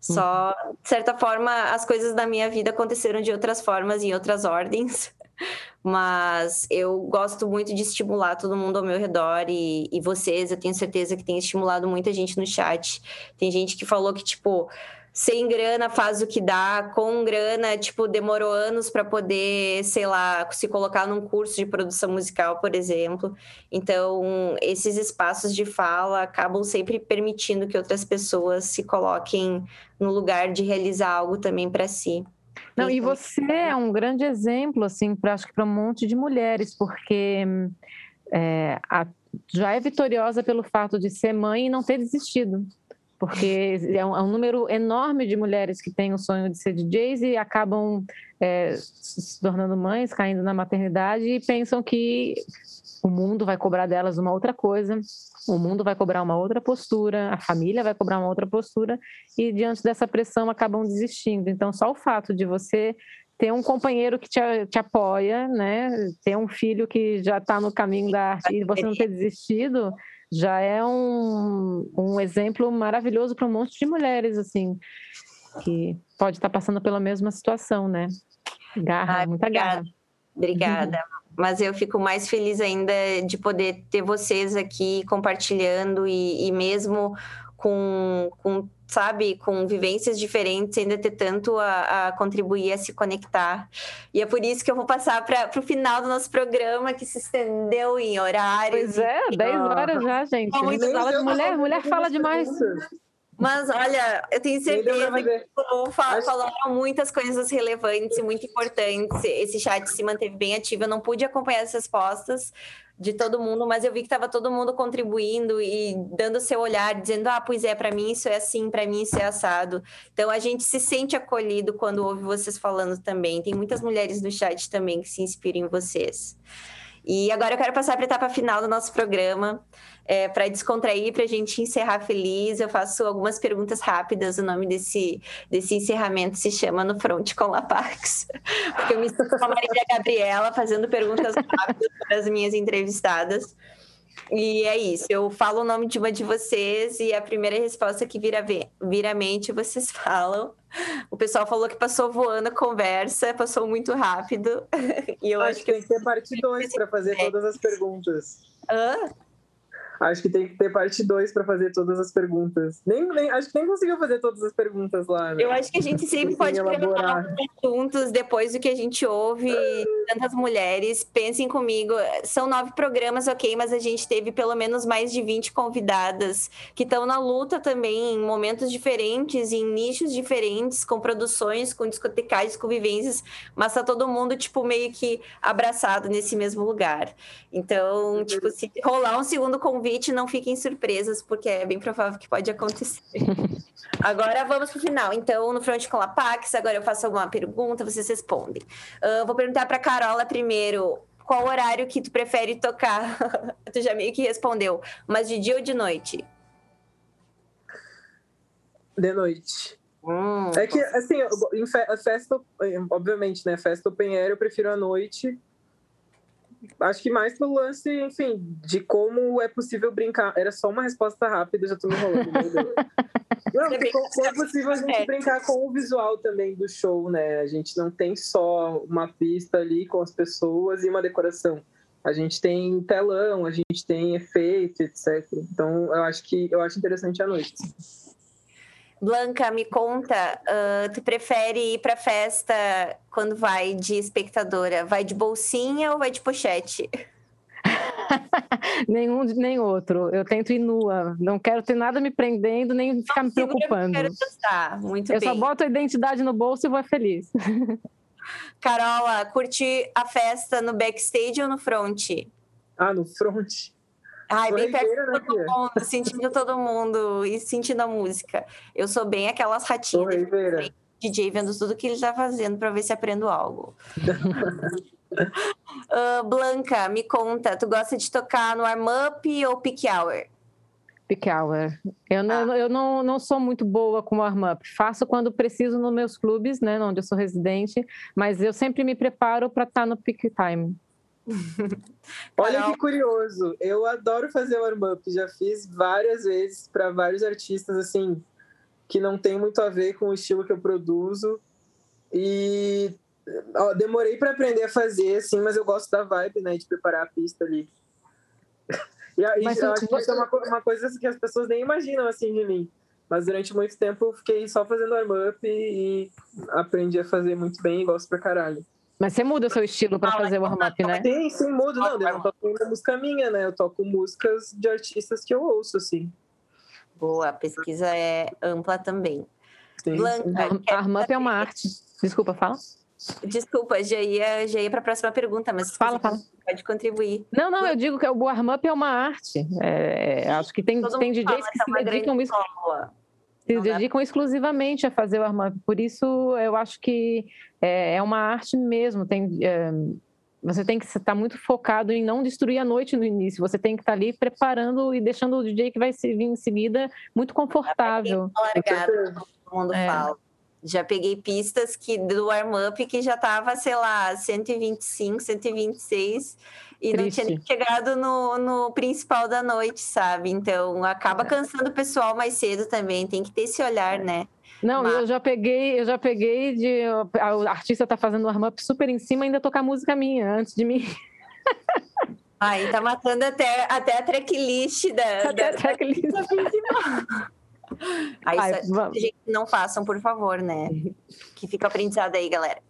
Só, uhum. de certa forma, as coisas da minha vida aconteceram de outras formas, em outras ordens. Mas eu gosto muito de estimular todo mundo ao meu redor e, e vocês, eu tenho certeza que tem estimulado muita gente no chat. Tem gente que falou que, tipo, sem grana faz o que dá, com grana, tipo, demorou anos para poder, sei lá, se colocar num curso de produção musical, por exemplo. Então, esses espaços de fala acabam sempre permitindo que outras pessoas se coloquem no lugar de realizar algo também para si. Não, então, e você é um grande exemplo, assim, para acho que para um monte de mulheres, porque é, a, já é vitoriosa pelo fato de ser mãe e não ter desistido porque é um, é um, número enorme de mulheres que têm o sonho de ser DJs e acabam é, se tornando mães, caindo na maternidade e pensam que o mundo vai cobrar delas uma outra coisa, o mundo vai cobrar uma outra postura, a família vai cobrar uma outra postura e diante dessa pressão acabam desistindo. Então, só o fato de você ter um companheiro que te, te apoia, né, ter um filho que já está no caminho da arte e você não ter desistido já é um, um exemplo maravilhoso para um monte de mulheres, assim, que pode estar tá passando pela mesma situação, né? Garra, Ai, muita obrigada. garra. Obrigada. Mas eu fico mais feliz ainda de poder ter vocês aqui compartilhando e, e mesmo com, com sabe, com vivências diferentes, ainda ter tanto a, a, contribuir, a se conectar. E é por isso que eu vou passar para o final do nosso programa, que se estendeu em horário. Pois é, 10 horas já, gente. Muito fala de mulher, mulher fala demais. Mas olha, eu tenho certeza que falaram muitas coisas relevantes e muito importantes. Esse chat se manteve bem ativo. Eu não pude acompanhar as respostas, de todo mundo, mas eu vi que estava todo mundo contribuindo e dando seu olhar, dizendo: ah, pois é, para mim isso é assim, para mim isso é assado. Então a gente se sente acolhido quando ouve vocês falando também. Tem muitas mulheres no chat também que se inspiram em vocês. E agora eu quero passar para a etapa final do nosso programa, é, para descontrair, para a gente encerrar feliz. Eu faço algumas perguntas rápidas. O nome desse, desse encerramento se chama No Front com Lapax, porque eu me sinto com a Marília Gabriela fazendo perguntas rápidas para as minhas entrevistadas. E é isso, eu falo o nome de uma de vocês e a primeira resposta que vira, vira mente vocês falam. O pessoal falou que passou voando a conversa, passou muito rápido. E eu acho, acho que tem que ter parte 2 para fazer todas as perguntas. Hã? Acho que tem que ter parte 2 para fazer todas as perguntas. Nem, nem, acho que nem conseguiu fazer todas as perguntas lá. Né? Eu acho que a gente sempre pode perguntar assuntos depois do que a gente ouve tantas mulheres. Pensem comigo, são nove programas, ok, mas a gente teve pelo menos mais de 20 convidadas que estão na luta também, em momentos diferentes, em nichos diferentes, com produções, com discotecais, com vivências, mas tá todo mundo, tipo, meio que abraçado nesse mesmo lugar. Então, tipo, se rolar um segundo convite, convite, não fiquem surpresas, porque é bem provável que pode acontecer. agora vamos para o final. Então, no Front com a Pax, agora eu faço alguma pergunta, vocês respondem. Uh, vou perguntar para Carola primeiro. Qual horário que tu prefere tocar? tu já meio que respondeu. Mas de dia ou de noite? De noite. Hum, é que, assim, em festa, obviamente, né? Festa open air eu prefiro à noite acho que mais pelo lance, enfim, de como é possível brincar. Era só uma resposta rápida, já tô me enrolando. não, porque como, como é possível a gente brincar com o visual também do show, né? A gente não tem só uma pista ali com as pessoas e uma decoração. A gente tem telão, a gente tem efeito, etc. Então, eu acho que eu acho interessante a noite. Blanca, me conta, uh, tu prefere ir pra festa quando vai de espectadora? Vai de bolsinha ou vai de pochete? Nenhum nem outro. Eu tento ir nua. Não quero ter nada me prendendo, nem ficar Não, me preocupando. Eu, quero Muito eu bem. só boto a identidade no bolso e vou feliz. Carola, curte a festa no backstage ou no front? Ah, no front. Ai, bem perto de todo mundo, sentindo todo mundo e sentindo a música. Eu sou bem aquelas ratinhas DJ vendo tudo que ele está fazendo para ver se aprendo algo. uh, Blanca, me conta, tu gosta de tocar no warm-up ou peak hour? Peak hour. Eu, não, ah. eu não, não sou muito boa com warm-up. Faço quando preciso nos meus clubes, né, onde eu sou residente, mas eu sempre me preparo para estar tá no peak time. Olha que curioso, eu adoro fazer warm-up, já fiz várias vezes para vários artistas assim que não tem muito a ver com o estilo que eu produzo e ó, demorei para aprender a fazer assim, mas eu gosto da vibe, né, de preparar a pista ali. e aí, mas, eu acho que isso é uma, uma coisa que as pessoas nem imaginam assim de mim. Mas durante muito tempo eu fiquei só fazendo warm-up e, e aprendi a fazer muito bem e gosto pra caralho. Mas você muda o seu estilo para fazer o warm-up, né? Sim, sim, mudo. Não, eu não toco música minha, né? Eu toco músicas de artistas que eu ouço, assim. Boa, a pesquisa é ampla também. Sim, Blanca, Warm-up é uma arte. Desculpa, fala. Desculpa, já ia, já ia para a próxima pergunta, mas fala, fala. pode contribuir. Não, não, eu digo que o warm-up é uma arte. É, acho que tem, tem DJs fala, que se dedicam isso se não dedicam dá... exclusivamente a fazer o warm-up. Por isso, eu acho que é, é uma arte mesmo. Tem, é, você tem que estar muito focado em não destruir a noite no início. Você tem que estar ali preparando e deixando o DJ que vai vir em seguida muito confortável. Largado, todo mundo é. fala. Já peguei pistas que do warm-up que já estava, sei lá, 125, 126 e Triste. não tinha nem chegado no, no principal da noite, sabe? Então acaba é. cansando o pessoal mais cedo também, tem que ter esse olhar, né? Não, Mas... eu já peguei, eu já peguei de o artista tá fazendo warm-up super em cima ainda tocar música minha antes de mim. Aí tá matando até, até a tracklist da. Até da, a tracklist. Aí, Ai, gente, não façam, por favor, né? Que fica aprendizado aí, galera.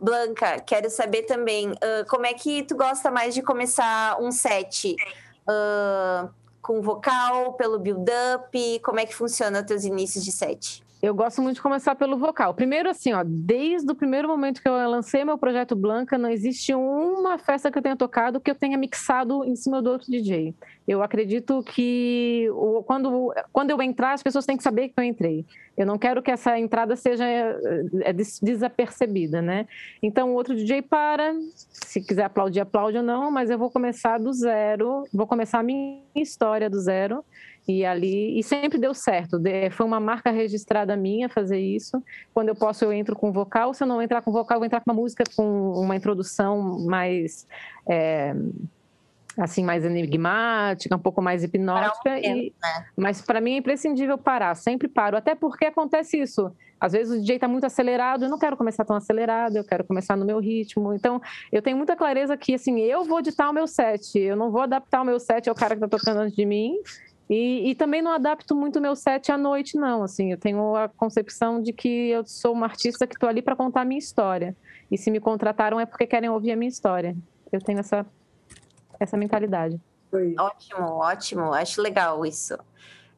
Blanca, quero saber também uh, como é que tu gosta mais de começar um set? Uh, com vocal, pelo build-up? Como é que funciona os teus inícios de set? Eu gosto muito de começar pelo vocal. Primeiro, assim, ó, desde o primeiro momento que eu lancei meu projeto Blanca, não existe uma festa que eu tenha tocado que eu tenha mixado em cima do outro DJ. Eu acredito que quando, quando eu entrar, as pessoas têm que saber que eu entrei. Eu não quero que essa entrada seja é, desapercebida, né? Então, o outro DJ para, se quiser aplaudir, aplaude ou não, mas eu vou começar do zero, vou começar a minha história do zero e ali e sempre deu certo. Foi uma marca registrada minha fazer isso. Quando eu posso, eu entro com vocal. Se eu não entrar com vocal, eu vou entrar com uma música com uma introdução mais é, assim mais enigmática, um pouco mais hipnótica. Um e, né? Mas para mim é imprescindível parar. Sempre paro, até porque acontece isso. Às vezes o DJ está muito acelerado, eu não quero começar tão acelerado, eu quero começar no meu ritmo. Então, eu tenho muita clareza que, assim, eu vou ditar o meu set, eu não vou adaptar o meu set ao cara que está tocando antes de mim, e, e, também não adapto muito meu set à noite, não. Assim, eu tenho a concepção de que eu sou uma artista que estou ali para contar a minha história. E se me contrataram é porque querem ouvir a minha história. Eu tenho essa, essa mentalidade. Ótimo, ótimo. Acho legal isso.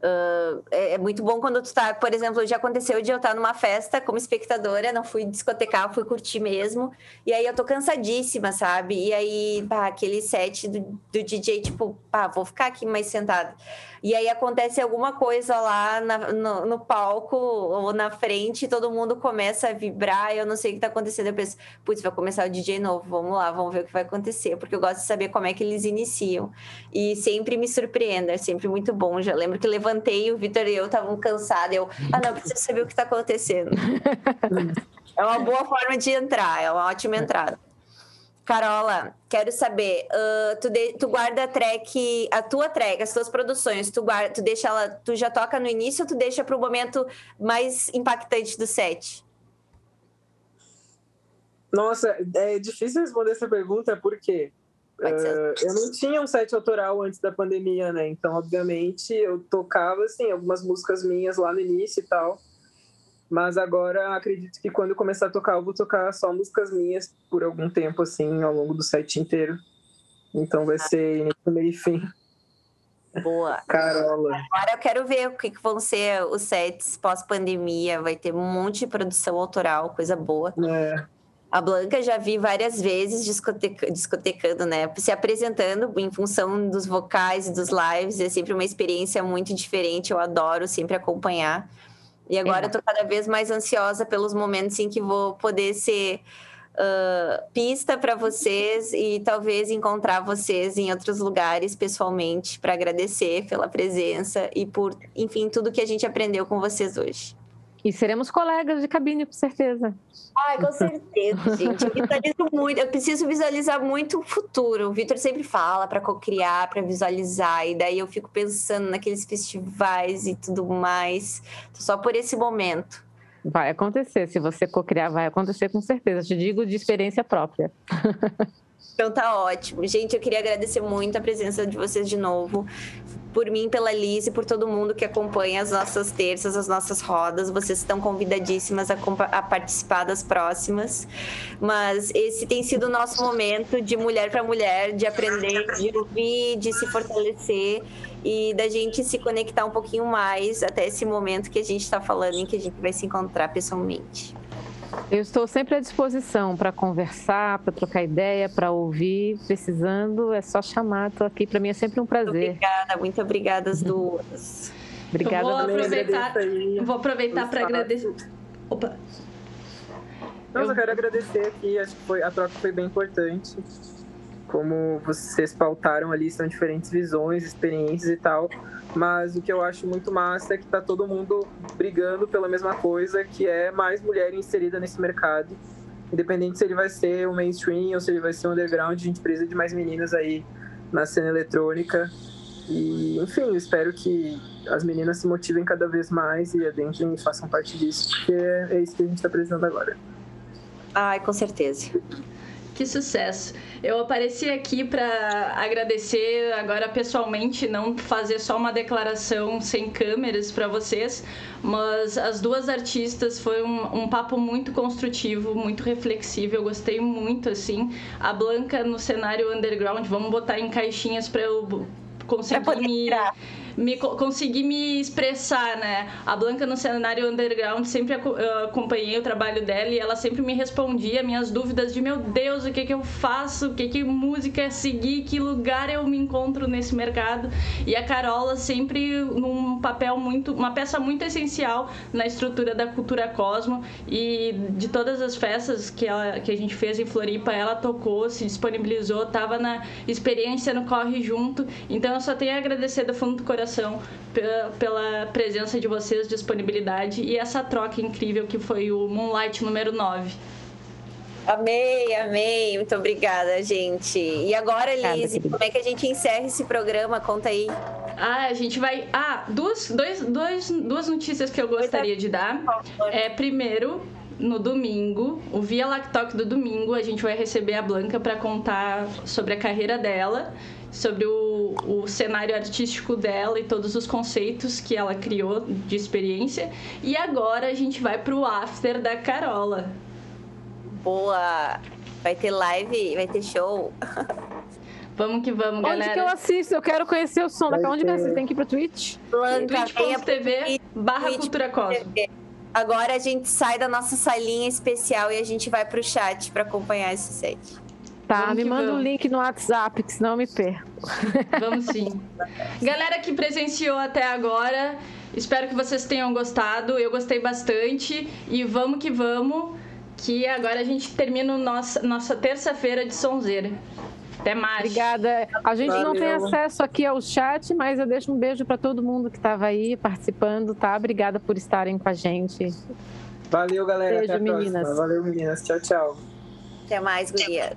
Uh, é, é, muito bom quando tu tá, por exemplo, já aconteceu de eu estar numa festa como espectadora, não fui discotecar, fui curtir mesmo, e aí eu tô cansadíssima, sabe? E aí, pá, aquele set do, do DJ, tipo, pá, vou ficar aqui mais sentada e aí acontece alguma coisa lá na, no, no, palco ou na frente, todo mundo começa a vibrar, eu não sei o que está acontecendo. Eu penso, putz, vai começar o DJ novo, vamos lá, vamos ver o que vai acontecer, porque eu gosto de saber como é que eles iniciam. E sempre me surpreenda, é sempre muito bom. Já lembro que levantei, o Vitor e eu estavam cansados, eu, ah, não, preciso saber o que está acontecendo. é uma boa forma de entrar, é uma ótima entrada. Carola, quero saber, uh, tu, de, tu guarda a track, a tua track, as tuas produções, tu, guarda, tu deixa ela, tu já toca no início ou tu deixa para o momento mais impactante do set? Nossa, é difícil responder essa pergunta porque uh, eu não tinha um set autoral antes da pandemia, né? Então, obviamente, eu tocava, assim, algumas músicas minhas lá no início e tal. Mas agora acredito que quando começar a tocar, eu vou tocar só músicas minhas por algum tempo, assim, ao longo do set inteiro. Então vai ser início, meio e fim. Boa. Carola. Agora eu quero ver o que, que vão ser os sets pós-pandemia. Vai ter um monte de produção autoral, coisa boa. É. A Blanca já vi várias vezes discoteca, discotecando, né? Se apresentando em função dos vocais e dos lives. É sempre uma experiência muito diferente. Eu adoro sempre acompanhar. E agora é. eu tô cada vez mais ansiosa pelos momentos em que vou poder ser uh, pista para vocês e talvez encontrar vocês em outros lugares pessoalmente para agradecer pela presença e por, enfim, tudo que a gente aprendeu com vocês hoje. E seremos colegas de cabine, com certeza. Ai, com certeza, gente. Eu visualizo muito, eu preciso visualizar muito o futuro. O Vitor sempre fala para co-criar, para visualizar, e daí eu fico pensando naqueles festivais e tudo mais. Só por esse momento. Vai acontecer. Se você co-criar, vai acontecer com certeza. Te digo de experiência própria. Então tá ótimo. Gente, eu queria agradecer muito a presença de vocês de novo. Por mim, pela Liz e por todo mundo que acompanha as nossas terças, as nossas rodas. Vocês estão convidadíssimas a, a participar das próximas. Mas esse tem sido o nosso momento de mulher para mulher, de aprender, de ouvir, de se fortalecer e da gente se conectar um pouquinho mais até esse momento que a gente está falando em que a gente vai se encontrar pessoalmente. Eu estou sempre à disposição para conversar, para trocar ideia, para ouvir. Precisando, é só chamar. Estou aqui. Para mim é sempre um prazer. Obrigada, muito obrigada às duas. Obrigada. Eu vou aproveitar, vou aproveitar para agradecer. Opa. Não, eu... eu quero agradecer aqui. Acho que foi, a troca foi bem importante. Como vocês pautaram ali, são diferentes visões, experiências e tal mas o que eu acho muito massa é que tá todo mundo brigando pela mesma coisa, que é mais mulher inserida nesse mercado. Independente se ele vai ser o mainstream ou se ele vai ser o underground, a gente precisa de mais meninas aí na cena eletrônica. E, enfim, espero que as meninas se motivem cada vez mais e adentrem e façam parte disso, porque é isso que a gente está precisando agora. Ai, com certeza. Que sucesso. Eu apareci aqui para agradecer agora pessoalmente, não fazer só uma declaração sem câmeras para vocês, mas as duas artistas foi um, um, papo muito construtivo, muito reflexivo. Eu gostei muito assim. A Blanca no cenário underground, vamos botar em caixinhas para eu conseguir me me conseguir me expressar, né? A Blanca no cenário underground sempre acompanhei o trabalho dela e ela sempre me respondia minhas dúvidas de meu Deus, o que que eu faço, o que que música é seguir, que lugar eu me encontro nesse mercado. E a Carola sempre num papel muito, uma peça muito essencial na estrutura da cultura Cosmo e de todas as festas que, ela, que a gente fez em Floripa, ela tocou, se disponibilizou, estava na experiência no Corre Junto. Então eu só tenho a agradecer do fundo do coração pela, pela presença de vocês, disponibilidade e essa troca incrível que foi o Moonlight número 9. Amei, amei. Muito obrigada, gente. E agora, Liz, como é que a gente encerra esse programa? Conta aí. Ah, a gente vai. Ah, duas, dois, dois, duas notícias que eu gostaria de dar. É, primeiro, no domingo, o Via Lactoc do domingo, a gente vai receber a Blanca para contar sobre a carreira dela, sobre o, o cenário artístico dela e todos os conceitos que ela criou de experiência. E agora a gente vai pro after da Carola. Boa! Vai ter live, vai ter show. Vamos que vamos, Onde galera. Onde que eu assisto? Eu quero conhecer o som. Vai Onde ter... você tem que ir pro Twitch? Twitch.tv barra. Cultura Cosmo. Agora a gente sai da nossa salinha especial e a gente vai pro chat para acompanhar esse set. Tá, vamos me manda o um link no WhatsApp, que senão eu me perco. Vamos sim. Galera que presenciou até agora, espero que vocês tenham gostado. Eu gostei bastante. E vamos que vamos, que agora a gente termina nossa, nossa terça-feira de sonzeira. Até mais. Obrigada. A gente Valeu. não tem acesso aqui ao chat, mas eu deixo um beijo para todo mundo que estava aí participando, tá? Obrigada por estarem com a gente. Valeu, galera. Beijo, Até meninas. Valeu, meninas. Tchau, tchau. Até mais, guria.